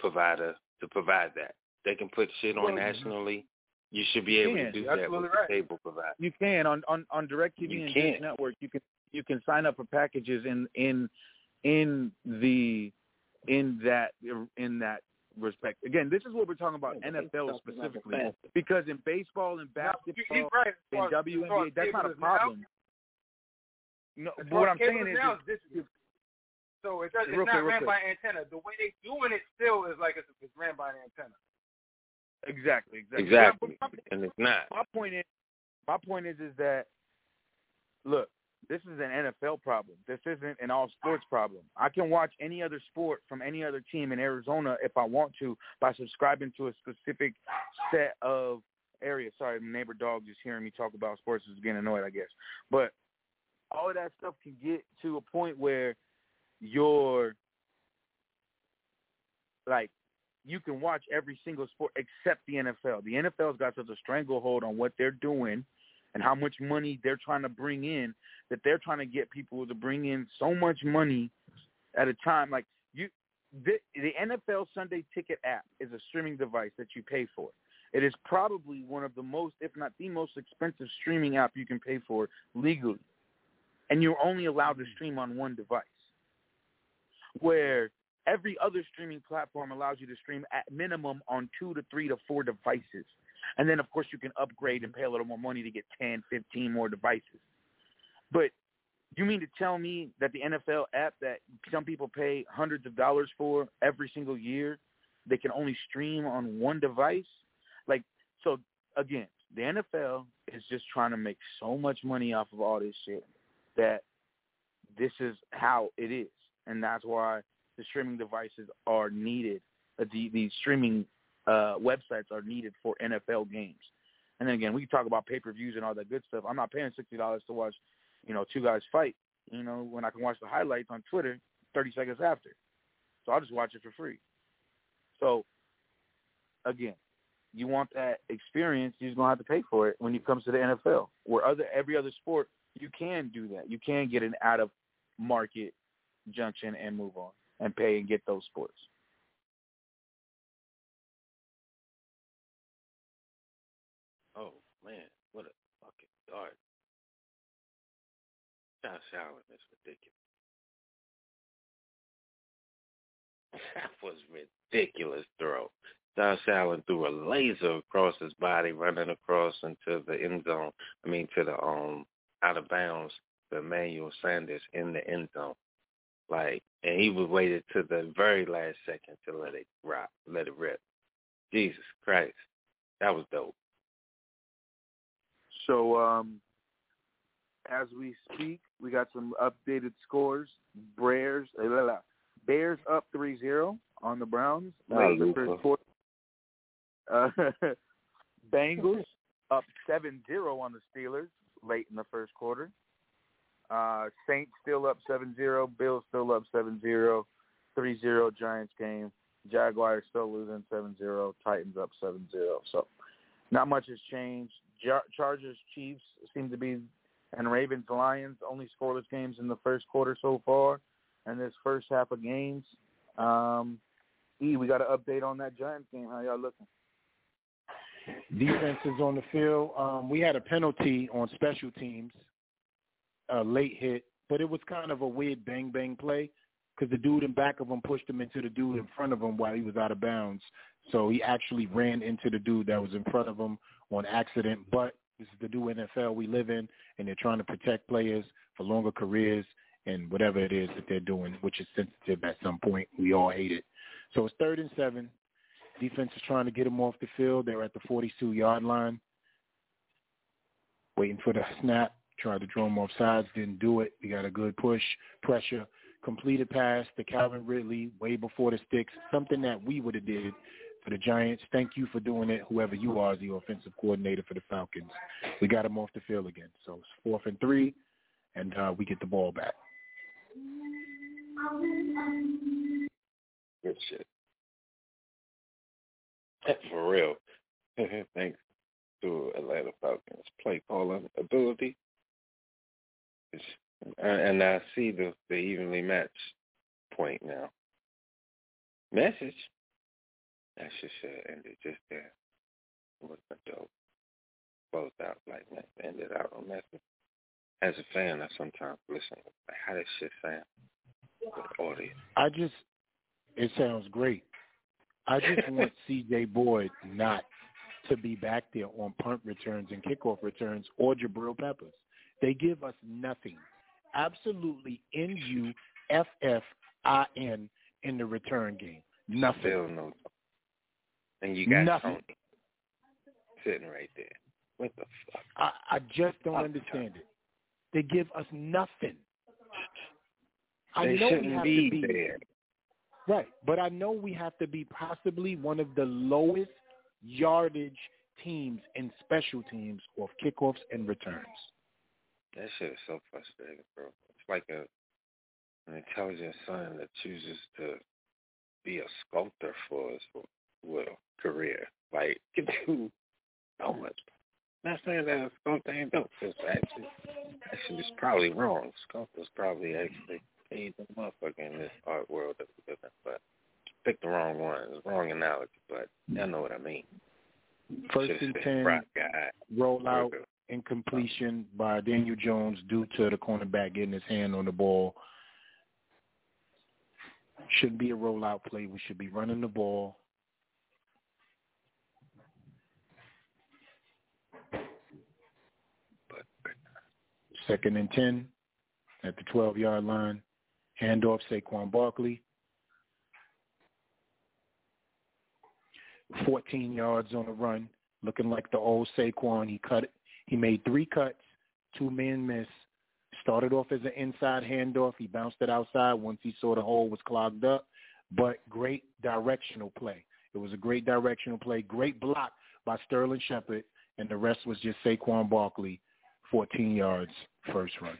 provider to provide that. They can put shit on nationally. You should be you able can. to do You're that absolutely with the right. cable provider. You can on on on DirecTV You and can. Dish Network. You can you can sign up for packages in in in the in that in that respect. Again, this is what we're talking about NFL specifically because in baseball and basketball he's right. As and far as- as WNBA, as that's not a cable now, problem. No, but what I'm saying is is, is- is so it's, it's Real not quick, ran by antenna. The way they're doing it still is like it's, it's ran by an antenna. Exactly, exactly, Exactly. But my- And it's not. my point is my point is is that look this is an nfl problem this isn't an all sports problem i can watch any other sport from any other team in arizona if i want to by subscribing to a specific set of areas sorry my neighbor dog just hearing me talk about sports is getting annoyed i guess but all of that stuff can get to a point where you're like you can watch every single sport except the NFL. The NFL's got such a stranglehold on what they're doing and how much money they're trying to bring in that they're trying to get people to bring in so much money at a time. Like you, the, the NFL Sunday Ticket app is a streaming device that you pay for, It is probably one of the most, if not the most expensive streaming app you can pay for legally. And you're only allowed to mm-hmm. stream on one device. Where every other streaming platform allows you to stream at minimum on two to three to four devices. And then, of course, you can upgrade and pay a little more money to get 10, 15 more devices. But you mean to tell me that the NFL app that some people pay hundreds of dollars for every single year, they can only stream on one device? Like, so again, the NFL is just trying to make so much money off of all this shit that this is how it is. And that's why the streaming devices are needed. Uh, the, the streaming uh, websites are needed for NFL games. And then again, we can talk about pay-per-views and all that good stuff. I'm not paying $60 to watch you know, two guys fight, you know, when I can watch the highlights on Twitter 30 seconds after. So I'll just watch it for free. So, again, you want that experience, you're to have to pay for it when it comes to the NFL. Where other every other sport, you can do that. You can get an out-of-market junction and move on and pay and get those sports. Oh, man, what a fucking dart. Josh Allen is ridiculous. That was ridiculous throw. Josh Allen threw a laser across his body, running across into the end zone. I mean, to the um out of bounds to Emmanuel Sanders in the end zone. Like, and he was waited to the very last second to let it rock, let it rip. Jesus Christ, that was dope. So, um, as we speak. We got some updated scores. Bears, uh, Bears up 3-0 on the Browns. Late in the first quarter. Uh, Bengals up 7-0 on the Steelers late in the first quarter. Uh, Saints still up 7-0. Bills still up 7-0. 3-0 Giants game. Jaguars still losing 7-0. Titans up 7-0. So not much has changed. Chargers Chiefs seem to be and Ravens Lions only scoreless games in the first quarter so far, and this first half of games. Um, e, we got an update on that Giants game. How y'all looking? Defense is on the field. Um, we had a penalty on special teams, a late hit, but it was kind of a weird bang bang play because the dude in back of him pushed him into the dude in front of him while he was out of bounds. So he actually ran into the dude that was in front of him on accident, but this is the new NFL we live in, and they're trying to protect players for longer careers and whatever it is that they're doing, which is sensitive at some point. We all hate it. So it's third and seven. Defense is trying to get them off the field. They're at the 42-yard line, waiting for the snap. Tried to draw them off sides, didn't do it. We got a good push, pressure, completed pass to Calvin Ridley way before the sticks, something that we would have did for the Giants. Thank you for doing it, whoever you are as the offensive coordinator for the Falcons. We got them off the field again. So it's fourth and three, and uh, we get the ball back. Good shit. For real. Thanks to Atlanta Falcons play calling ability. And I see the, the evenly matched point now. Message that shit should have ended just there. Was a dope. Closed out like that. Ended out on message. As a fan, I sometimes listen. Like, how does shit sound with the audience? I just, it sounds great. I just want C.J. Board not to be back there on punt returns and kickoff returns or Jabril Peppers. They give us nothing. Absolutely N-U-F-F-I-N in the return game. Nothing. Still no and you got Nothing. Toney sitting right there. What the fuck? I, I just don't understand it. They give us nothing. I They know we have be to be there. right, but I know we have to be possibly one of the lowest yardage teams in special teams of kickoffs and returns. That shit is so frustrating, bro. It's like a an intelligent son that chooses to be a sculptor for his well career. Like can do so much. Not saying that a sculptor ain't dope. It's actually actually it's probably wrong. Sculptors probably actually paid the motherfucker in this art world that we live in, but picked the wrong one. It's wrong analogy, but y'all know what I mean. First and ten, Brock guy. Incompletion by Daniel Jones due to the cornerback getting his hand on the ball. Shouldn't be a rollout play. We should be running the ball. Second and 10 at the 12-yard line. Handoff Saquon Barkley. 14 yards on the run, looking like the old Saquon. He cut. He made three cuts, two man miss. Started off as an inside handoff. He bounced it outside once he saw the hole was clogged up. But great directional play. It was a great directional play. Great block by Sterling Shepard, and the rest was just Saquon Barkley, 14 yards, first run.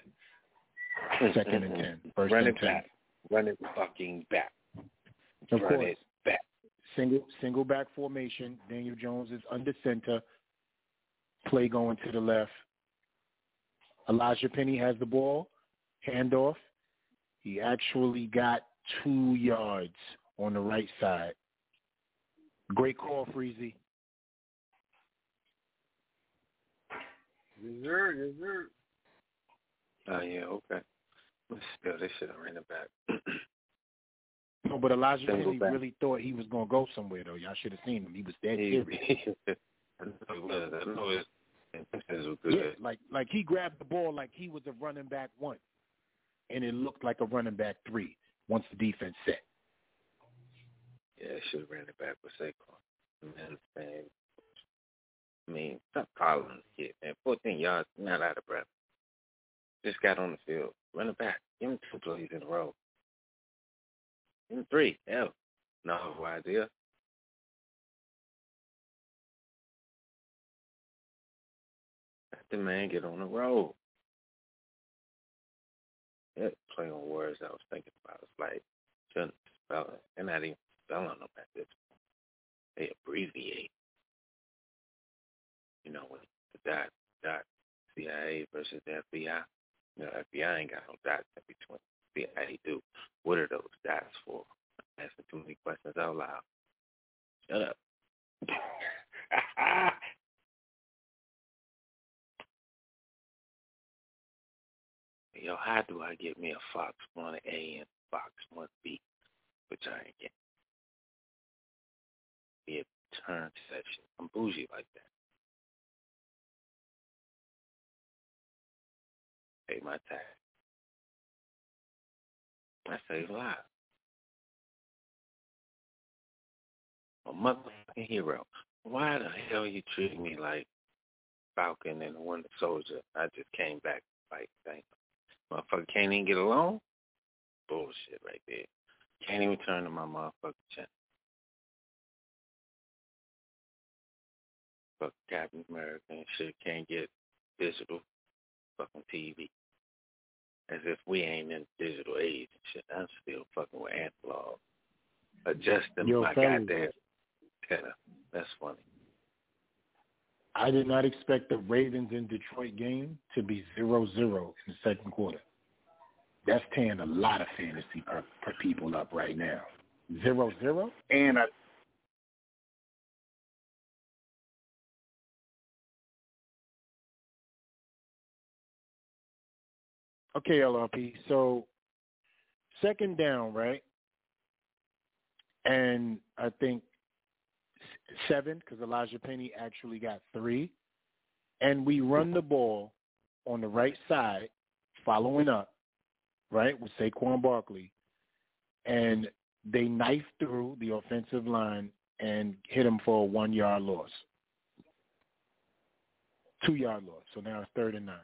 Mm-hmm. Second and 10. First Run and it 10. back. Run it fucking back. Of Run course. it back. Single single back formation. Daniel Jones is under center. Play going to the left. Elijah Penny has the ball. Handoff. He actually got two yards on the right side. Great call, Freezy. Yes, sir. Yes, sir. Oh yeah, okay. But still, they should have ran it back. No, but Elijah Single Penny really thought he was going to go somewhere, though. Y'all should have seen him. He was dead He- serious. Yeah, like like he grabbed the ball like he was a running back one, and it looked like a running back three once the defense set. Yeah, should have ran it back with Saquon. Man. I mean, stop calling the kid, man. 14 yards, not out of breath. Just got on the field. Run it back. Give him two plays in a row. Give him three. Hell, no idea. The man get on the road. That play on words I was thinking about. It's like, shouldn't spell it. They're not even spelling them at this point. They abbreviate. You know, when the dot, dot, CIA versus the FBI. You know, FBI ain't got no dots in between. CIA do. What are those dots for? Asking too many questions out loud. Shut up. Yo, how do I get me a Fox 1A and Fox 1B? Which I ain't getting. Be a turn section. I'm bougie like that. Pay my tax. I save lives. A motherfucking hero. Why the hell you treat me like Falcon and the Winter Soldier? I just came back fight thing. Motherfucker can't even get along? Bullshit right there. Can't even turn to my motherfucking channel. Fuck Captain America and shit can't get digital fucking TV. As if we ain't in digital age and shit. I'm still fucking with analog. Adjusting Yo, my goddamn antenna. That's funny. I did not expect the Ravens in Detroit game to be 0-0 in the second quarter. That's tearing a lot of fantasy per, per people up right now. 0-0? And I Okay, LRP. So second down, right? And I think seven because Elijah Penny actually got three. And we run the ball on the right side, following up, right, with Saquon Barkley. And they knife through the offensive line and hit him for a one-yard loss. Two-yard loss. So now it's third and nine.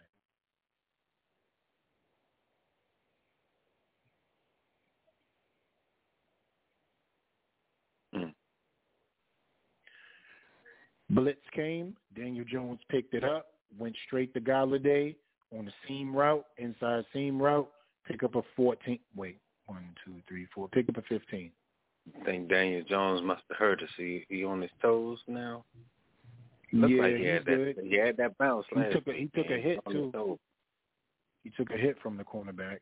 Blitz came. Daniel Jones picked it up, went straight to Golladay on the seam route, inside seam route, pick up a 14. Wait, one, two, three, four. Pick up a 15. I think Daniel Jones must have heard us. He he on his toes now. Yeah, like he had that he had that bounce He took a he took a hit too. He took a hit from the cornerback.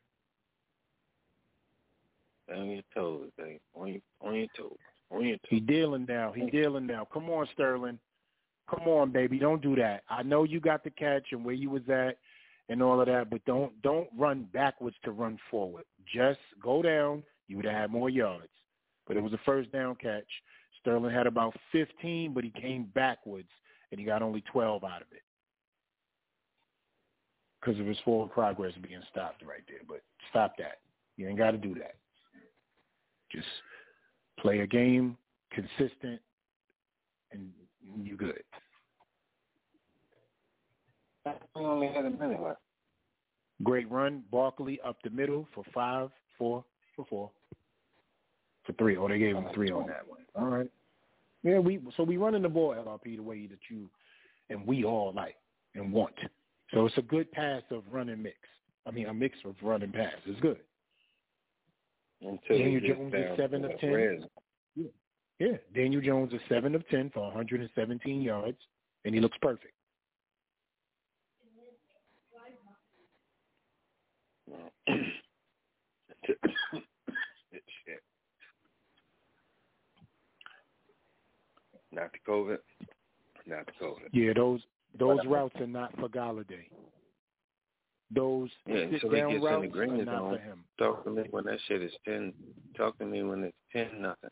On your toes, Dave. On your on your toes. On your toes. He dealing now. He dealing now. Come on, Sterling. Come on, baby, don't do that. I know you got the catch and where you was at and all of that, but don't don't run backwards to run forward. Just go down. You would have had more yards. But it was a first down catch. Sterling had about 15, but he came backwards and he got only 12 out of it because of his forward progress being stopped right there. But stop that. You ain't got to do that. Just play a game, consistent, and you good. We only had a minute left. Great run. Barkley up the middle for five, four, for four, for three. Oh, they gave him three on that one. All right. Yeah, we so we running the ball LRP the way that you and we all like and want. So it's a good pass of running mix. I mean, a mix of running pass. It's good. Until Daniel Jones is seven of ten. red. Yeah. yeah, Daniel Jones is seven of ten for 117 yards, and he looks perfect. Shit. Not the COVID. Not the COVID. Yeah, those those routes are not for Golladay. Those Yeah, sit he down gets in the routes are not zone, for him. talk to me when that shit is ten. Talk to me when it's ten nothing.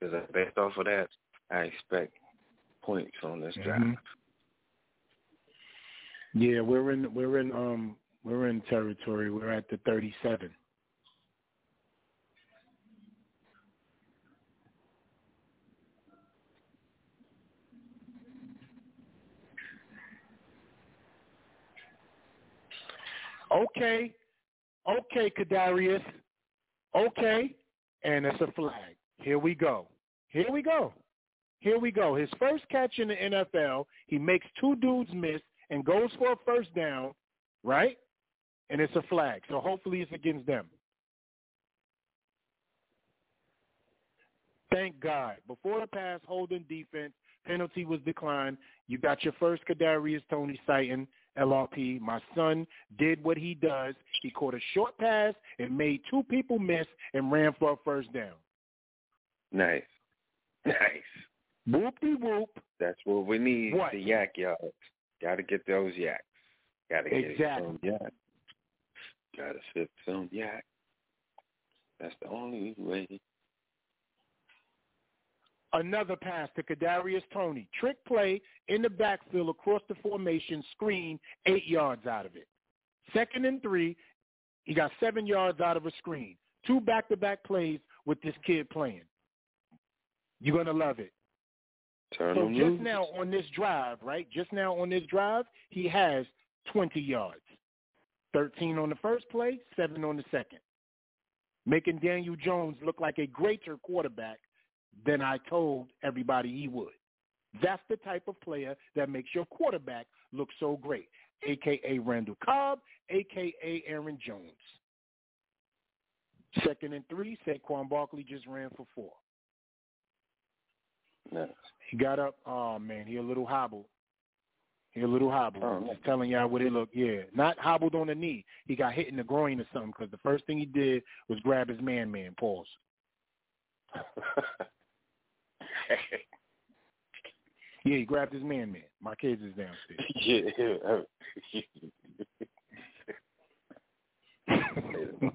Because I based off of that, I expect points on this drive. Mhm. Yeah, we're in we're in um we're in territory. We're at the 37. Okay, okay, Kadarius. Okay, and it's a flag. Here we go. Here we go. Here we go. His first catch in the NFL, he makes two dudes miss and goes for a first down, right? And it's a flag. So hopefully it's against them. Thank God. Before the pass, holding defense, penalty was declined. You got your first Kadarius Toney sighting, LRP. My son did what he does. He caught a short pass and made two people miss and ran for a first down. Nice. Nice. Whoop de whoop. That's what we need. What? The yak yards. Got to get those yaks. Got to get Exactly. some yak. Got to sip some yak. That's the only way. Another pass to Kadarius Toney. Trick play in the backfield across the formation, screen, eight yards out of it. Second and three, he got seven yards out of a screen. Two back-to-back plays with this kid playing. You're going to love it. Turn So just loose. now on this drive, right? Just now on this drive, he has 20 yards. 13 on the first play, 7 on the second. Making Daniel Jones look like a greater quarterback than I told everybody he would. That's the type of player that makes your quarterback look so great, a.k.a. Randall Cobb, a.k.a. Aaron Jones. Second and three, Saquon Barkley just ran for four. Nice. He got up. Oh man, he a little hobbled. He a little hobbled. Oh, Just telling y'all what it looked. Yeah, not hobbled on the knee. He got hit in the groin or something. Because the first thing he did was grab his man, man. Pause. Yeah, he grabbed his man, man. My kids is downstairs. yeah.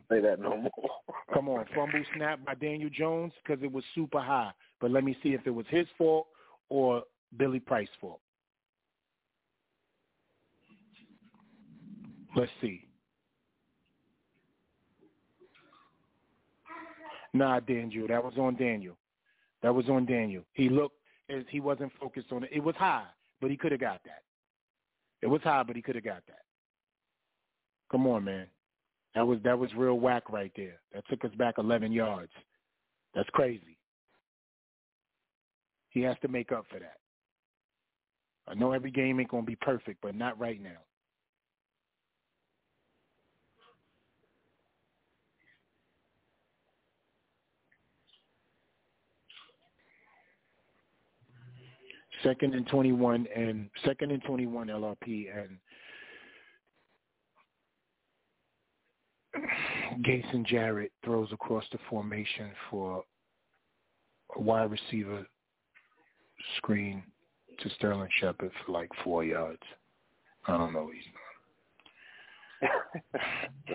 Say that no more. Come on, fumble snap by Daniel Jones because it was super high. But let me see if it was his fault or Billy Price's fault. Let's see. Nah, Daniel, that was on Daniel. That was on Daniel. He looked as he wasn't focused on it. It was high, but he could have got that. It was high, but he could have got that. Come on, man. That was that was real whack right there. That took us back 11 yards. That's crazy. He has to make up for that. I know every game ain't gonna be perfect, but not right now. Second and 21 and second and 21 LRP and Jason Garrett throws across the formation for a wide receiver screen to Sterling Shepard for like four yards. I don't know what he's doing.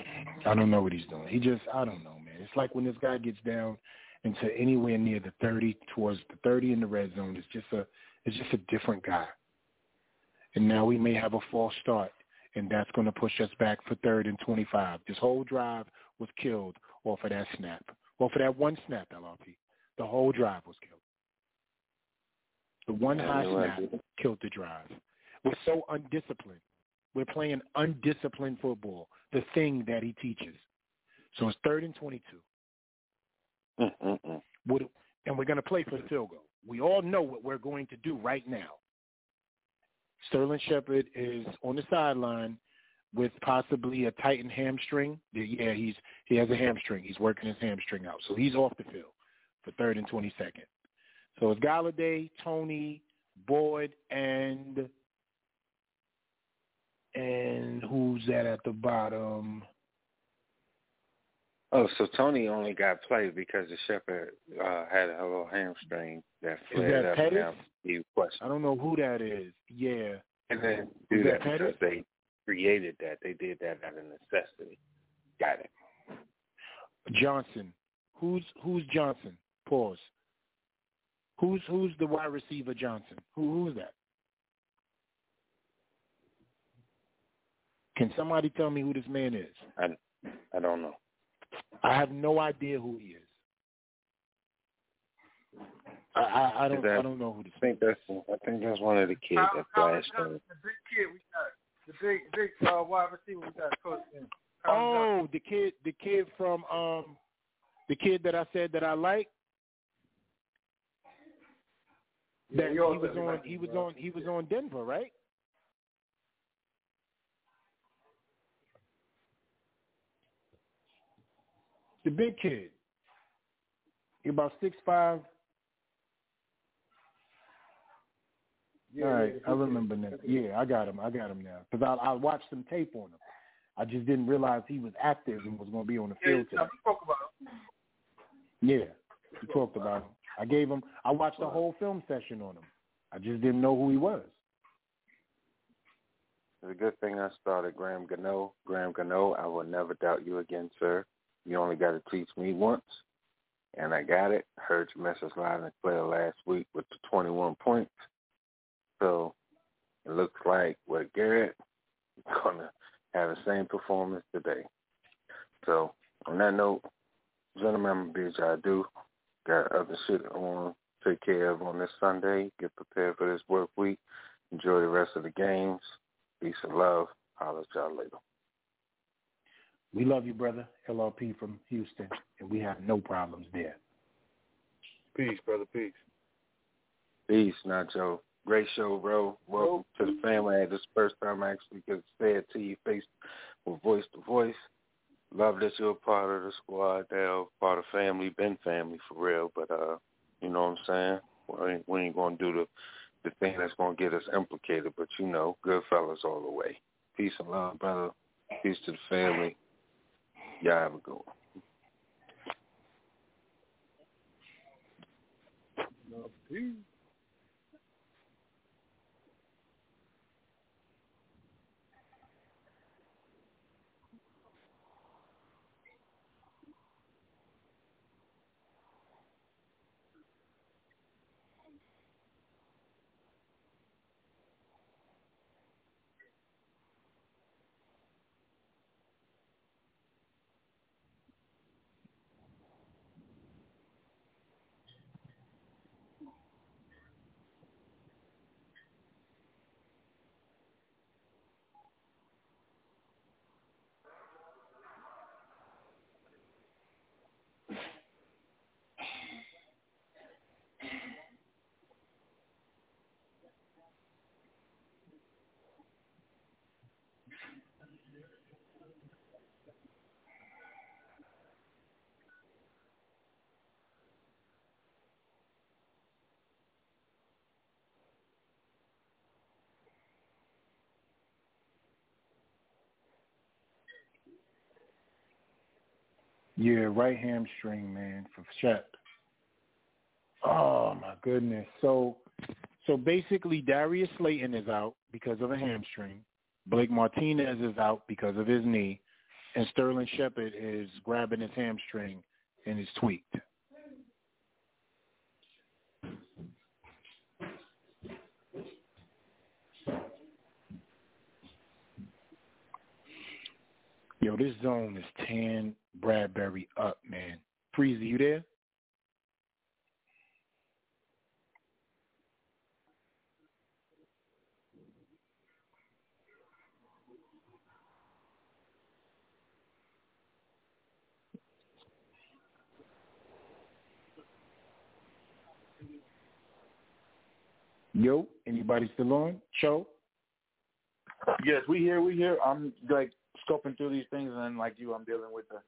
I don't know what he's doing. He just, I don't know, man. It's like when this guy gets down into anywhere near the 30, towards the 30 in the red zone, it's just a, it's just a different guy. And now we may have a false start, and that's going to push us back for third and 25. This whole drive was killed off of that snap, off for that one snap, LRP. The whole drive was killed. The one high snap killed the drive. We're so undisciplined. We're playing undisciplined football, the thing that he teaches. So it's third and 22. Mm-mm-mm. Would, and we're going to play for the field goal. We all know what we're going to do right now. Sterling Shepard is on the sideline with possibly a tightened hamstring. Yeah, he's he has a hamstring. He's working his hamstring out, so he's off the field for third and twenty second. So it's Golladay, Toney, Board, and and who's that at the bottom? Oh, so Toney only got played because the Shepherd uh, had a little hamstring that flared that up. Pettis? Now you question. I don't know who that is. Yeah. And then Is do that that because they created that. They did that out of necessity. Got it. Johnson. Who's who's Johnson? Pause. Who's who's the wide receiver Johnson? Who who's that? Can somebody tell me who this man is? I I don't know. I have no idea who he is. I I, I don't Is that- I don't know who this I think that's I think that's one of the kids that flashed. The big kid we got, the big big uh, wide receiver we got, coach. in. Oh, the kid the kid from um the kid that I said that I like. Yeah, That he was on he was on he was on Denver, right? The big kid. He about six five. Yeah, All yeah, I remember kid. now. Yeah, I got him. I got him now because I I watched some tape on him. I just didn't realize he was active and was going to be on the Yeah, field today. we spoke about him. Yeah, we talked about him. I gave him. I watched the whole film session on him. I just didn't know who he was. It's a good thing I started Graham Gano. Graham Gano, I will never doubt you again, sir. You only got to teach me once, and I got it. Heard your message loud and clear last week with the 21 points. So it looks like with Garrett, going to have the same performance today. So on that note, gentlemen, bitch, I do got other shit I want to take care of on this Sunday. Get prepared for this work week. Enjoy the rest of the games. Peace and love. Holler at y'all later. We love you, brother. LRP from Houston, and we have no problems there. Peace, brother. Peace. Peace, Nacho. Great show, bro. Welcome to the family. This is the first time I actually get to say it to you face with voice to voice. Love that you're a part of the squad now, part of family, been family for real. But uh, you know what I'm saying? We ain't, we ain't gonna do the the thing that's gonna get us implicated, but you know, good fellas all the way. Peace and love, brother. Peace to the family. Y'all have a good one. Peace. Yeah, right hamstring, man, for Shep. Oh my goodness. So So basically, Darius Slayton is out because of a hamstring. Blake Martinez is out because of his knee, and Sterling Shepard is grabbing his hamstring and is tweaked. Yo, this zone is tan Bradberry up, man. Freezy, you there? Yo, anybody still on? Show? Yes, we here. We here. I'm like scoping through these things, and like you, I'm dealing with the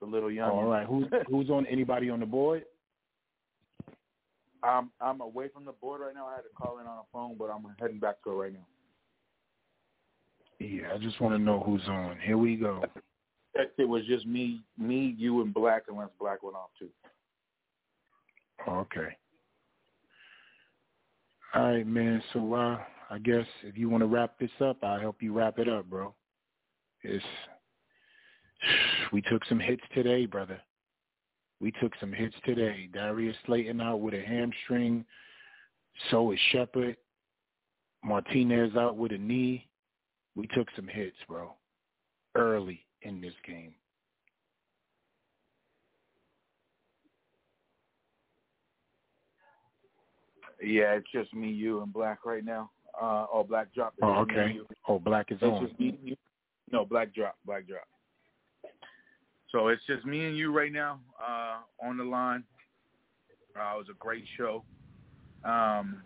the little young. All right. Who's who's on? Anybody on the board? I'm I'm away from the board right now. I had to call in on a phone, but I'm heading back to it right now. Yeah, I just want to know who's on. Here we go. It was just me, me, you, and Black, unless Black went off too. Okay. All right, man. So uh, I guess if you want to wrap this up, I'll help you wrap it up, bro. It's we took some hits today, brother. We took some hits today. Darius Slayton out with a hamstring. So is Shepard. Martinez out with a knee. We took some hits, bro, early in this game. Yeah, it's just me, you, and Black right now. Uh, oh, Black drop. Oh, okay. Oh, Black is it's on. Just me, you. No, Black drop. Black drop. So it's just me and you right now uh, on the line. Uh, it was a great show. Um,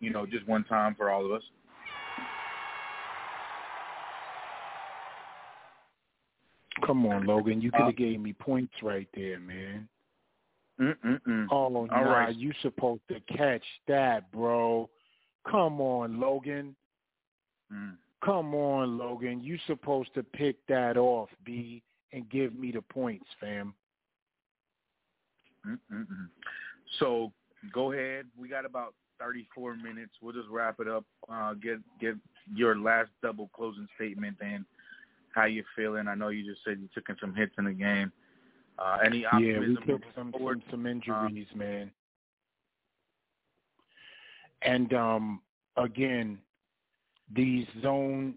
you know, just one time for all of us. Come on, Logan. You could have Uh, gave me points right there, man. Mm-mm-mm. Oh, All nah, right. you supposed to catch that, bro. Come on, Logan. Mm. Come on, Logan. You supposed to pick that off, B, and give me the points, fam. Mm-mm-mm. So go ahead. We got about 34 minutes. We'll just wrap it up. Uh, get get your last double closing statement and how you feeling. I know you just said you took in some hits in the game. Uh, any Yeah, optimism we took some, forward? some some injuries, man. And um again, these zone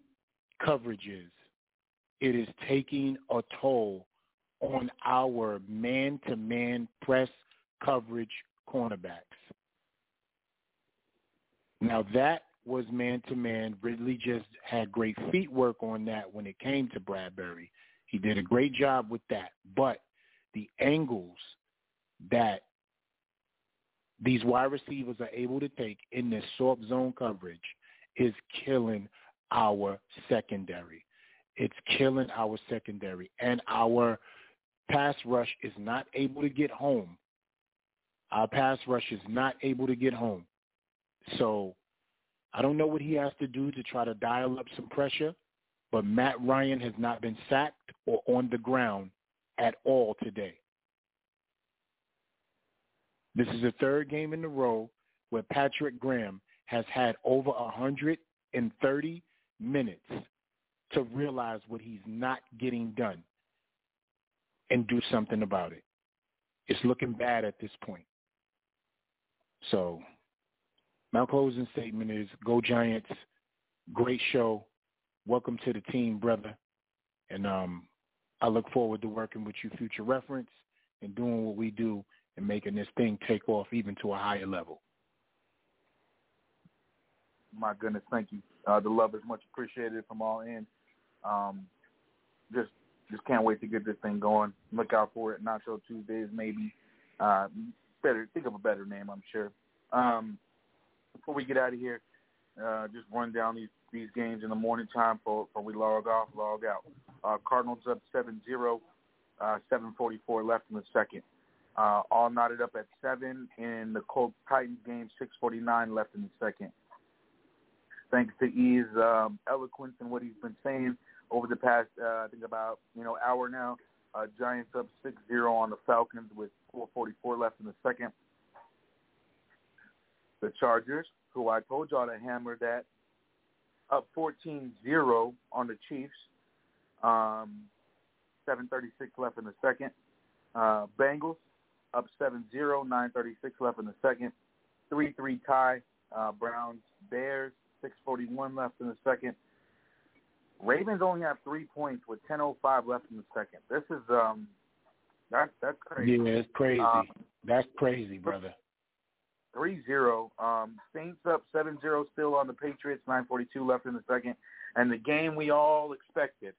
coverages, it is taking a toll on our man-to-man press coverage cornerbacks. Now that was man-to-man. Ridley just had great feet work on that when it came to Bradberry. He did a great job with that. But the angles that these wide receivers are able to take in this soft zone coverage is killing our secondary. It's killing our secondary. And our pass rush is not able to get home. Our pass rush is not able to get home. So I don't know what he has to do to try to dial up some pressure, but Matt Ryan has not been sacked or on the ground at all today. This is the third game in a row where Patrick Graham has had over 130 minutes to realize what he's not getting done and do something about it. It's looking bad at this point. So my closing statement is go Giants. Great show. Welcome to the team, brother. And um, I look forward to working with you, future reference, and doing what we do and making this thing take off even to a higher level. My goodness, thank you. Uh, the love is much appreciated from all ends. Um, just just can't wait to get this thing going. Look out for it. Nacho Tuesdays, maybe. Uh, better think of a better name, I'm sure. Um, before we get out of here, uh, just run down these these games in the morning time for for we log off, log out. Uh, Cardinals up 7-0, uh, 7:44 left in the second. Uh, all knotted up at seven in the Colts Titans game, 6:49 left in the second. Thanks to E's um, eloquence and what he's been saying over the past, uh, I think about you know hour now. Uh, Giants up 6-0 on the Falcons with 4:44 left in the second. The Chargers who I told y'all to hammer that, up 14-0 on the Chiefs. Um, 7:36 left in the second. Uh, Bengals up 7-0, 9:36 left in the second. 3-3 tie. Uh, Browns Bears 6:41 left in the second. Ravens only have three points with 10:05 left in the second. This is um, that's that's crazy. Yeah, it's crazy. Um, That's crazy, brother. 3-0. Um, Saints up 7-0 still on the Patriots. 9:42 left in the second, and the game we all expected.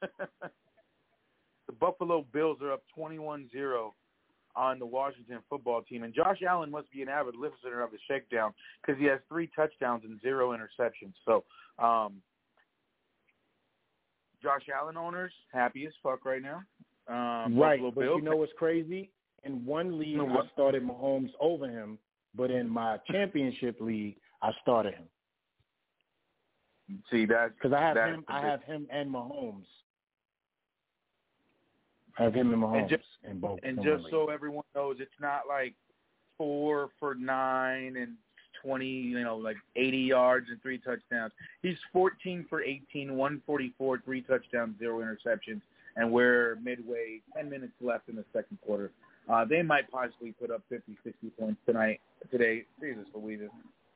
the Buffalo Bills are up 21-0 on the Washington football team, and Josh Allen must be an avid listener of the Shakedown because he has three touchdowns and zero interceptions. So, um, Josh Allen owners happy as fuck right now. Um, right, Buffalo but Bills, you know what's crazy? In one league, No, I started Mahomes over him, but in my championship league, I started him See that's because I have him. I have him and Mahomes. I have him and Mahomes And just, in both. and just one so league. everyone knows, it's not like four for nine and twenty, you know, like eighty yards and three touchdowns. He's fourteen for 18, 144, three touchdowns, zero interceptions, and we're midway, ten minutes left in the second quarter. Uh, they might possibly put up 50, 60 points tonight, today. Jesus Louise.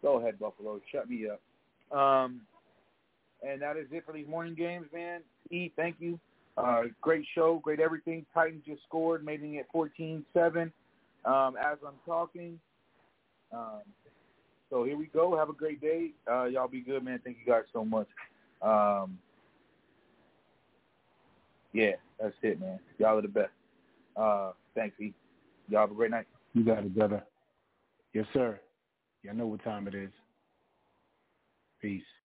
Go ahead, Buffalo. Shut me up. Um, and that is it for these morning games, man. E, thank you. Uh, great show, great everything. Titans just scored, making it 14-7 um, as I'm talking. Um, so here we go. Have a great day. Uh, y'all be good, man. Thank you guys so much. Um, yeah, that's it, man. Y'all are the best. Uh, thanks, E. Y'all have a great night. You got it, brother. Yes, sir. Y'all know what time it is. Peace.